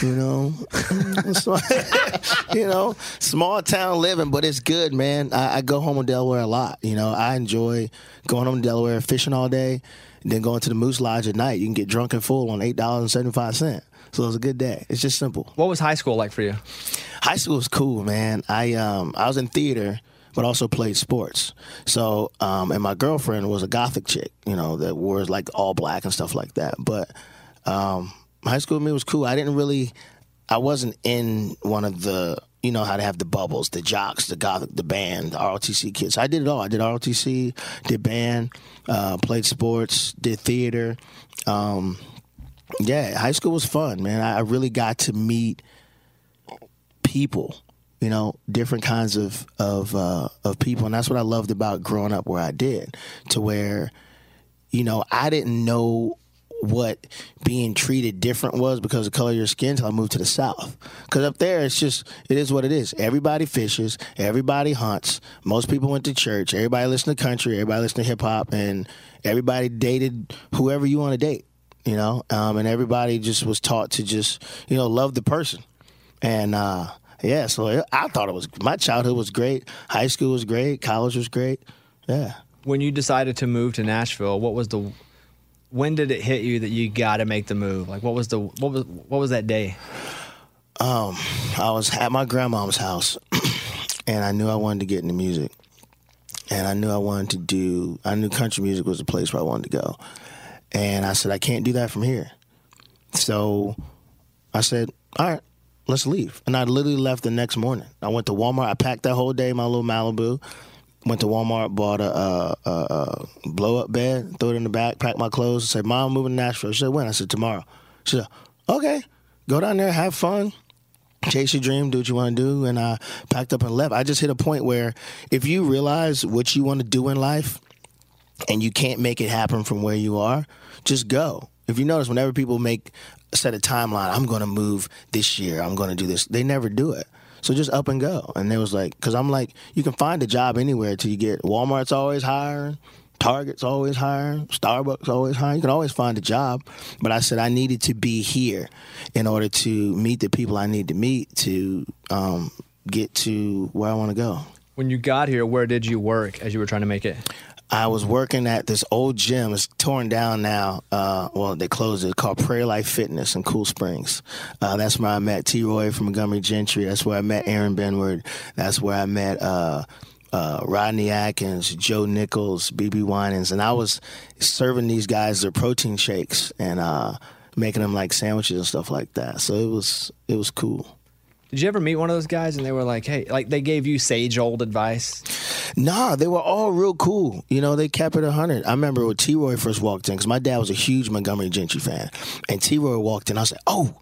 You know, you know, small town living, but it's good, man. I, I go home to Delaware a lot. You know, I enjoy going home to Delaware, fishing all day, and then going to the Moose Lodge at night. You can get drunk and full on eight dollars and seventy five cent. So it was a good day. It's just simple. What was high school like for you? High school was cool, man. I um I was in theater, but also played sports. So um and my girlfriend was a gothic chick, you know, that wore like all black and stuff like that. But um high school me was cool. I didn't really I wasn't in one of the you know how to have the bubbles, the jocks, the gothic, the band, the ROTC kids. I did it all. I did ROTC, did band, uh, played sports, did theater. Um, yeah, high school was fun, man. I really got to meet people, you know, different kinds of of uh, of people, and that's what I loved about growing up where I did, to where, you know, I didn't know what being treated different was because of the color of your skin until I moved to the South. Because up there, it's just it is what it is. Everybody fishes, everybody hunts. Most people went to church. Everybody listened to country. Everybody listened to hip hop, and everybody dated whoever you want to date. You know, um, and everybody just was taught to just you know love the person. And uh, yeah, so it- I thought it was my childhood was great. High school was great. College was great. Yeah. When you decided to move to Nashville, what was the when did it hit you that you got to make the move? Like what was the what was what was that day? Um, I was at my grandmom's house, and I knew I wanted to get into music, and I knew I wanted to do. I knew country music was the place where I wanted to go, and I said I can't do that from here. So I said, all right, let's leave. And I literally left the next morning. I went to Walmart. I packed that whole day, my little Malibu. Went to Walmart, bought a, a, a blow up bed, threw it in the back, packed my clothes, and said, Mom, I'm moving to Nashville. She said, When? I said, Tomorrow. She said, Okay, go down there, have fun, chase your dream, do what you want to do. And I packed up and left. I just hit a point where if you realize what you want to do in life and you can't make it happen from where you are, just go. If you notice, whenever people make set a timeline, I'm going to move this year, I'm going to do this, they never do it. So just up and go. And they was like, because I'm like, you can find a job anywhere till you get Walmart's always hiring. Target's always hiring, Starbucks always hiring. You can always find a job. But I said I needed to be here in order to meet the people I need to meet to um, get to where I want to go. When you got here, where did you work as you were trying to make it? I was working at this old gym. It's torn down now. Uh, well, they closed it. Called Prairie Life Fitness in Cool Springs. Uh, that's where I met Troy from Montgomery Gentry. That's where I met Aaron Benward. That's where I met uh, uh, Rodney Atkins, Joe Nichols, BeBe Winans, and I was serving these guys their protein shakes and uh, making them like sandwiches and stuff like that. So it was it was cool. Did you ever meet one of those guys and they were like, "Hey, like they gave you sage old advice"? Nah, they were all real cool. You know, they kept it 100. I remember when Troy first walked in, because my dad was a huge Montgomery Gentry fan. And Troy walked in, I was like, oh,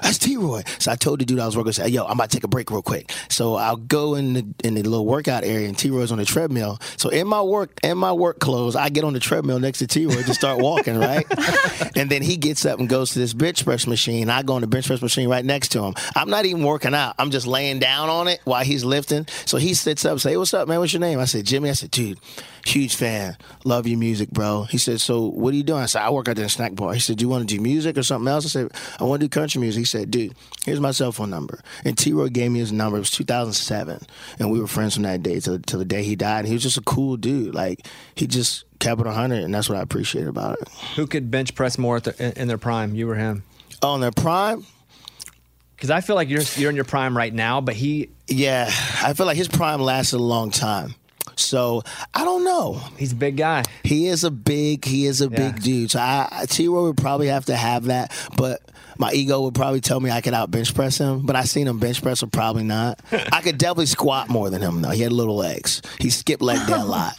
that's Troy. So I told the dude I was working with, I said, yo, I'm about to take a break real quick. So I'll go in the in the little workout area and Troy's on the treadmill. So in my work in my work clothes, I get on the treadmill next to Troy to start walking, right? and then he gets up and goes to this bench press machine. I go on the bench press machine right next to him. I'm not even working out. I'm just laying down on it while he's lifting. So he sits up, say, hey, what's up, man? What's your name? I said, Jimmy. I said, dude, huge fan. Love your music, bro. He said, so what are you doing? I said, I work out in a snack bar. He said, do you want to do music or something else? I said, I want to do country music. He said, dude, here's my cell phone number. And Troy gave me his number. It was 2007. And we were friends from that day till, till the day he died. He was just a cool dude. Like, he just kept it 100, and that's what I appreciate about it. Who could bench press more at the, in- their prime? You or him? Oh, in their prime? Because I feel like you're you're in your prime right now, but he. Yeah, I feel like his prime lasted a long time. So I don't know. He's a big guy. He is a big. He is a big dude. So I, Troy would probably have to have that, but my ego would probably tell me I could out bench press him. But I seen him bench press, so probably not. I could definitely squat more than him though. He had little legs. He skipped leg day a lot.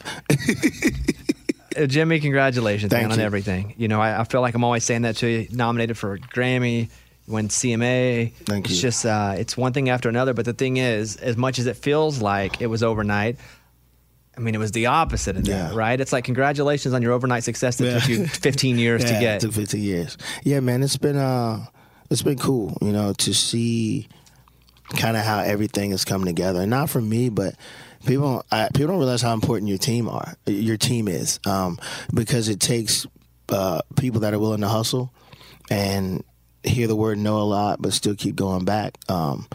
Uh, Jimmy, congratulations man, on everything. You know, I, I feel like I'm always saying that to you. Nominated for a Grammy, win CMA. Thank it's you. just uh, it's one thing after another. But the thing is, as much as it feels like it was overnight, I mean, it was the opposite of that, right? It's like congratulations on your overnight success that took you 15 years yeah, to get. It took 15 years. Yeah, man, it's been uh, it's been cool, you know, to see kind of how everything is coming together. And not for me, but people I, people don't realize how important your team are. Your team is um, because it takes uh, people that are willing to hustle and hear the word no a lot, but still keep going back. Um,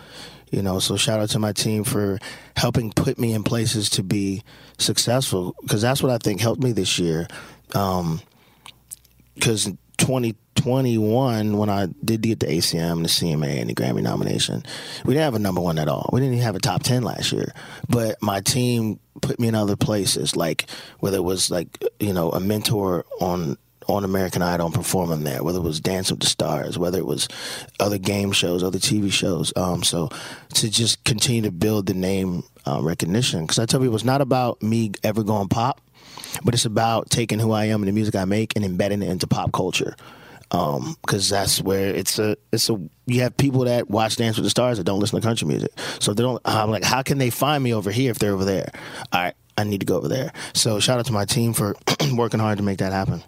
you know, so shout out to my team for helping put me in places to be successful because that's what I think helped me this year. Um, because 2021 when I did get the ACM, the CMA, and the Grammy nomination, we didn't have a number one at all. We didn't even have a top ten last year. But my team put me in other places, like whether it was like you know a mentor on on American Idol and performing there, whether it was Dance with the Stars, whether it was other game shows, other TV shows. Um, so to just continue to build the name uh, recognition, because I tell people it's not about me ever going pop, but it's about taking who I am and the music I make and embedding it into pop culture. Because that's where it's a it's a you have people that watch Dance with the Stars that don't listen to country music. So they don't. I'm like, how can they find me over here if they're over there? All right, I need to go over there. So shout out to my team for working hard to make that happen.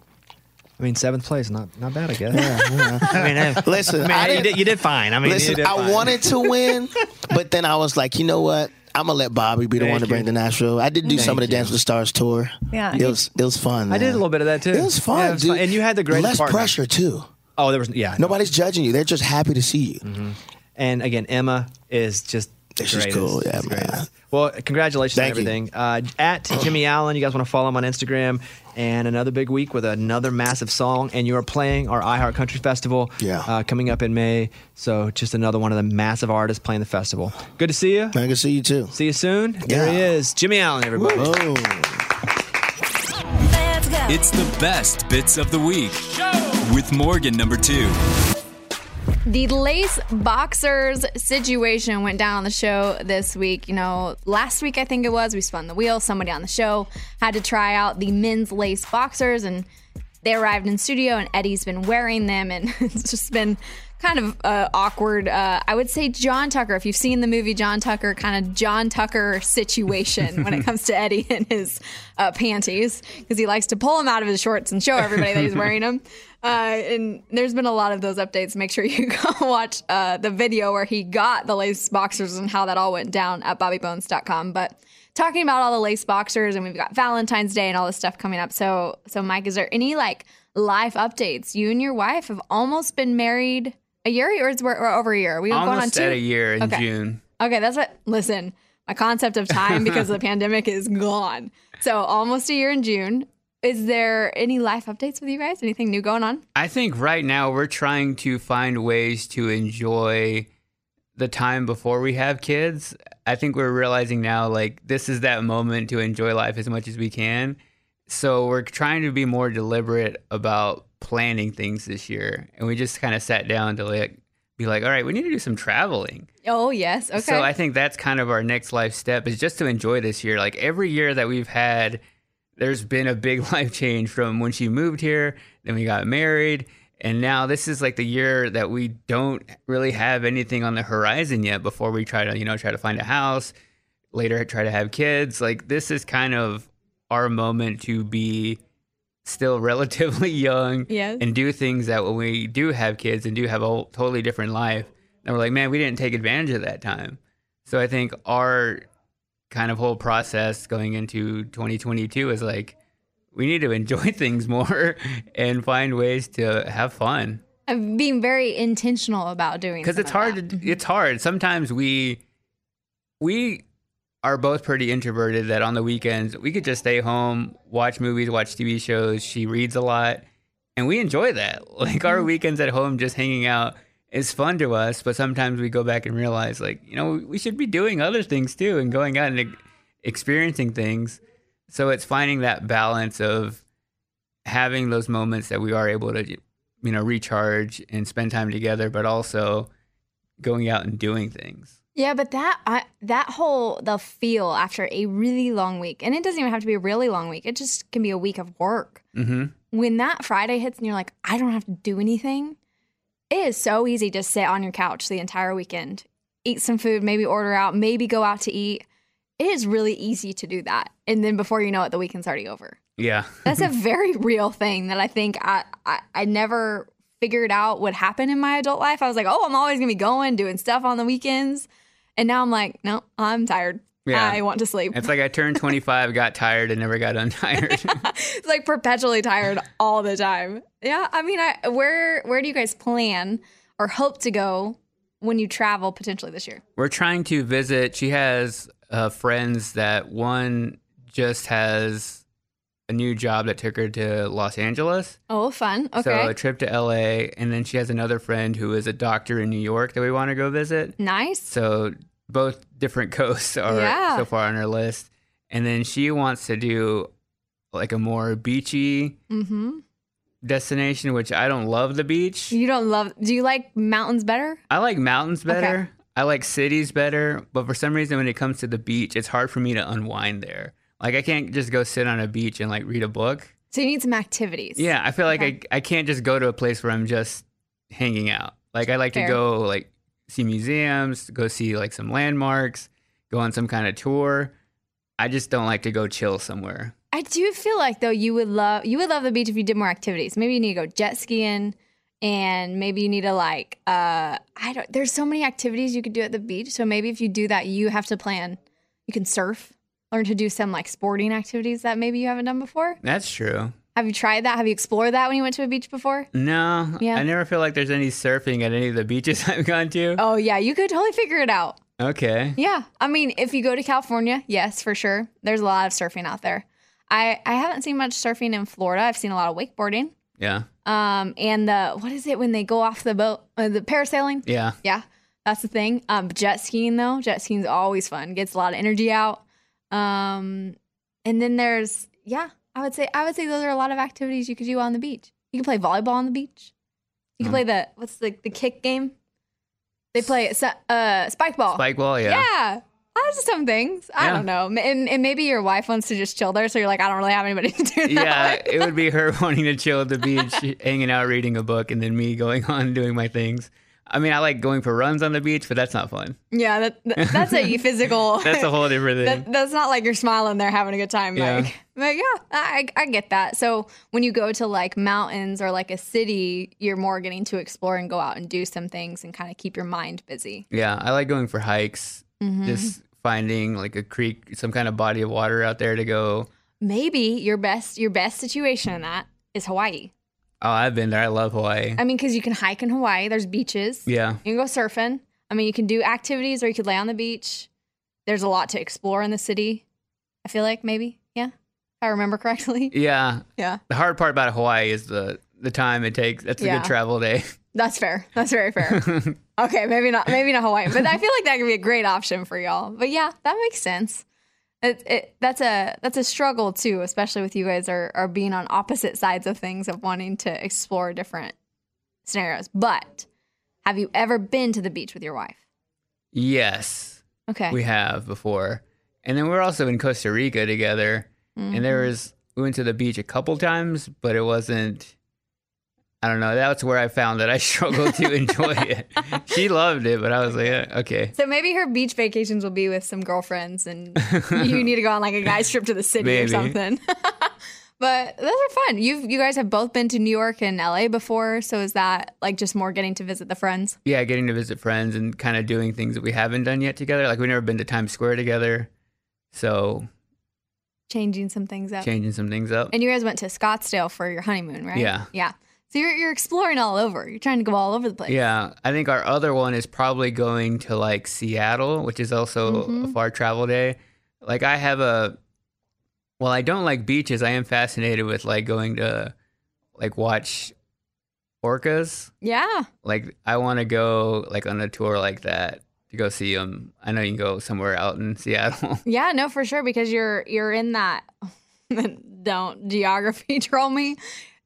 I mean, seventh place, not not bad, I guess. Yeah, I mean, hey, Listen, I mean, I you, didn't- you did fine. I mean, you Listen, did I fine. wanted to win, but then I was like, you know what? I'm gonna let Bobby be the Thank one to bring you. the Nashville. I did do some of the you. Dance with the Stars tour. Yeah. it was it was fun. I did a little bit of that too. It was fun, Yeah, it was dude. fun. And you had the greatest less partner. pressure too. Oh, there was yeah. Nobody's judging you. They're just happy to see you. Mm-hmm. And again, Emma is just the She's greatest. cool, yeah, man. Well, congratulations Thank on everything. Uh, at Jimmy Allen, you guys want to follow him on Instagram. And another big week with another massive song. And you are playing our iHeart Country Festival Yeah. uh, coming up in May. So just another one of the massive artists playing the festival. Good to see you. Good to see you too. See you soon. There he is, Jimmy Allen, everybody. Boom. It's the best bits of the week with Morgan number two. The lace boxers situation went down on the show this week. You know, last week I think it was, we spun the wheel. Somebody on the show had to try out the men's lace boxers, and they arrived in studio, and Eddie's been wearing them, and it's just been kind of uh, awkward. Uh, I would say John Tucker, if you've seen the movie John Tucker, kind of John Tucker situation when it comes to Eddie and his uh, panties, because he likes to pull them out of his shorts and show everybody that he's wearing them. Uh, and there's been a lot of those updates. Make sure you go watch uh, the video where he got the lace boxers and how that all went down at bobbybones.com. But talking about all the lace boxers and we've got Valentine's Day and all this stuff coming up. So, so Mike, is there any like life updates? You and your wife have almost been married a year, or is we're, we're over a year? We going on Almost two? at a year in Okay. June. Okay, that's what. Listen, my concept of time because of the pandemic is gone. So almost a year in June. Is there any life updates with you guys? Anything new going on? I think right now we're trying to find ways to enjoy the time before we have kids. I think we're realizing now like this is that moment to enjoy life as much as we can. So we're trying to be more deliberate about planning things this year. And we just kind of sat down to like be like, all right, we need to do some traveling. Oh yes. Okay. So I think that's kind of our next life step is just to enjoy this year. Like every year that we've had, there's been a big life change from when she moved here, then we got married, and now this is like the year that we don't really have anything on the horizon yet before we try to, you know, try to find a house, later try to have kids. Like this is kind of our moment to be still relatively young Yes. and do things that when we do have kids and do have a whole, totally different life, and we're like, man, we didn't take advantage of that time. So I think our kind of whole process going into 2022 is like, we need to enjoy things more and find ways to have fun I'm being very intentional about doing because it's hard. To, it's hard. Sometimes we we are both pretty introverted. That on the weekends we could just stay home, watch movies, watch TV shows. She reads a lot, and we enjoy that. Like our mm-hmm. weekends at home, just hanging out is fun to us. But sometimes we go back and realize, like you know, we should be doing other things too, and going out and experiencing things. So it's finding that balance of having those moments that we are able to, you know, recharge and spend time together, but also going out and doing things. Yeah, but that I, that whole the feel after a really long week, and it doesn't even have to be a really long week. It just can be a week of work. Mm-hmm. When that Friday hits and you're like, I don't have to do anything. It is so easy to sit on your couch the entire weekend, eat some food, maybe order out, maybe go out to eat. It is really easy to do that, and then before you know it, the weekend's already over. Yeah. That's a very real thing that I think I, I I never figured out would happen in my adult life. I was like, oh, I'm always gonna be going, doing stuff on the weekends, and now I'm like, no, I'm tired. Yeah. I want to sleep. It's like I turned 25, got tired, and never got untired. it's like perpetually tired all the time. Yeah, I mean, I where where do you guys plan or hope to go when you travel potentially this year? We're trying to visit. She has uh, friends that one just has a new job that took her to Los Angeles. Oh, fun. So a trip to LA, and then she has another friend who is a doctor in New York that we want to go visit. nice. So both different coasts are Yeah. so far on her list. And then she wants to do like a more beachy Mm-hmm. destination, which I don't love the beach. You don't love. Do you like mountains better? I like mountains better. I like cities better, but for some reason, when it comes to the beach, it's hard for me to unwind there. Like I can't just go sit on a beach and like read a book. So you need some activities. Yeah, I feel like Okay. I I can't just go to a place where I'm just hanging out. Like I like Fair. to go like see museums, go see like some landmarks, go on some kind of tour. I just don't like to go chill somewhere. I do feel like though you would love you would love the beach if you did more activities. Maybe you need to go jet skiing and maybe you need to like uh I don't there's so many activities you could do at the beach. So maybe if you do that you have to plan you can surf, learn to do some like sporting activities that maybe you haven't done before. That's true. Have you tried that? Have you explored that when you went to a beach before? No, Yeah. I never feel like there's any surfing at any of the beaches I've gone to. Oh yeah, you could totally figure it out. Okay. Yeah. I mean, if you go to California, yes, for sure. There's a lot of surfing out there. I, I haven't seen much surfing in Florida. I've seen a lot of wakeboarding. Yeah. Um, and the what is it when they go off the boat? Uh, the parasailing. Yeah. Yeah, that's the thing. Um, jet skiing though, jet skiing's always fun. Gets a lot of energy out. Um, and then there's yeah, I would say I would say those are a lot of activities you could do on the beach. You can play volleyball on the beach. You can play the what's the the kick game? They play uh spike ball. Spike ball, yeah. Yeah. Are some things. I Yeah. don't know. And, and maybe your wife wants to just chill there, so you're like, I don't really have anybody to do that. Yeah, with. it would be her wanting to chill at the beach, hanging out, reading a book, and then me going on doing my things. I mean, I like going for runs on the beach, but that's not fun. Yeah, that, that- that's a physical. That's a whole different thing. That, that's not like you're smiling there having a good time. Yeah. Like, but yeah, I, I get that. So when you go to like mountains or like a city, you're more getting to explore and go out and do some things and kind of keep your mind busy. Yeah, I like going for hikes, Mhm. just finding like a creek, some kind of body of water out there to go. Maybe your best your best situation in that is Hawaii. Oh, I've been there. I love Hawaii. I mean, because you can hike in Hawaii. There's beaches. Yeah. You can go surfing. I mean, you can do activities or you could lay on the beach. There's a lot to explore in the city. I feel like maybe, yeah, if I remember correctly. Yeah. Yeah. The hard part about Hawaii is the the time it takes. That's a Yeah. good travel day. That's fair. That's very fair. okay, maybe not. Maybe not Hawaii, but I feel like that could be a great option for y'all. But yeah, that makes sense. It, it, that's a that's a struggle too, especially with you guys are are being on opposite sides of things of wanting to explore different scenarios. But have you ever been to the beach with your wife? yes. Okay. We have before. And then we're also in Costa Rica together. And there Mhm. was we went to the beach a couple times, but it wasn't I don't know. That's where I found that I struggled to enjoy it. She loved it, but I was like, yeah, okay. So maybe her beach vacations will be with some girlfriends, and you need to go on like a guy's trip to the city or something. but those are fun. You you guys have both been to New York and LA before, so is that like just more getting to visit the friends? Yeah, getting to visit friends and kind of doing things that we haven't done yet together. Like we've never been to Times Square together. So Changing some things up. changing some things up. And you guys went to Scottsdale for your honeymoon, right? Yeah. Yeah. So you're you're exploring all over. You're trying to go all over the place. Yeah, I think our other one is probably going to like Seattle, which is also a Mhm. far travel day. Like I have a well, I don't like beaches. I am fascinated with like going to like watch orcas. Yeah. Like I want to go like on a tour like that to go see them. I know you can go somewhere out in Seattle. Yeah, no, for sure, because you're you're in that. don't geography troll me.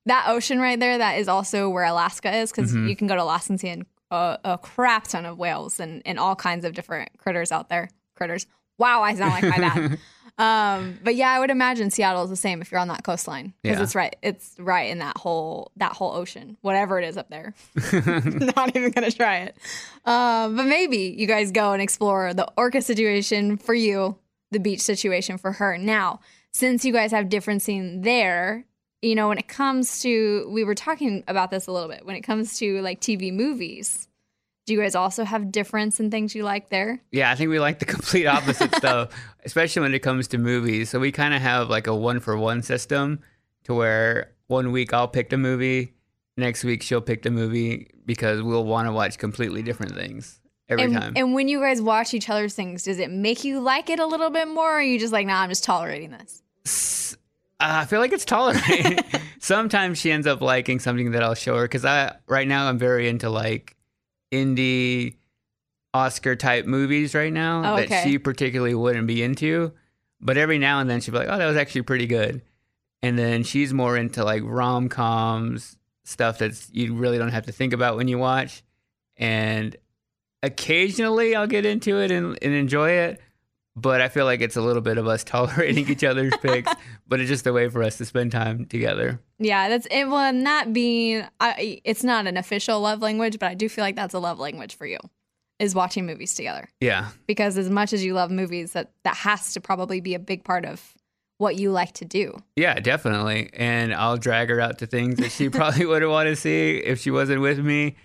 That ocean right there, that is also where Alaska is, because Mhm. you can go to Alaska and see a, a crap ton of whales and, and all kinds of different critters out there. Critters. Wow, I sound like my dad. um, but yeah, I would imagine Seattle is the same if you're on that coastline because Yeah. it's right. It's right in that whole that whole ocean, whatever it is up there. Not even gonna try it. Um, but maybe you guys go and explore the orca situation for you, the beach situation for her. Now, since you guys have differencing there, you know, when it comes to, we were talking about this a little bit. When it comes to like TV movies, do you guys also have difference in things you like there? Yeah, I think we like the complete opposite stuff, especially when it comes to movies. So we kind of have like a one for one system to where one week I'll pick the movie, next week she'll pick the movie because we'll want to watch completely different things every and, time. and when you guys watch each other's things, does it make you like it a little bit more, or are you just like, nah, I'm just tolerating this? Uh, I feel like it's tolerated. Sometimes she ends up liking something that I'll show her because I right now I'm very into like indie Oscar type movies right now Oh, that she particularly wouldn't be into. But every now and then she'll be like, "Oh, that was actually pretty good," and then she's more into like rom coms stuff that's you really don't have to think about when you watch. And occasionally I'll get into it and, and enjoy it, but I feel like it's a little bit of us tolerating each other's picks. But it's just a way for us to spend time together. Yeah, that's it. Well, not being, I, it's not an official love language, but I do feel like that's a love language for you, is watching movies together. Yeah. Because as much as you love movies, that that has to probably be a big part of what you like to do. Yeah, definitely. And I'll drag her out to things that she probably wouldn't want to see if she wasn't with me.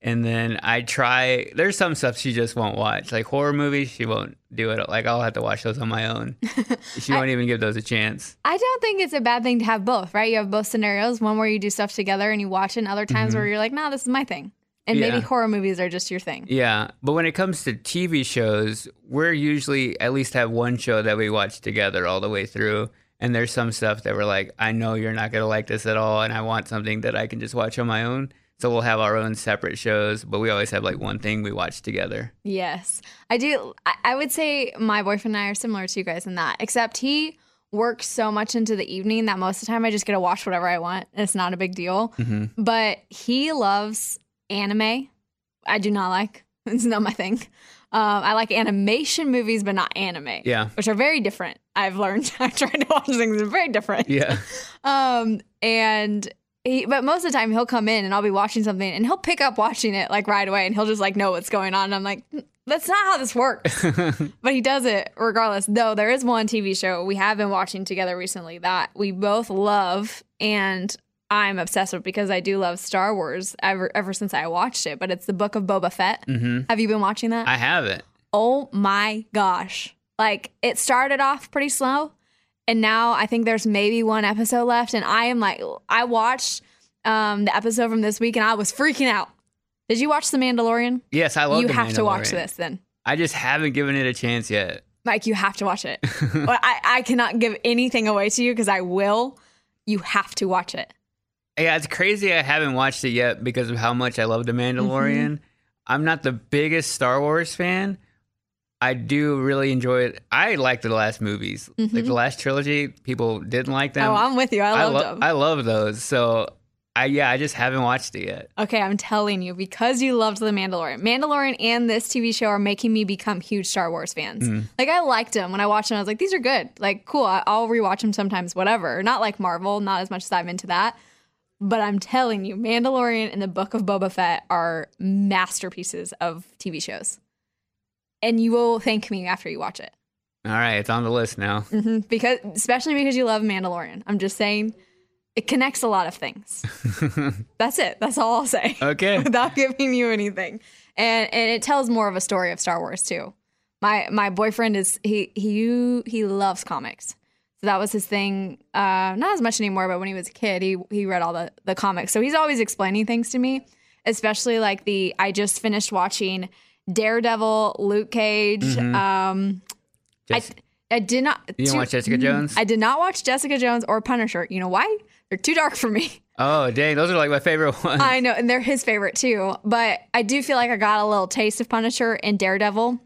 And then I try, there's some stuff she just won't watch. Like horror movies, she won't do it. Like I'll have to watch those on my own. she won't even give those a chance. I don't think it's a bad thing to have both, right? You have both scenarios, one where you do stuff together and you watch it, and other times Mhm. where you're like, nah, this is my thing. And maybe horror movies are just your thing. Yeah. But when it comes to TV shows, we're usually at least have one show that we watch together all the way through. And there's some stuff that we're like, I know you're not going to like this at all. And I want something that I can just watch on my own. So we'll have our own separate shows, but we always have like one thing we watch together. Yes. I do. I, I would say my boyfriend and I are similar to you guys in that, except he works so much into the evening that most of the time I just get to watch whatever I want. It's not a big deal. Mm-hmm. But he loves anime. I do not like. It's not my thing. Um, I like animation movies, but not anime. Yeah. Which are very different. I've learned. I've tried to watch things that are very different. Yeah. Um, and he, but most of the time he'll come in and I'll be watching something and he'll pick up watching it like right away and he'll just like know what's going on. And I'm like, "Mm, that's not how this works. but he does it regardless. Though there is one TV show we have been watching together recently that we both love and I'm obsessed with because I do love Star Wars ever ever since I watched it. But it's the Book of Boba Fett. Mm-hmm. Have you been watching that? I haven't. Oh my gosh. Like it started off pretty slow and now I think there's maybe one episode left and I am like I watched um the episode from this week and I was freaking out. Did you watch The Mandalorian? Yes, I love it. You have to watch this then. I just haven't given it a chance yet. Mike, you have to watch it. I, I cannot give anything away to you because I will. You have to watch it. Yeah, it's crazy I haven't watched it yet because of how much I love The Mandalorian. Mm-hmm. I'm not the biggest Star Wars fan. I do really enjoy it. I like the last movies. Like Mhm. the last trilogy, people didn't like them. Oh, I'm with you. I loved lo- them. I love those. So I yeah, I just haven't watched it yet. Okay, I'm telling you, because you loved The Mandalorian. Mandalorian and this TV show are making me become huge Star Wars fans. Mm. Like, I liked them when I watched them. I was like, these are good. Like, cool. I'll rewatch them sometimes, whatever. Not like Marvel, not as much as I'm into that. But I'm telling you, Mandalorian and the Book of Boba Fett are masterpieces of TV shows. And you will thank me after you watch it. All right, it's on the list now. hmm Because, especially because you love Mandalorian. I'm just saying, it connects a lot of things. That's it. That's all I'll say. Okay. Without giving you anything. And and it tells more of a story of Star Wars too. My my boyfriend is he he he loves comics. So that was his thing. Uh, not as much anymore, but when he was a kid, he he read all the the comics. So he's always explaining things to me, especially like the I just finished watching Daredevil, Luke Cage. Mhm. Um, Jess- I I did not. You didn't watch Jessica Jones? I did not watch Jessica Jones or Punisher. You know why? They're too dark for me. Oh, dang, those are like my favorite ones. I know, and they're his favorite too. But I do feel like I got a little taste of Punisher and Daredevil,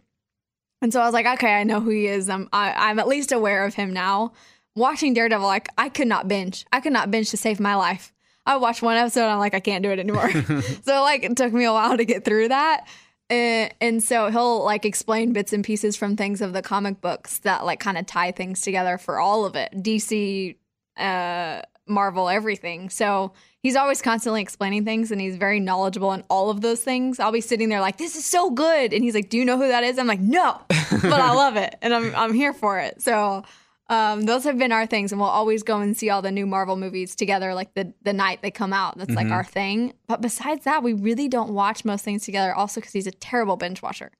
and so I was like, okay, I know who he is. I'm I, I'm at least aware of him now. Watching Daredevil, like I could not binge. I could not binge to save my life. I watched one episode, and I'm like, I can't do it anymore. so like, it took me a while to get through that. And, and so he'll like explain bits and pieces from things of the comic books that like kind of tie things together for all of it. DC, uh, Marvel, everything. So he's always constantly explaining things and he's very knowledgeable in all of those things. I'll be sitting there like, this is so good. And he's like, do you know who that is? I'm like, no, but I love it. And I'm, I'm here for it. So um, those have been our things. And we'll always go and see all the new Marvel movies together, like the, the night they come out. That's like Mhm. our thing. But besides that, we really don't watch most things together also because he's a terrible binge watcher.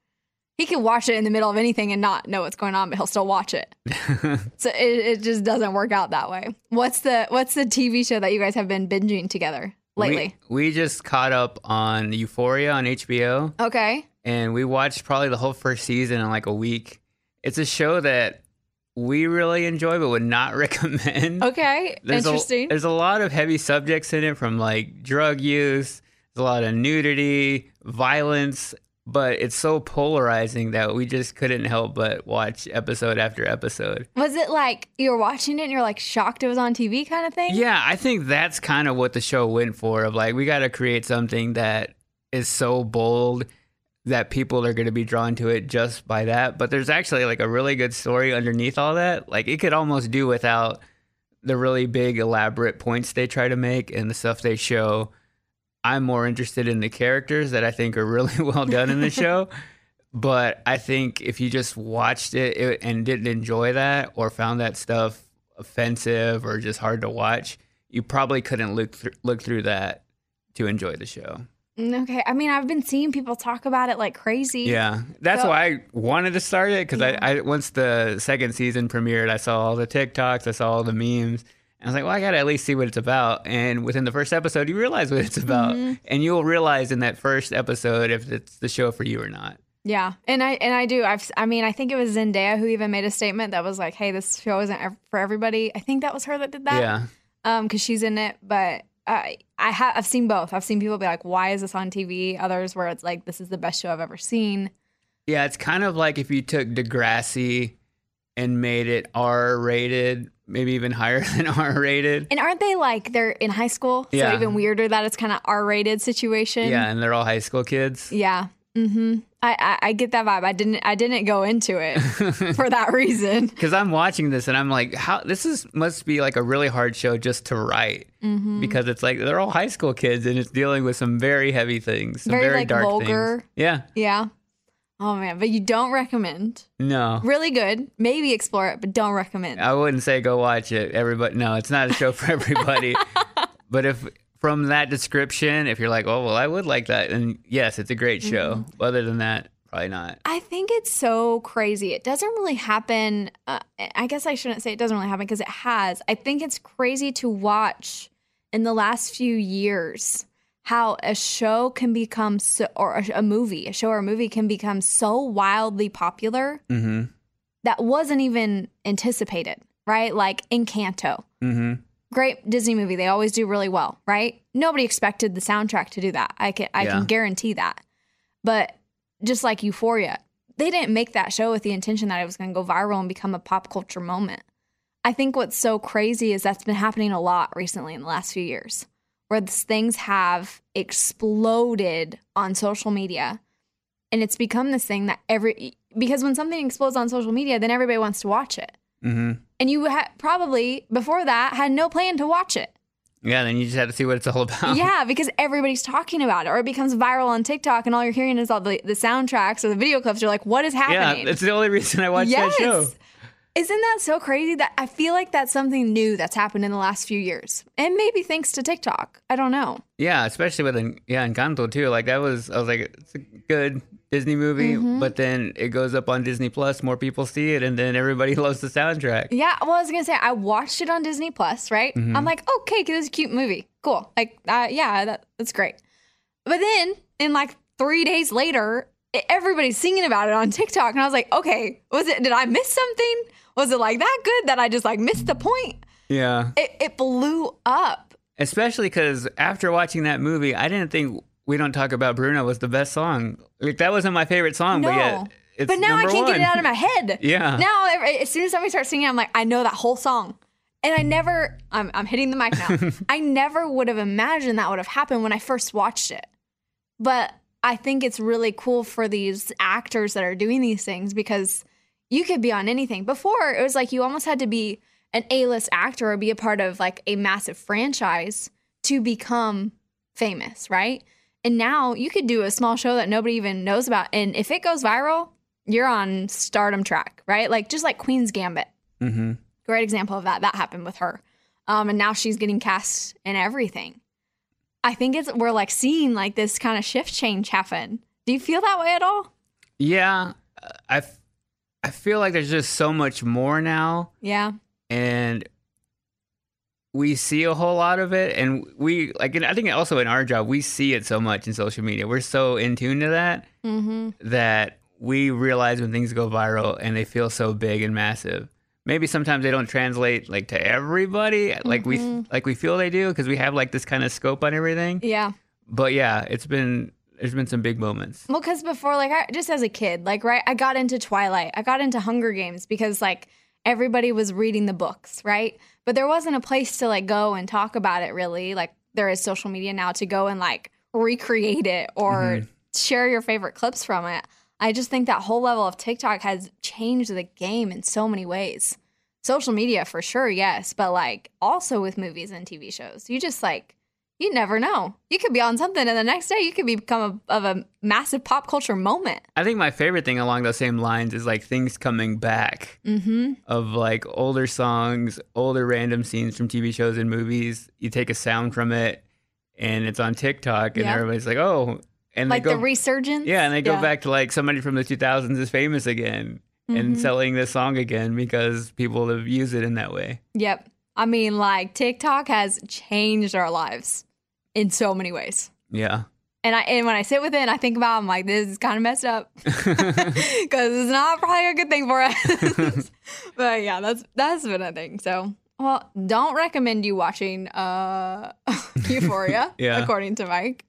He can watch it in the middle of anything and not know what's going on, but he'll still watch it. So it, it just doesn't work out that way. What's the what's the TV show that you guys have been binging together lately? We, we just caught up on Euphoria on HBO. okay. and we watched probably the whole first season in like a week. It's a show that we really enjoy, but would not recommend. Okay. There's Interesting. A, there's a lot of heavy subjects in it, from like drug use, there's a lot of nudity, violence. but it's so polarizing that we just couldn't help but watch episode after episode. Was it like you're watching it and you're like shocked it was on TV kind of thing? Yeah, I think that's kind of what the show went for. Of like, we got to create something that is so bold that people are going to be drawn to it just by that. But there's actually like a really good story underneath all that. Like, it could almost do without the really big, elaborate points they try to make and the stuff they show. I'm more interested in the characters that I think are really well done in the show. But I think if you just watched it, and didn't enjoy that or found that stuff offensive or just hard to watch, you probably couldn't look thr look through that to enjoy the show. Mm, Okay. I mean, I've been seeing people talk about it like crazy. Yeah, that's So- why I wanted to start it because I, I once the second season premiered, I saw all the TikToks, I saw all the memes. And I was like, well, I gotta at least see what it's about. And within the first episode, you realize what it's about, Mhm. and you'll realize in that first episode if it's the show for you or not. Yeah, and I and I do. I've I mean, I think it was Zendaya who even made a statement that was like, "Hey, this show isn't for everybody." I think that was her that did that. Yeah. Um, because she's in it, but I I have I've seen both. I've seen people be like, "Why is this on TV?" Others where it's like, "This is the best show I've ever seen." Yeah, it's kind of like if you took Degrassi and made it R rated, maybe even higher than R rated. And aren't they like they're in high school? Yeah. So even weirder that it's kind of R rated situation. Yeah, and they're all high school kids. Yeah. Mm-hmm. I, I I get that vibe. I didn't I didn't go into it for that reason. Because I'm watching this and I'm like, how this is must be like a really hard show just to write Mhm. because it's like they're all high school kids and it's dealing with some very heavy things, some Very, very, like, dark vulgar. things. Yeah, Yeah. Oh man, but you don't recommend. no, Really good. Maybe explore it, but don't recommend. I wouldn't say go watch it. Everybody, no, it's not a show for everybody. but if from that description, if you're like, oh well, I would like that, and yes, it's a great show. Mm-hmm. Other than that, probably not. I think it's so crazy. It doesn't really happen. Uh, I guess I shouldn't say it doesn't really happen because it has. I think it's crazy to watch in the last few years how a show can become so, or a, a movie, a show or a movie can become so wildly popular Mm-hmm. that wasn't even anticipated, right? Like Encanto. Mm-hmm. Great Disney movie. They always do really well, right? Nobody expected the soundtrack to do that. I can I Yeah. can guarantee that. But just like Euphoria, they didn't make that show with the intention that it was going to go viral and become a pop culture moment. I think what's so crazy is that's been happening a lot recently in the last few years, where things have exploded on social media. And it's become this thing that every, because when something explodes on social media, then everybody wants to watch it. Mm-hmm. And you ha- probably, before that, had no plan to watch it. Yeah, then you just had to see what it's all about. Yeah, because everybody's talking about it, or it becomes viral on TikTok, and all you're hearing is all the, the soundtracks or the video clips. You're like, what is happening? yeah, that's the only reason I watched Yes. that show. Isn't that so crazy that I feel like that's something new that's happened in the last few years? And maybe thanks to TikTok. I don't know. Yeah, especially with yeah Encanto too. Like that was I was like it's a good Disney movie, Mhm. but then it goes up on Disney Plus, more people see it, and then everybody loves the soundtrack. Yeah, well, I was gonna say I watched it on Disney Plus, right? Mhm. I'm like, okay, this is a cute movie, cool. Like, uh, yeah, that, that's great. But then, in like three days later, everybody's singing about it on TikTok, and I was like, okay, was it? Did I miss something? Was it like that good that I just like missed the point? Yeah, It, it blew up. especially because after watching that movie, I didn't think "We Don't Talk About Bruno" was the best song. Like that wasn't my favorite song, no, but yet it's but now I can't get it out of my head. Yeah. Now, as soon as somebody starts singing, I'm like, I know that whole song. And I never, I'm, I'm hitting the mic now. I never would have imagined that would have happened when I first watched it. But I think it's really cool for these actors that are doing these things because you could be on anything. Before, it was like you almost had to be an A list actor or be a part of like a massive franchise to become famous, right? And now you could do a small show that nobody even knows about. And if it goes viral, you're on stardom track, right? Like just like Queen's Gambit. Mm-hmm. Great example of that. That happened with her. Um, and now she's getting cast in everything. I think it's we're like seeing like this kind of shift change happen. Do you feel that way at all? Yeah, I f- I feel like there's just so much more now. Yeah. and we see a whole lot of it and we like and i think also in our job we see it so much in social media we're so in tune to that Mm-hmm. that we realize when things go viral and they feel so big and massive maybe sometimes they don't translate like to everybody like we Mhm. like we feel they do because we have like this kind of scope on everything Yeah. but yeah it's been There's been some big moments. Well, because before, like, I, just as a kid, like, right, I got into Twilight, I got into Hunger Games because, like, everybody was reading the books, right? But there wasn't a place to, like, go and talk about it really. Like, there is social media now to go and, like, recreate it or Mhm. share your favorite clips from it. I just think that whole level of TikTok has changed the game in so many ways. Social media, for sure, yes, but, like, also with movies and TV shows. You just, like, you never know. You could be on something, and the next day you could become a, of a massive pop culture moment. I think my favorite thing along those same lines is like things coming back Mm-hmm. of like older songs, older random scenes from TV shows and movies. You take a sound from it and it's on TikTok and Yeah. everybody's like, "Oh." And like they go the resurgence. Yeah, and they go Yeah. back to like somebody from the 2000s is famous again and Mhm. selling this song again because people have used it in that way. Yep. I mean, like TikTok has changed our lives in so many ways. Yeah. And I and when I sit with it and I think about, it, I'm like, this is kind of messed up because it's not probably a good thing for us. but yeah, that's that's been a thing. So, well, don't recommend you watching uh, Euphoria, Yeah. according to Mike.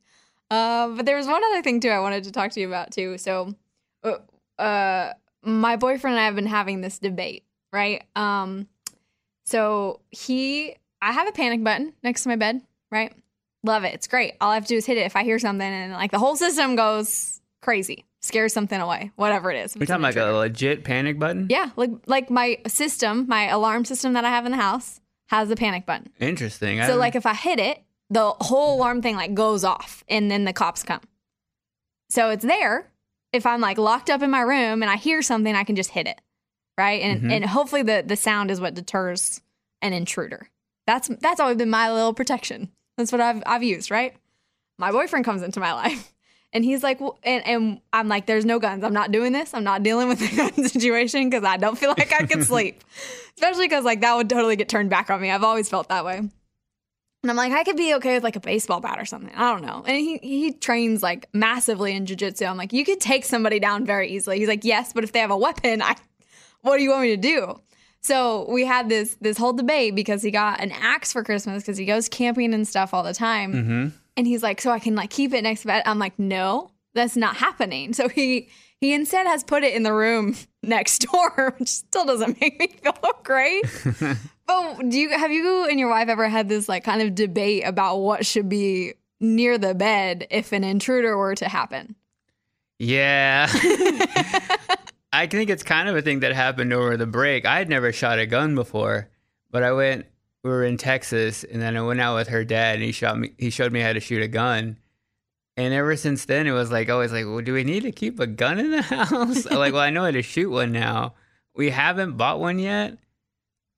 Uh, but there was one other thing too I wanted to talk to you about too. So, uh, uh, my boyfriend and I have been having this debate, right? Um, so he, I have a panic button next to my bed, right? Love it. It's great. All I have to do is hit it if I hear something, and like the whole system goes crazy, scares something away, whatever it is. We're talking like a legit panic button? yeah, like like my system, my alarm system that I have in the house has a panic button. Interesting. So like if I hit it, the whole alarm thing like goes off and then the cops come. So it's there. If I'm like locked up in my room and I hear something, I can just hit it. Right? And Mhm. and hopefully the the sound is what deters an intruder. That's that's always been my little protection. That's what I've I've used, right? My boyfriend comes into my life and he's like, well, and, and I'm like, there's no guns. I'm not doing this. I'm not dealing with the gun situation because I don't feel like I can sleep. Especially because like that would totally get turned back on me. I've always felt that way. And I'm like, I could be okay with like a baseball bat or something. I don't know. And he he trains like massively in jujitsu. I'm like, you could take somebody down very easily. He's like, yes, but if they have a weapon, I what do you want me to do? So we had this this whole debate because he got an axe for Christmas because he goes camping and stuff all the time. Mm-hmm. And he's like, so I can like keep it next to bed. I'm like, no, that's not happening. So he he instead has put it in the room next door, which still doesn't make me feel great. but do you have you and your wife ever had this like kind of debate about what should be near the bed if an intruder were to happen? Yeah. I think it's kind of a thing that happened over the break. I had never shot a gun before, but I went we were in Texas and then I went out with her dad and he shot me he showed me how to shoot a gun. And ever since then it was like always like, well, do we need to keep a gun in the house? Like, well, I know how to shoot one now. We haven't bought one yet,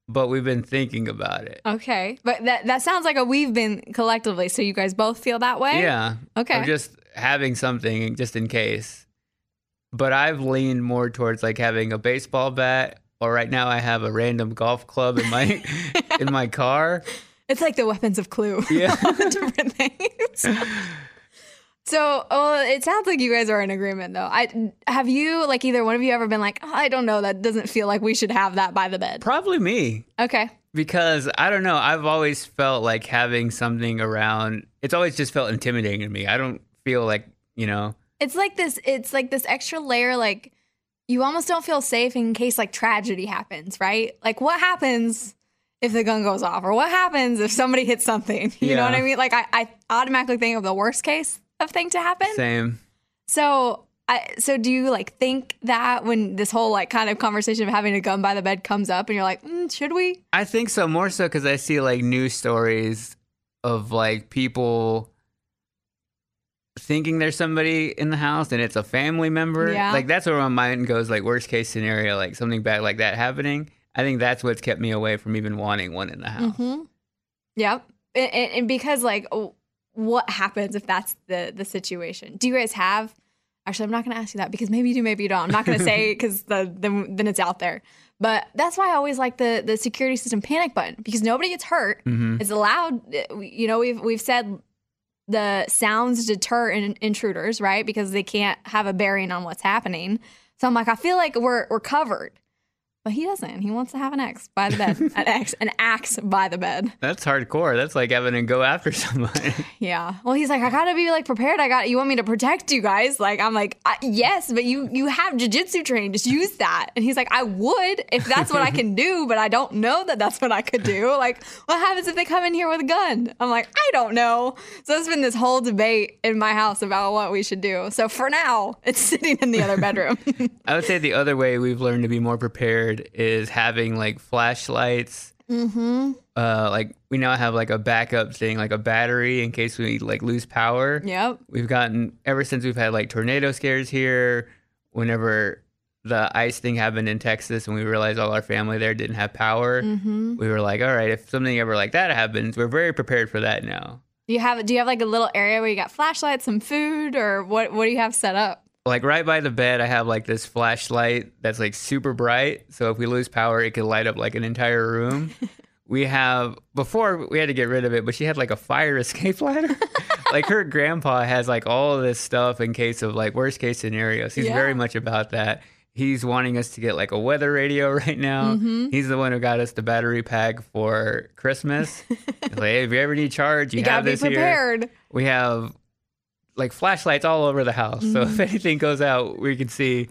but we've been thinking about it. Okay. But that that sounds like a we've been collectively. So you guys both feel that way? Yeah. Okay. Of just having something just in case. But I've leaned more towards like having a baseball bat, or right now I have a random golf club in my in my car. It's like the weapons of Clue. Yeah. Different things. so, well, it sounds like you guys are in agreement, though. I have you like either one of you ever been like, oh, I don't know, that doesn't feel like we should have that by the bed. Probably me. Okay. Because I don't know, I've always felt like having something around. It's always just felt intimidating to me. I don't feel like you know. It's like this. It's like this extra layer. Like you almost don't feel safe in case like tragedy happens, right? Like what happens if the gun goes off, or what happens if somebody hits something? You know what I mean? Like I, I automatically think of the worst case of thing to happen. Same. So, I, so do you like think that when this whole like kind of conversation of having a gun by the bed comes up, and you're like, mm, should we? I think so more so because I see like news stories of like people thinking there's somebody in the house and it's a family member. Yeah. Like that's where my mind goes. Like worst case scenario, like something bad like that happening. I think that's what's kept me away from even wanting one in the house. Mm-hmm. Yep. And, and, because like, what happens if that's the the situation? Do you guys have? Actually, I'm not going to ask you that because maybe you do, maybe you don't. I'm not going to say because the, then then it's out there. But that's why I always like the the security system panic button because nobody gets hurt. Mhm. It's allowed. You know, we've we've said the sounds deter in, intruders, right? Because they can't have a bearing on what's happening. So I'm like, I feel like we're we're covered. But he doesn't. He wants to have an ex by the bed, an ex, an axe by the bed. That's hardcore. That's like having to go after somebody. Yeah. Well, he's like, I gotta be like prepared. I got. You want me to protect you guys? Like, I'm like, I, yes, but you you have jujitsu training. Just use that. And he's like, I would if that's what I can do, but I don't know that that's what I could do. Like, what happens if they come in here with a gun? I'm like, I don't know. So it's been this whole debate in my house about what we should do. So for now, it's sitting in the other bedroom. I would say the other way we've learned to be more prepared is having like flashlights. mm-hmm. Uh, like we now have like a backup thing, like a battery in case we like lose power. Yep. We've gotten ever since we've had like tornado scares here. Whenever the ice thing happened in Texas, and we realized all our family there didn't have power, Mhm. we were like, all right, if something ever like that happens, we're very prepared for that now. Do you have do you have like a little area where you got flashlights, some food, or what? What do you have set up? Like right by the bed i have like this flashlight that's like super bright. So if we lose power it could light up like an entire room. We have before we had to get rid of it but she had like a fire escape ladder. Like her grandpa has like all this stuff in case of like worst case scenarios. He's Yeah. very much about that. He's wanting us to get like a weather radio right now. Mhm. he's the one who got us the battery pack for christmas. Like hey, if you ever need charge you, You gotta have be this here. prepared. we have like flashlights all over the house. So if Mhm. anything goes out, we can see.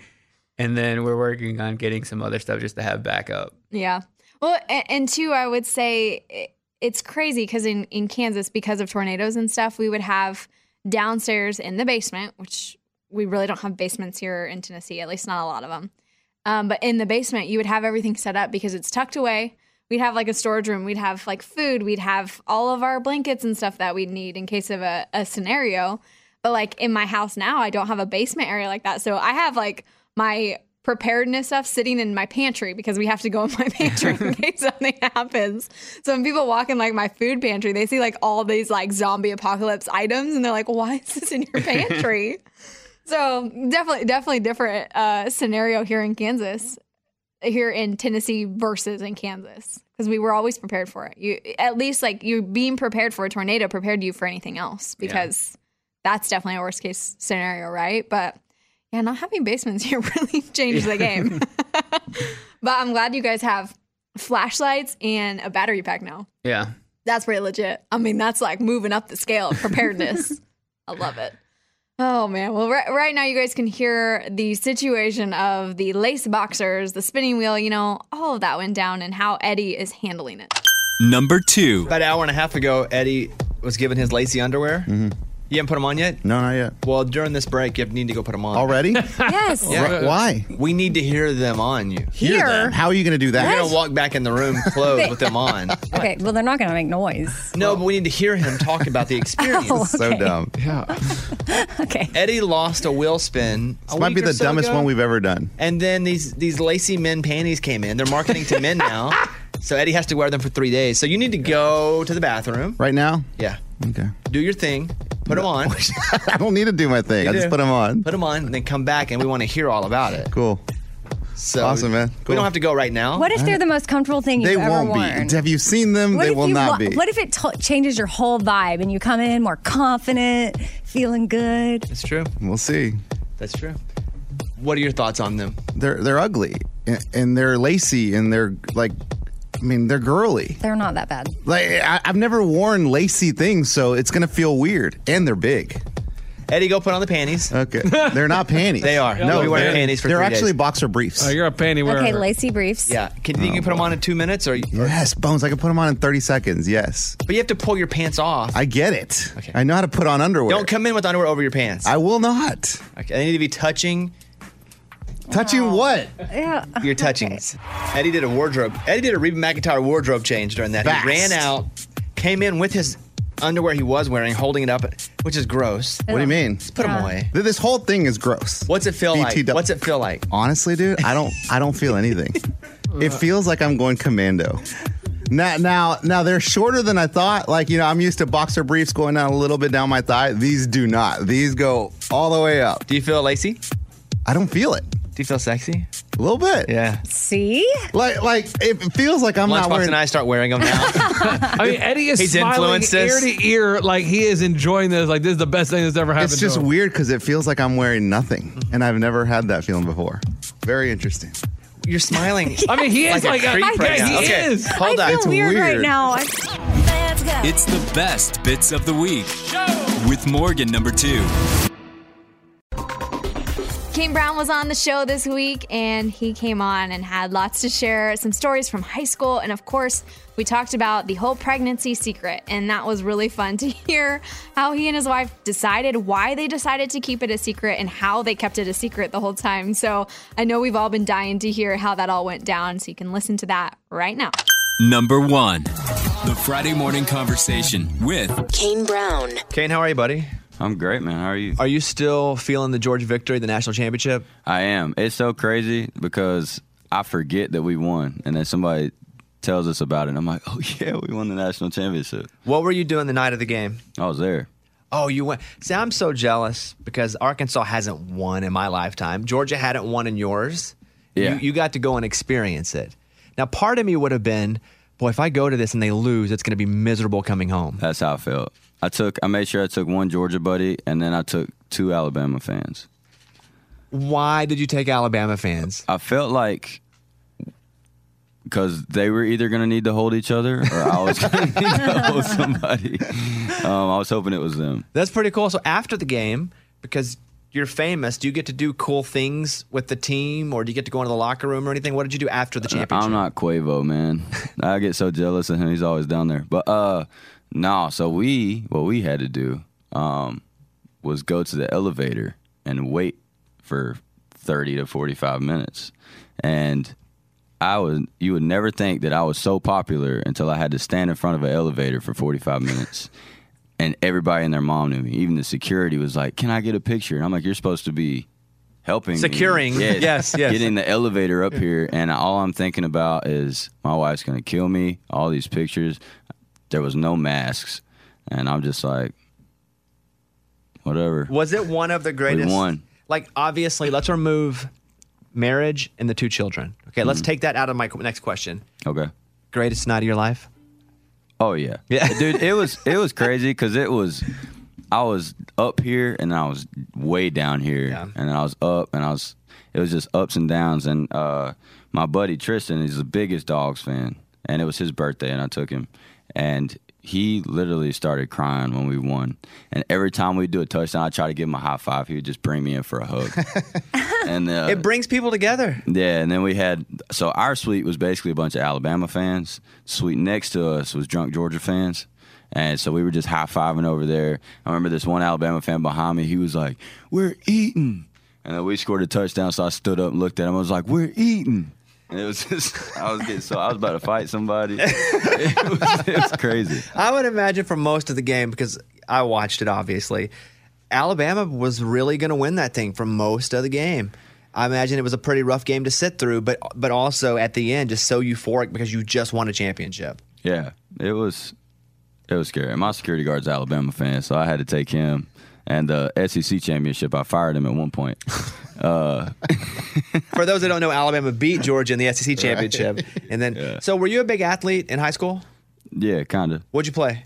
And then we're working on getting some other stuff just to have backup. Yeah. Well, and, and two, I would say it's crazy because in, in Kansas, because of tornadoes and stuff, we would have downstairs in the basement, which we really don't have basements here in Tennessee, at least not a lot of them. Um, but in the basement, you would have everything set up because it's tucked away. We'd have like a storage room. We'd have like food. We'd have all of our blankets and stuff that we'd need in case of a, a scenario. But like in my house now, I don't have a basement area like that. So I have like my preparedness stuff sitting in my pantry because we have to go in my pantry in case something happens. So when people walk in like my food pantry, they see like all these like zombie apocalypse items and they're like, why is this in your pantry? so definitely, definitely different uh, scenario here in Kansas, here in Tennessee versus in Kansas. Because we were always prepared for it. You at least like you being prepared for a tornado prepared you for anything else because that's definitely a worst case scenario, right? But yeah, not having basements here really changed the game. but I'm glad you guys have flashlights and a battery pack now. Yeah. That's pretty legit. I mean, that's like moving up the scale of preparedness. I love it. Oh man. Well, right, right now you guys can hear the situation of the lace boxers, the spinning wheel, you know, all of that went down and how Eddie is handling it. Number two. About an hour and a half ago, Eddie was given his lacy underwear. Mm-hmm. You haven't put them on yet? No, not yet. Well, during this break, you need to go put them on. Already? Yes. Wh- Why? We need to hear them on you. Hear them? How are you going to do that? You're going to walk back in the room clothed with them on. Okay, well, they're not going to make noise. No, but we need to hear him talk about the experience. Oh, So dumb. Yeah. okay. Eddie lost a wheel spin. This might be the dumbest one we've ever done. And then these these lacy men panties came in. They're marketing to men now. So Eddie has to wear them for three days. So you need to go to the bathroom. Right now? Yeah. Okay. Do your thing. Put them on. I don't need to do my thing. You I just put them on. Put them on, and then come back, and we want to hear all about it. Cool. So Awesome, man. Cool. We don't have to go right now. What if they're the most comfortable thing you've They ever won't worn? be. Have you seen them? What they if will you not lo- be. What if it t- changes your whole vibe and you come in more confident, feeling good? That's true. We'll see. That's true. What are your thoughts on them? They're they're ugly and, and they're lacy and they're like, I mean, they're girly. They're not that bad. Like I, I've never worn lacy things, so it's gonna feel weird. And they're big. Eddie, go put on the panties. Okay, they're not panties. They are. No, we wear they're, panties for They're three actually days. boxer briefs. Oh, you're a panty wearer. Okay, lacy briefs. Yeah. Can you, think you can put them on in two minutes, or Yes, bones. I can put them on in thirty seconds. Yes, but you have to pull your pants off. I get it. Okay. I know how to put on underwear. Don't come in with underwear over your pants. I will not. Okay. They need to be touching. Touching what? Yeah. Your touchings. Eddie did a wardrobe. Eddie did a Reba McEntire wardrobe change during that. Fast. He ran out, came in with his underwear he was wearing, holding it up, which is gross. What do you mean? Just put them away. Th- This whole thing is gross. What's it feel like? BTW. What's it feel like? Honestly, dude, I don't I don't feel anything. it feels like I'm going commando. Now, now, now they're shorter than I thought. Like you know, I'm used to boxer briefs going down a little bit down my thigh. These do not. These go all the way up. Do you feel lacy? I don't feel it. Do you feel sexy? A little bit. Yeah. See? Like, like it feels like I'm not Lunchbox wearing. and I start wearing them now. I mean, Eddie is He's smiling influenced ear us. to ear like he is enjoying this. Like this is the best thing that's ever happened. It's just to him. weird because it feels like I'm wearing nothing, mm-hmm. and I've never had that feeling before. Very interesting. You're smiling. I mean, he is like a- creep right yeah, now. he okay, is. hold I on. feel weird, right now. It's the best bits of the week with Morgan number two. Kane Brown was on the show this week and he came on and had lots to share, some stories from high school. And of course, we talked about the whole pregnancy secret. And that was really fun to hear how he and his wife decided, why they decided to keep it a secret, and how they kept it a secret the whole time. So I know we've all been dying to hear how that all went down. So you can listen to that right now. Number one, the Friday morning conversation with Kane Brown. Kane, how are you, buddy? I'm great, man. How are you? Are you still feeling the Georgia victory, the national championship? I am. It's so crazy because I forget that we won, and then somebody tells us about it, and I'm like, oh yeah, we won the national championship. What were you doing the night of the game? I was there. Oh, you went. See, I'm so jealous because Arkansas hasn't won in my lifetime. Georgia hadn't won in yours. Yeah. You, you got to go and experience it. Now, part of me would have been, boy, if I go to this and they lose, it's going to be miserable coming home. That's how I felt. I took. I made sure I took one Georgia buddy, and then I took two Alabama fans. Why did you take Alabama fans? I felt like because they were either going to need to hold each other, or I was going to need to hold somebody. Um, I was hoping it was them. That's pretty cool. So after the game, because you're famous, do you get to do cool things with the team, or do you get to go into the locker room or anything? What did you do after the championship? I'm not Quavo, man. I get so jealous of him. He's always down there. But uh no, so we what we had to do um was go to the elevator and wait for 30 to 45 minutes. And I was you would never think that I was so popular until I had to stand in front of an elevator for 45 minutes. And everybody and their mom knew me. Even the security was like, "Can I get a picture?" And I'm like, "You're supposed to be helping me." Securing. Yes, yes. Getting the elevator up here, and all I'm thinking about is my wife's gonna kill me. All these pictures, there was no masks, and I'm just like, whatever. Was it one of the greatest? won. Like, obviously, let's remove marriage and the two children. Okay, let's Mhm. take that out of my next question. Okay. Greatest night of your life? Oh yeah, yeah, dude. It was it was crazy because it was I was up here and I was way down here, and then I was up and I was it was just ups and downs. And uh, my buddy Tristan is the biggest dogs fan, and it was his birthday, and I took him, and he literally started crying when we won. And every time we do a touchdown, I try to give him a high five. He would just bring me in for a hug. and uh, it brings people together. yeah, and then we had so our suite was basically a bunch of Alabama fans. Suite next to us was drunk Georgia fans. And so we were just high fiving over there. I remember this one Alabama fan behind me, he was like, We're eating. And then we scored a touchdown, so I stood up and looked at him. I was like, We're eating. And it was just I was getting so I was about to fight somebody. it, was, it was crazy. I would imagine for most of the game, because I watched it obviously, Alabama was really going to win that thing for most of the game. I imagine it was a pretty rough game to sit through, but but also at the end, just so euphoric because you just won a championship. Yeah, it was it was scary. My security guard's Alabama fan, so I had to take him. And the SEC championship, I fired him at one point. Uh, For those that don't know, Alabama beat Georgia in the SEC championship, and then. So, were you a big athlete in high school? yeah, kind of. What'd you play?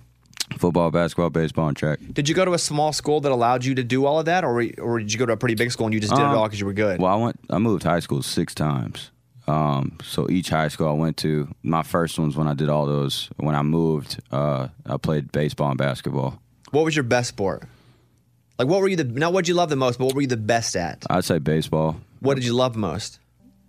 Football, basketball, baseball, and track. Did you go to a small school that allowed you to do all of that, or were- or did you go to a pretty big school and you just did Um, it all because you were good? Well, I went. I moved high school six times. Um, so each high school I went to, my first ones when I did all those. When I moved, uh, I played baseball and basketball. What was your best sport? Like, what were you the not what you love the most, but what were you the best at? I'd say baseball. What did you love most?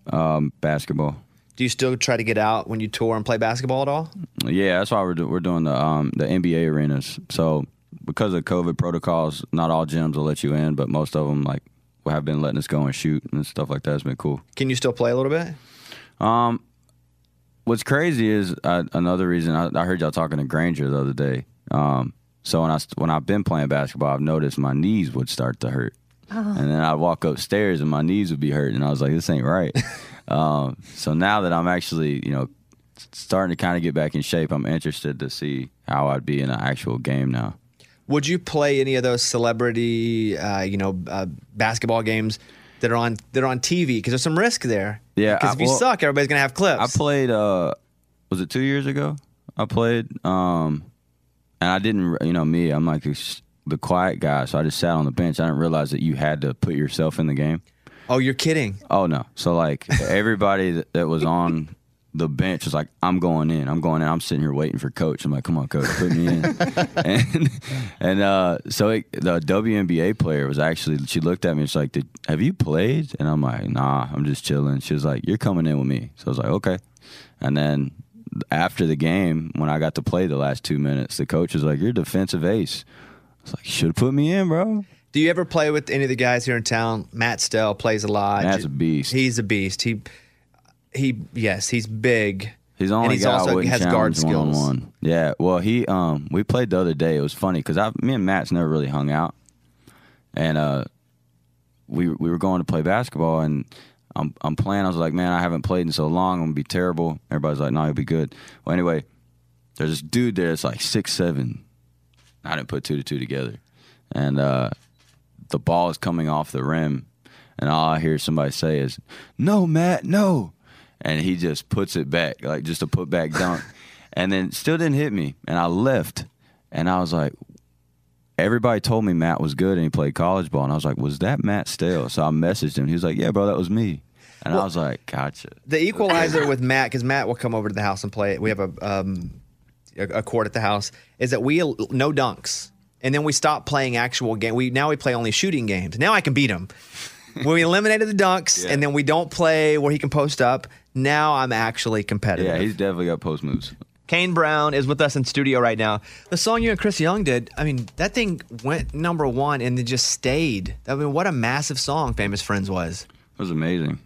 Um, basketball. Do you still try to get out when you tour and play basketball at all? Yeah, that's why we're do- we're doing the um the NBA arenas. So because of COVID protocols, not all gyms will let you in, but most of them like have been letting us go and shoot and stuff like that. It's been cool. Can you still play a little bit? Um, what's crazy is uh, another reason I, I heard y'all talking to Granger the other day. Um, so when I when I've been playing basketball, I've noticed my knees would start to hurt, Oh. and then I'd walk upstairs and my knees would be hurting, and I was like, this ain't right. um, so now that I'm actually you know starting to kind of get back in shape, I'm interested to see how I'd be in an actual game now. Would you play any of those celebrity, uh, you know, uh, basketball games that are on that are on TV? Because there's some risk there. Yeah, Because if you well, suck, everybody's gonna have clips. I played. Uh, was it two years ago? I played. Um, and I didn't. You know me. I'm like the, the quiet guy, so I just sat on the bench. I didn't realize that you had to put yourself in the game. Oh, you're kidding. Oh no. So like everybody that, that was on the bench was like, I'm going in. I'm going in. I'm sitting here waiting for coach. I'm like, come on, coach, put me in. and and uh, so it, the WNBA player was actually she looked at me. She's like, Did, have you played? And I'm like, Nah, I'm just chilling. She was like, You're coming in with me. So I was like, Okay. And then after the game, when I got to play the last two minutes, the coach was like, You're defensive ace. I was like, You should have put me in, bro. Do you ever play with any of the guys here in town? Matt Stell plays a lot. Matt's a beast. He's a beast. He he yes, he's big. He's only and he's guy also has guard skills. one-on-one. Yeah, well, he um we played the other day. It was funny because I me and Matt's never really hung out, and uh we we were going to play basketball and. I'm I'm playing. I was like, man, I haven't played in so long. I'm gonna be terrible. Everybody's like, no, you'll be good. Well, anyway, there's this dude there that's like six seven. I didn't put two to two together, and uh, the ball is coming off the rim, and all I hear somebody say is, "No, Matt, no," and he just puts it back, like just a put back dunk, and then still didn't hit me, and I left, and I was like. Everybody told me Matt was good and he played college ball, and I was like, "Was that Matt Stell?" So I messaged him. He was like, "Yeah, bro, that was me," and I was like, "Gotcha." The equalizer with Matt, because Matt will come over to the house and play. We have a um, a, a court at the house. Is that we no dunks, and then we stop playing actual game. We now we play only shooting games. Now I can beat him. when we eliminated the dunks, and then we don't play where he can post up. Now I'm actually competitive. Yeah, he's definitely got post moves. Kane Brown is with us in studio right now. The song you and Chris Young did, I mean, that thing went number one and then just stayed. I mean, what a massive song Famous Friends was. It was amazing.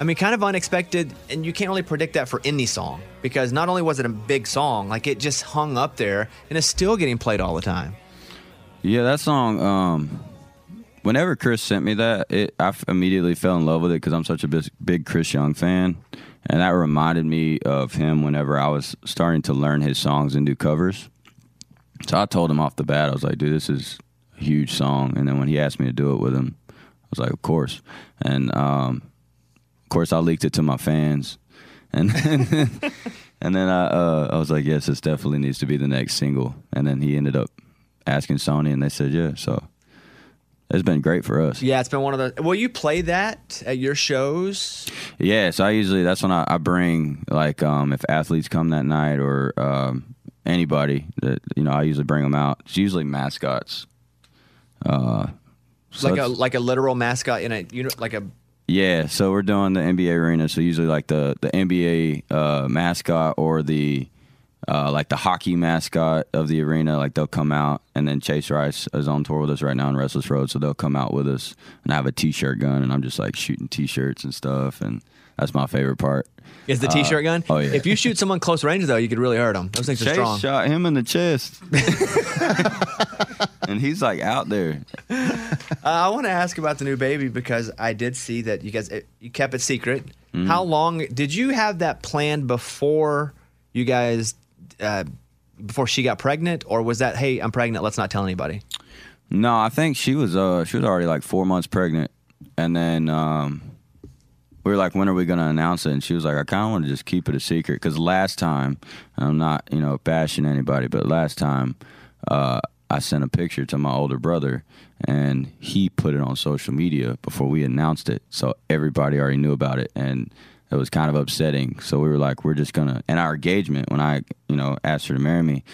I mean, kind of unexpected, and you can't really predict that for any song because not only was it a big song, like it just hung up there and it's still getting played all the time. Yeah, that song. Um, whenever Chris sent me that, it I immediately fell in love with it because I'm such a big, big Chris Young fan, and that reminded me of him whenever I was starting to learn his songs and do covers. So I told him off the bat, I was like, "Dude, this is a huge song." And then when he asked me to do it with him, I was like, "Of course." And um, of course, I leaked it to my fans, and then, and then I uh, I was like, "Yes, this definitely needs to be the next single." And then he ended up asking Sony, and they said, "Yeah." So it's been great for us. Yeah, it's been one of the. Will you play that at your shows? Yeah, so I usually that's when I, I bring like um, if athletes come that night or um, anybody that you know I usually bring them out. It's usually mascots. Uh, so like a like a literal mascot in a you know like a yeah, so we're doing the NBA arena. So usually like the the NBA uh, mascot or the uh, like the hockey mascot of the arena, like they'll come out, and then Chase Rice is on tour with us right now on Restless Road, so they'll come out with us, and I have a T-shirt gun, and I'm just like shooting T-shirts and stuff, and that's my favorite part. is the Uh, t-shirt gun. Oh yeah. If you shoot someone close range though, you could really hurt them. Those things are Chase strong. shot him in the chest, and he's like out there. Uh, I want to ask about the new baby because I did see that you guys it, you kept it secret. Mm-hmm. How long did you have that planned before you guys uh, before she got pregnant, or was that hey I'm pregnant, let's not tell anybody? No, I think she was uh she was already like four months pregnant, and then um we were like, when are we gonna announce it? And she was like, I kind of want to just keep it a secret because last time I'm not you know bashing anybody, but last time uh I sent a picture to my older brother and he put it on social media before we announced it, so everybody already knew about it and. It was kind of upsetting, so we were like, "We're just gonna." And our engagement, when I, you know, asked her to marry me,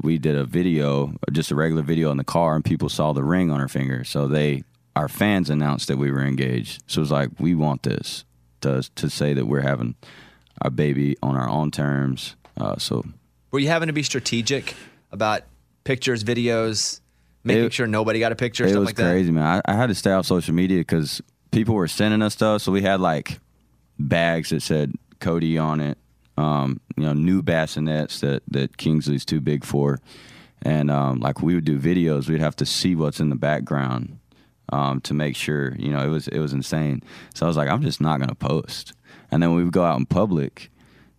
we did a video, just a regular video in the car, and people saw the ring on her finger. So they, our fans, announced that we were engaged. So it was like, we want this to to say that we're having our baby on our own terms. Uh, so Were you having to be strategic about pictures, videos, making It- sure nobody got a picture, it stuff was like that? crazy, man. I, I had to stay off social media because people were sending us stuff. So we had like bags that said Kodi on it. Um, you know, new bassinets that that Kingsley's too big for, and um, like we would do videos, we'd have to see what's in the background um, to make sure. You know, it was it was insane. So I was like, I'm just not gonna post. And then we would go out in public,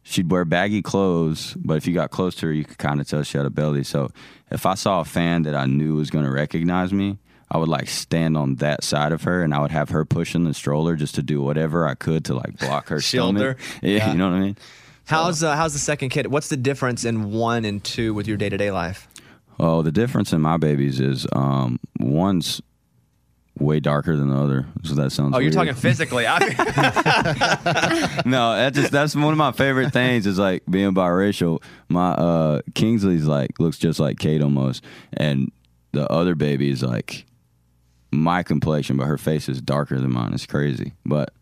she'd wear baggy clothes, but if you got close to her, you could kind of tell she had a belly. So if I saw a fan that I knew was to recognize me, I would like stand on that side of her, and I would have her pushing the stroller just to do whatever I could to like block her stomach. Yeah, Yeah. you know what I mean. How's uh, how's the second kid? What's the difference in one and two with your day to day life? Oh, the difference in my babies is um, one's way darker than the other. So that sounds. Oh, you're weird. talking physically. I no, that just that's one of my favorite things is like being biracial. My uh Kingsley's like looks just like Kate almost, and the other baby is like my complexion, but her face is darker than mine. It's crazy, but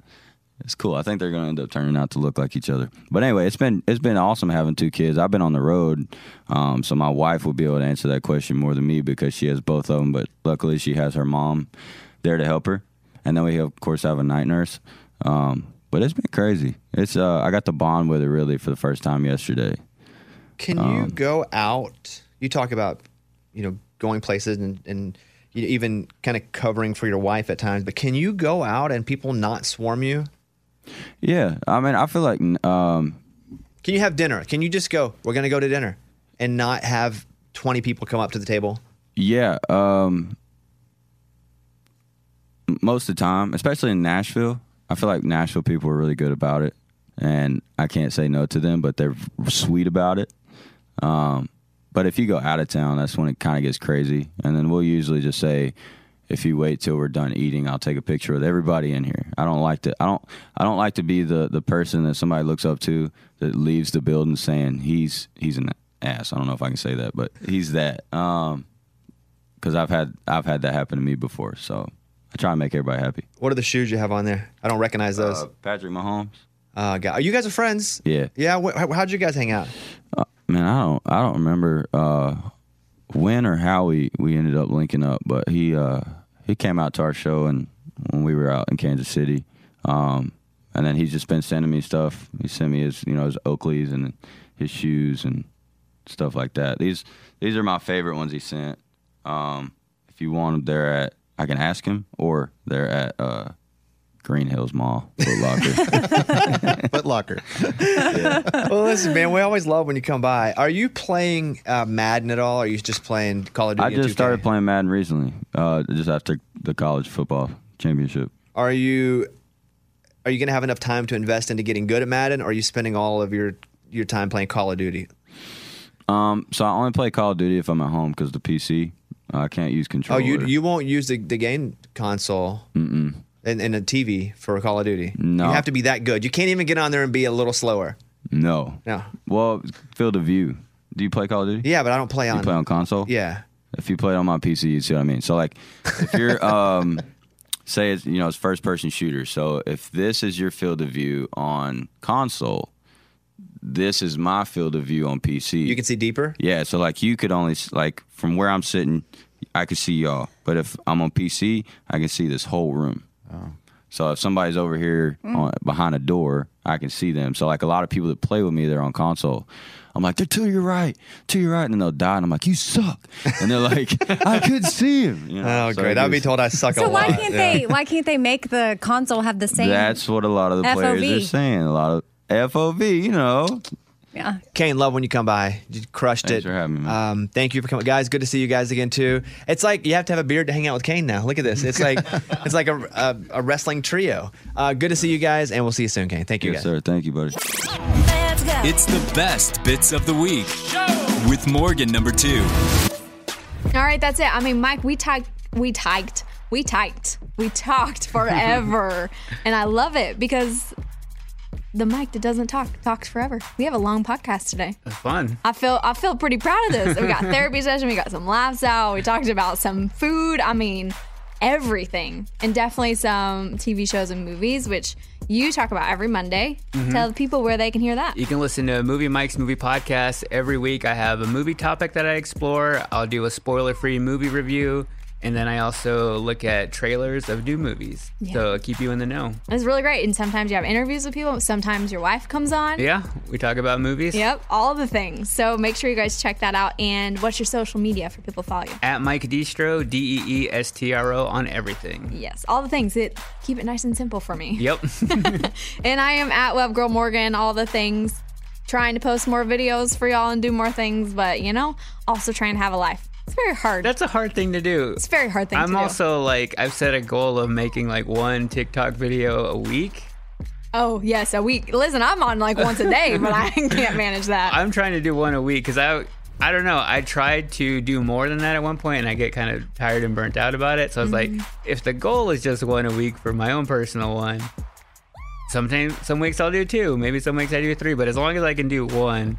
it's cool. I think they're gonna end up turning out to look like each other. But anyway, it's been it's been awesome having two kids. I've been on the road, um, so my wife will be able to answer that question more than me because she has both of them. But luckily, she has her mom there to help her, and then we of course have a night nurse. Um, but it's been crazy. It's uh, I got to bond with her really for the first time yesterday. Can Um, you go out? You talk about, you know, going places and, and even kind of covering for your wife at times, but can you go out and people not swarm you? Yeah, I mean, I feel like um, Can you have dinner? Can you just go, we're to go to dinner and not have 20 people come up to the table? Yeah, um, most of the time, especially in Nashville, I feel like Nashville people are really good about it, and I can't say no to them, but they're sweet about it. Um, but if you go out of town, that's when it kind of gets crazy, and then we'll usually just say, if you wait till we're done eating, I'll take a picture with everybody in here. I don't like to. I don't. I don't like to be the the person that somebody looks up to that leaves the building saying he's he's an ass. I don't know if I can say that, but he's that. Um, because I've had I've had that happen to me before. So I try and make everybody happy. What are the shoes you have on there? I don't recognize those. Uh, Patrick Mahomes. Uh, God. Are you guys are friends? Yeah. Yeah. Wh- how- how'd you guys hang out? Uh, man, I don't I don't remember uh, when or how we, we ended up linking up, but he uh, he came out to our show and when we were out in Kansas City, um, and then he's just been sending me stuff. He sent me his you know his Oakleys and his shoes and stuff like that. These these are my favorite ones he sent. Um, if you want them, they're at I can ask him or they're at uh, Green Hills Mall, Foot Locker. Foot Locker. Well, listen, man, we always love when you come by. Are you playing uh, Madden at all? Or are you just playing Call of Duty? I just 2K? started playing Madden recently, uh, just after the college football championship. Are you are you going to have enough time to invest into getting good at Madden, or are you spending all of your your time playing Call of Duty? Um, so I only play Call of Duty if I'm at home because the PC I can't use controller. Oh, you you won't use the, the game console Mm-mm. And, and a TV for Call of Duty. No. you have to be that good. You can't even get on there and be a little slower. No. No. Well, Field of View. Do you play Call of Duty? Yeah, but I don't play on. You play on console? Yeah. If you play it on my PC, you see what I mean. So like, if you're um, say it's you know it's first person shooter. So if this is your field of view on console, this is my field of view on PC. You can see deeper. Yeah, so like you could only like from where I'm sitting, I could see y'all. But if I'm on PC, I can see this whole room. So if somebody's over here Mm. on, behind a door, I can see them. So like a lot of people that play with me, they're on console. I'm like, they're to your right, to your right, and then they'll die, and I'm like, you suck, and they're like, I couldn't see him. You know? Oh, So great! it I'd be told I suck So a why lot. can't they? Why can't they make the console have the same? That's what a lot of the players are saying. A lot of FOV, you know. Yeah. Kane, love when you come by. You crushed Thanks it. for having me. Um, thank you for coming, guys. Good to see you guys again too. It's like you have to have a beard to hang out with Kane now. Look at this. It's like it's like a, a, a wrestling trio. Uh, good to see you guys, and we'll see you soon, Kane. Thank you, Yes, guys. sir. Thank you, buddy. It's the best bits of the week with Morgan number two. All right, that's it. I mean, Mike, we typed, we typed, we typed, we talked forever, and I love it because the mic that doesn't talk talks forever. We have a long podcast today. It's fun. I feel I feel pretty proud of this. We got therapy session, we got some laughs out, we talked about some food. I mean, everything, and definitely some TV shows and movies, which you talk about every Monday. Mhm. Tell the people where they can hear that. You can listen to Movie Mike's Movie Podcast every week. I have a movie topic that I explore. I'll do a spoiler free movie review. And then I also look at trailers of new movies. Yeah. So keep you in the know. It's really great. And sometimes you have interviews with people. Sometimes your wife comes on. Yeah, we talk about movies. Yep, all the things. So make sure you guys check that out. And what's your social media for people to follow you? At Mike Deestro, D E E S T R O, on everything. Yes, all the things. It keep it nice and simple for me. Yep. And I am at Web Girl Morgan. All the things. Trying to post more videos for y'all and do more things, but you know, also trying to have a life. It's very hard. That's a hard thing to do. It's a very hard thing to do. I'm also like, I've set a goal of making like one TikTok video a week. Oh yes, a week. Listen, I'm on like once a day, but I can't manage that. I'm trying to do one a week because I I don't know. I tried to do more than that at one point, and I get kind of tired and burnt out about it. So I was like, Mhm. if the goal is just one a week for my own personal one, sometimes some weeks I'll do two, maybe some weeks I do three. But as long as I can do one,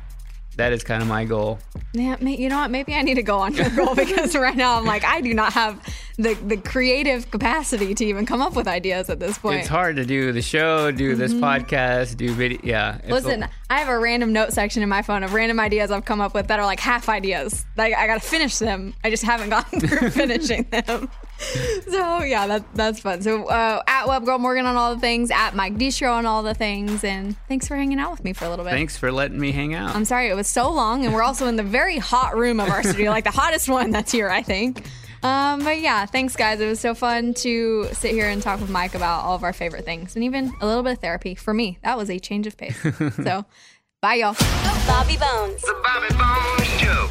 that is kind of my goal. Yeah, you know what? Maybe I need to go on your goal because right now I'm like I do not have the the creative capacity to even come up with ideas at this point. It's hard to do the show, do this Mhm. podcast, do video. Yeah. Listen, I have a random note section in my phone of random ideas I've come up with that are like half ideas. Like I gotta finish them. I just haven't gotten through finishing them. So yeah, that that's fun. So uh, at Webgirl Morgan on all the things, at Mike Deestro on all the things, and thanks for hanging out with me for a little bit. Thanks for letting me hang out. I'm sorry it was so long, and we're also in the very hot room of our studio, like the hottest one that's here, I think. Um, but yeah, thanks guys. It was so fun to sit here and talk with Mike about all of our favorite things, and even a little bit of therapy for me. That was a change of pace. so, bye y'all. Bobby Bones. The Bobby Bones Show.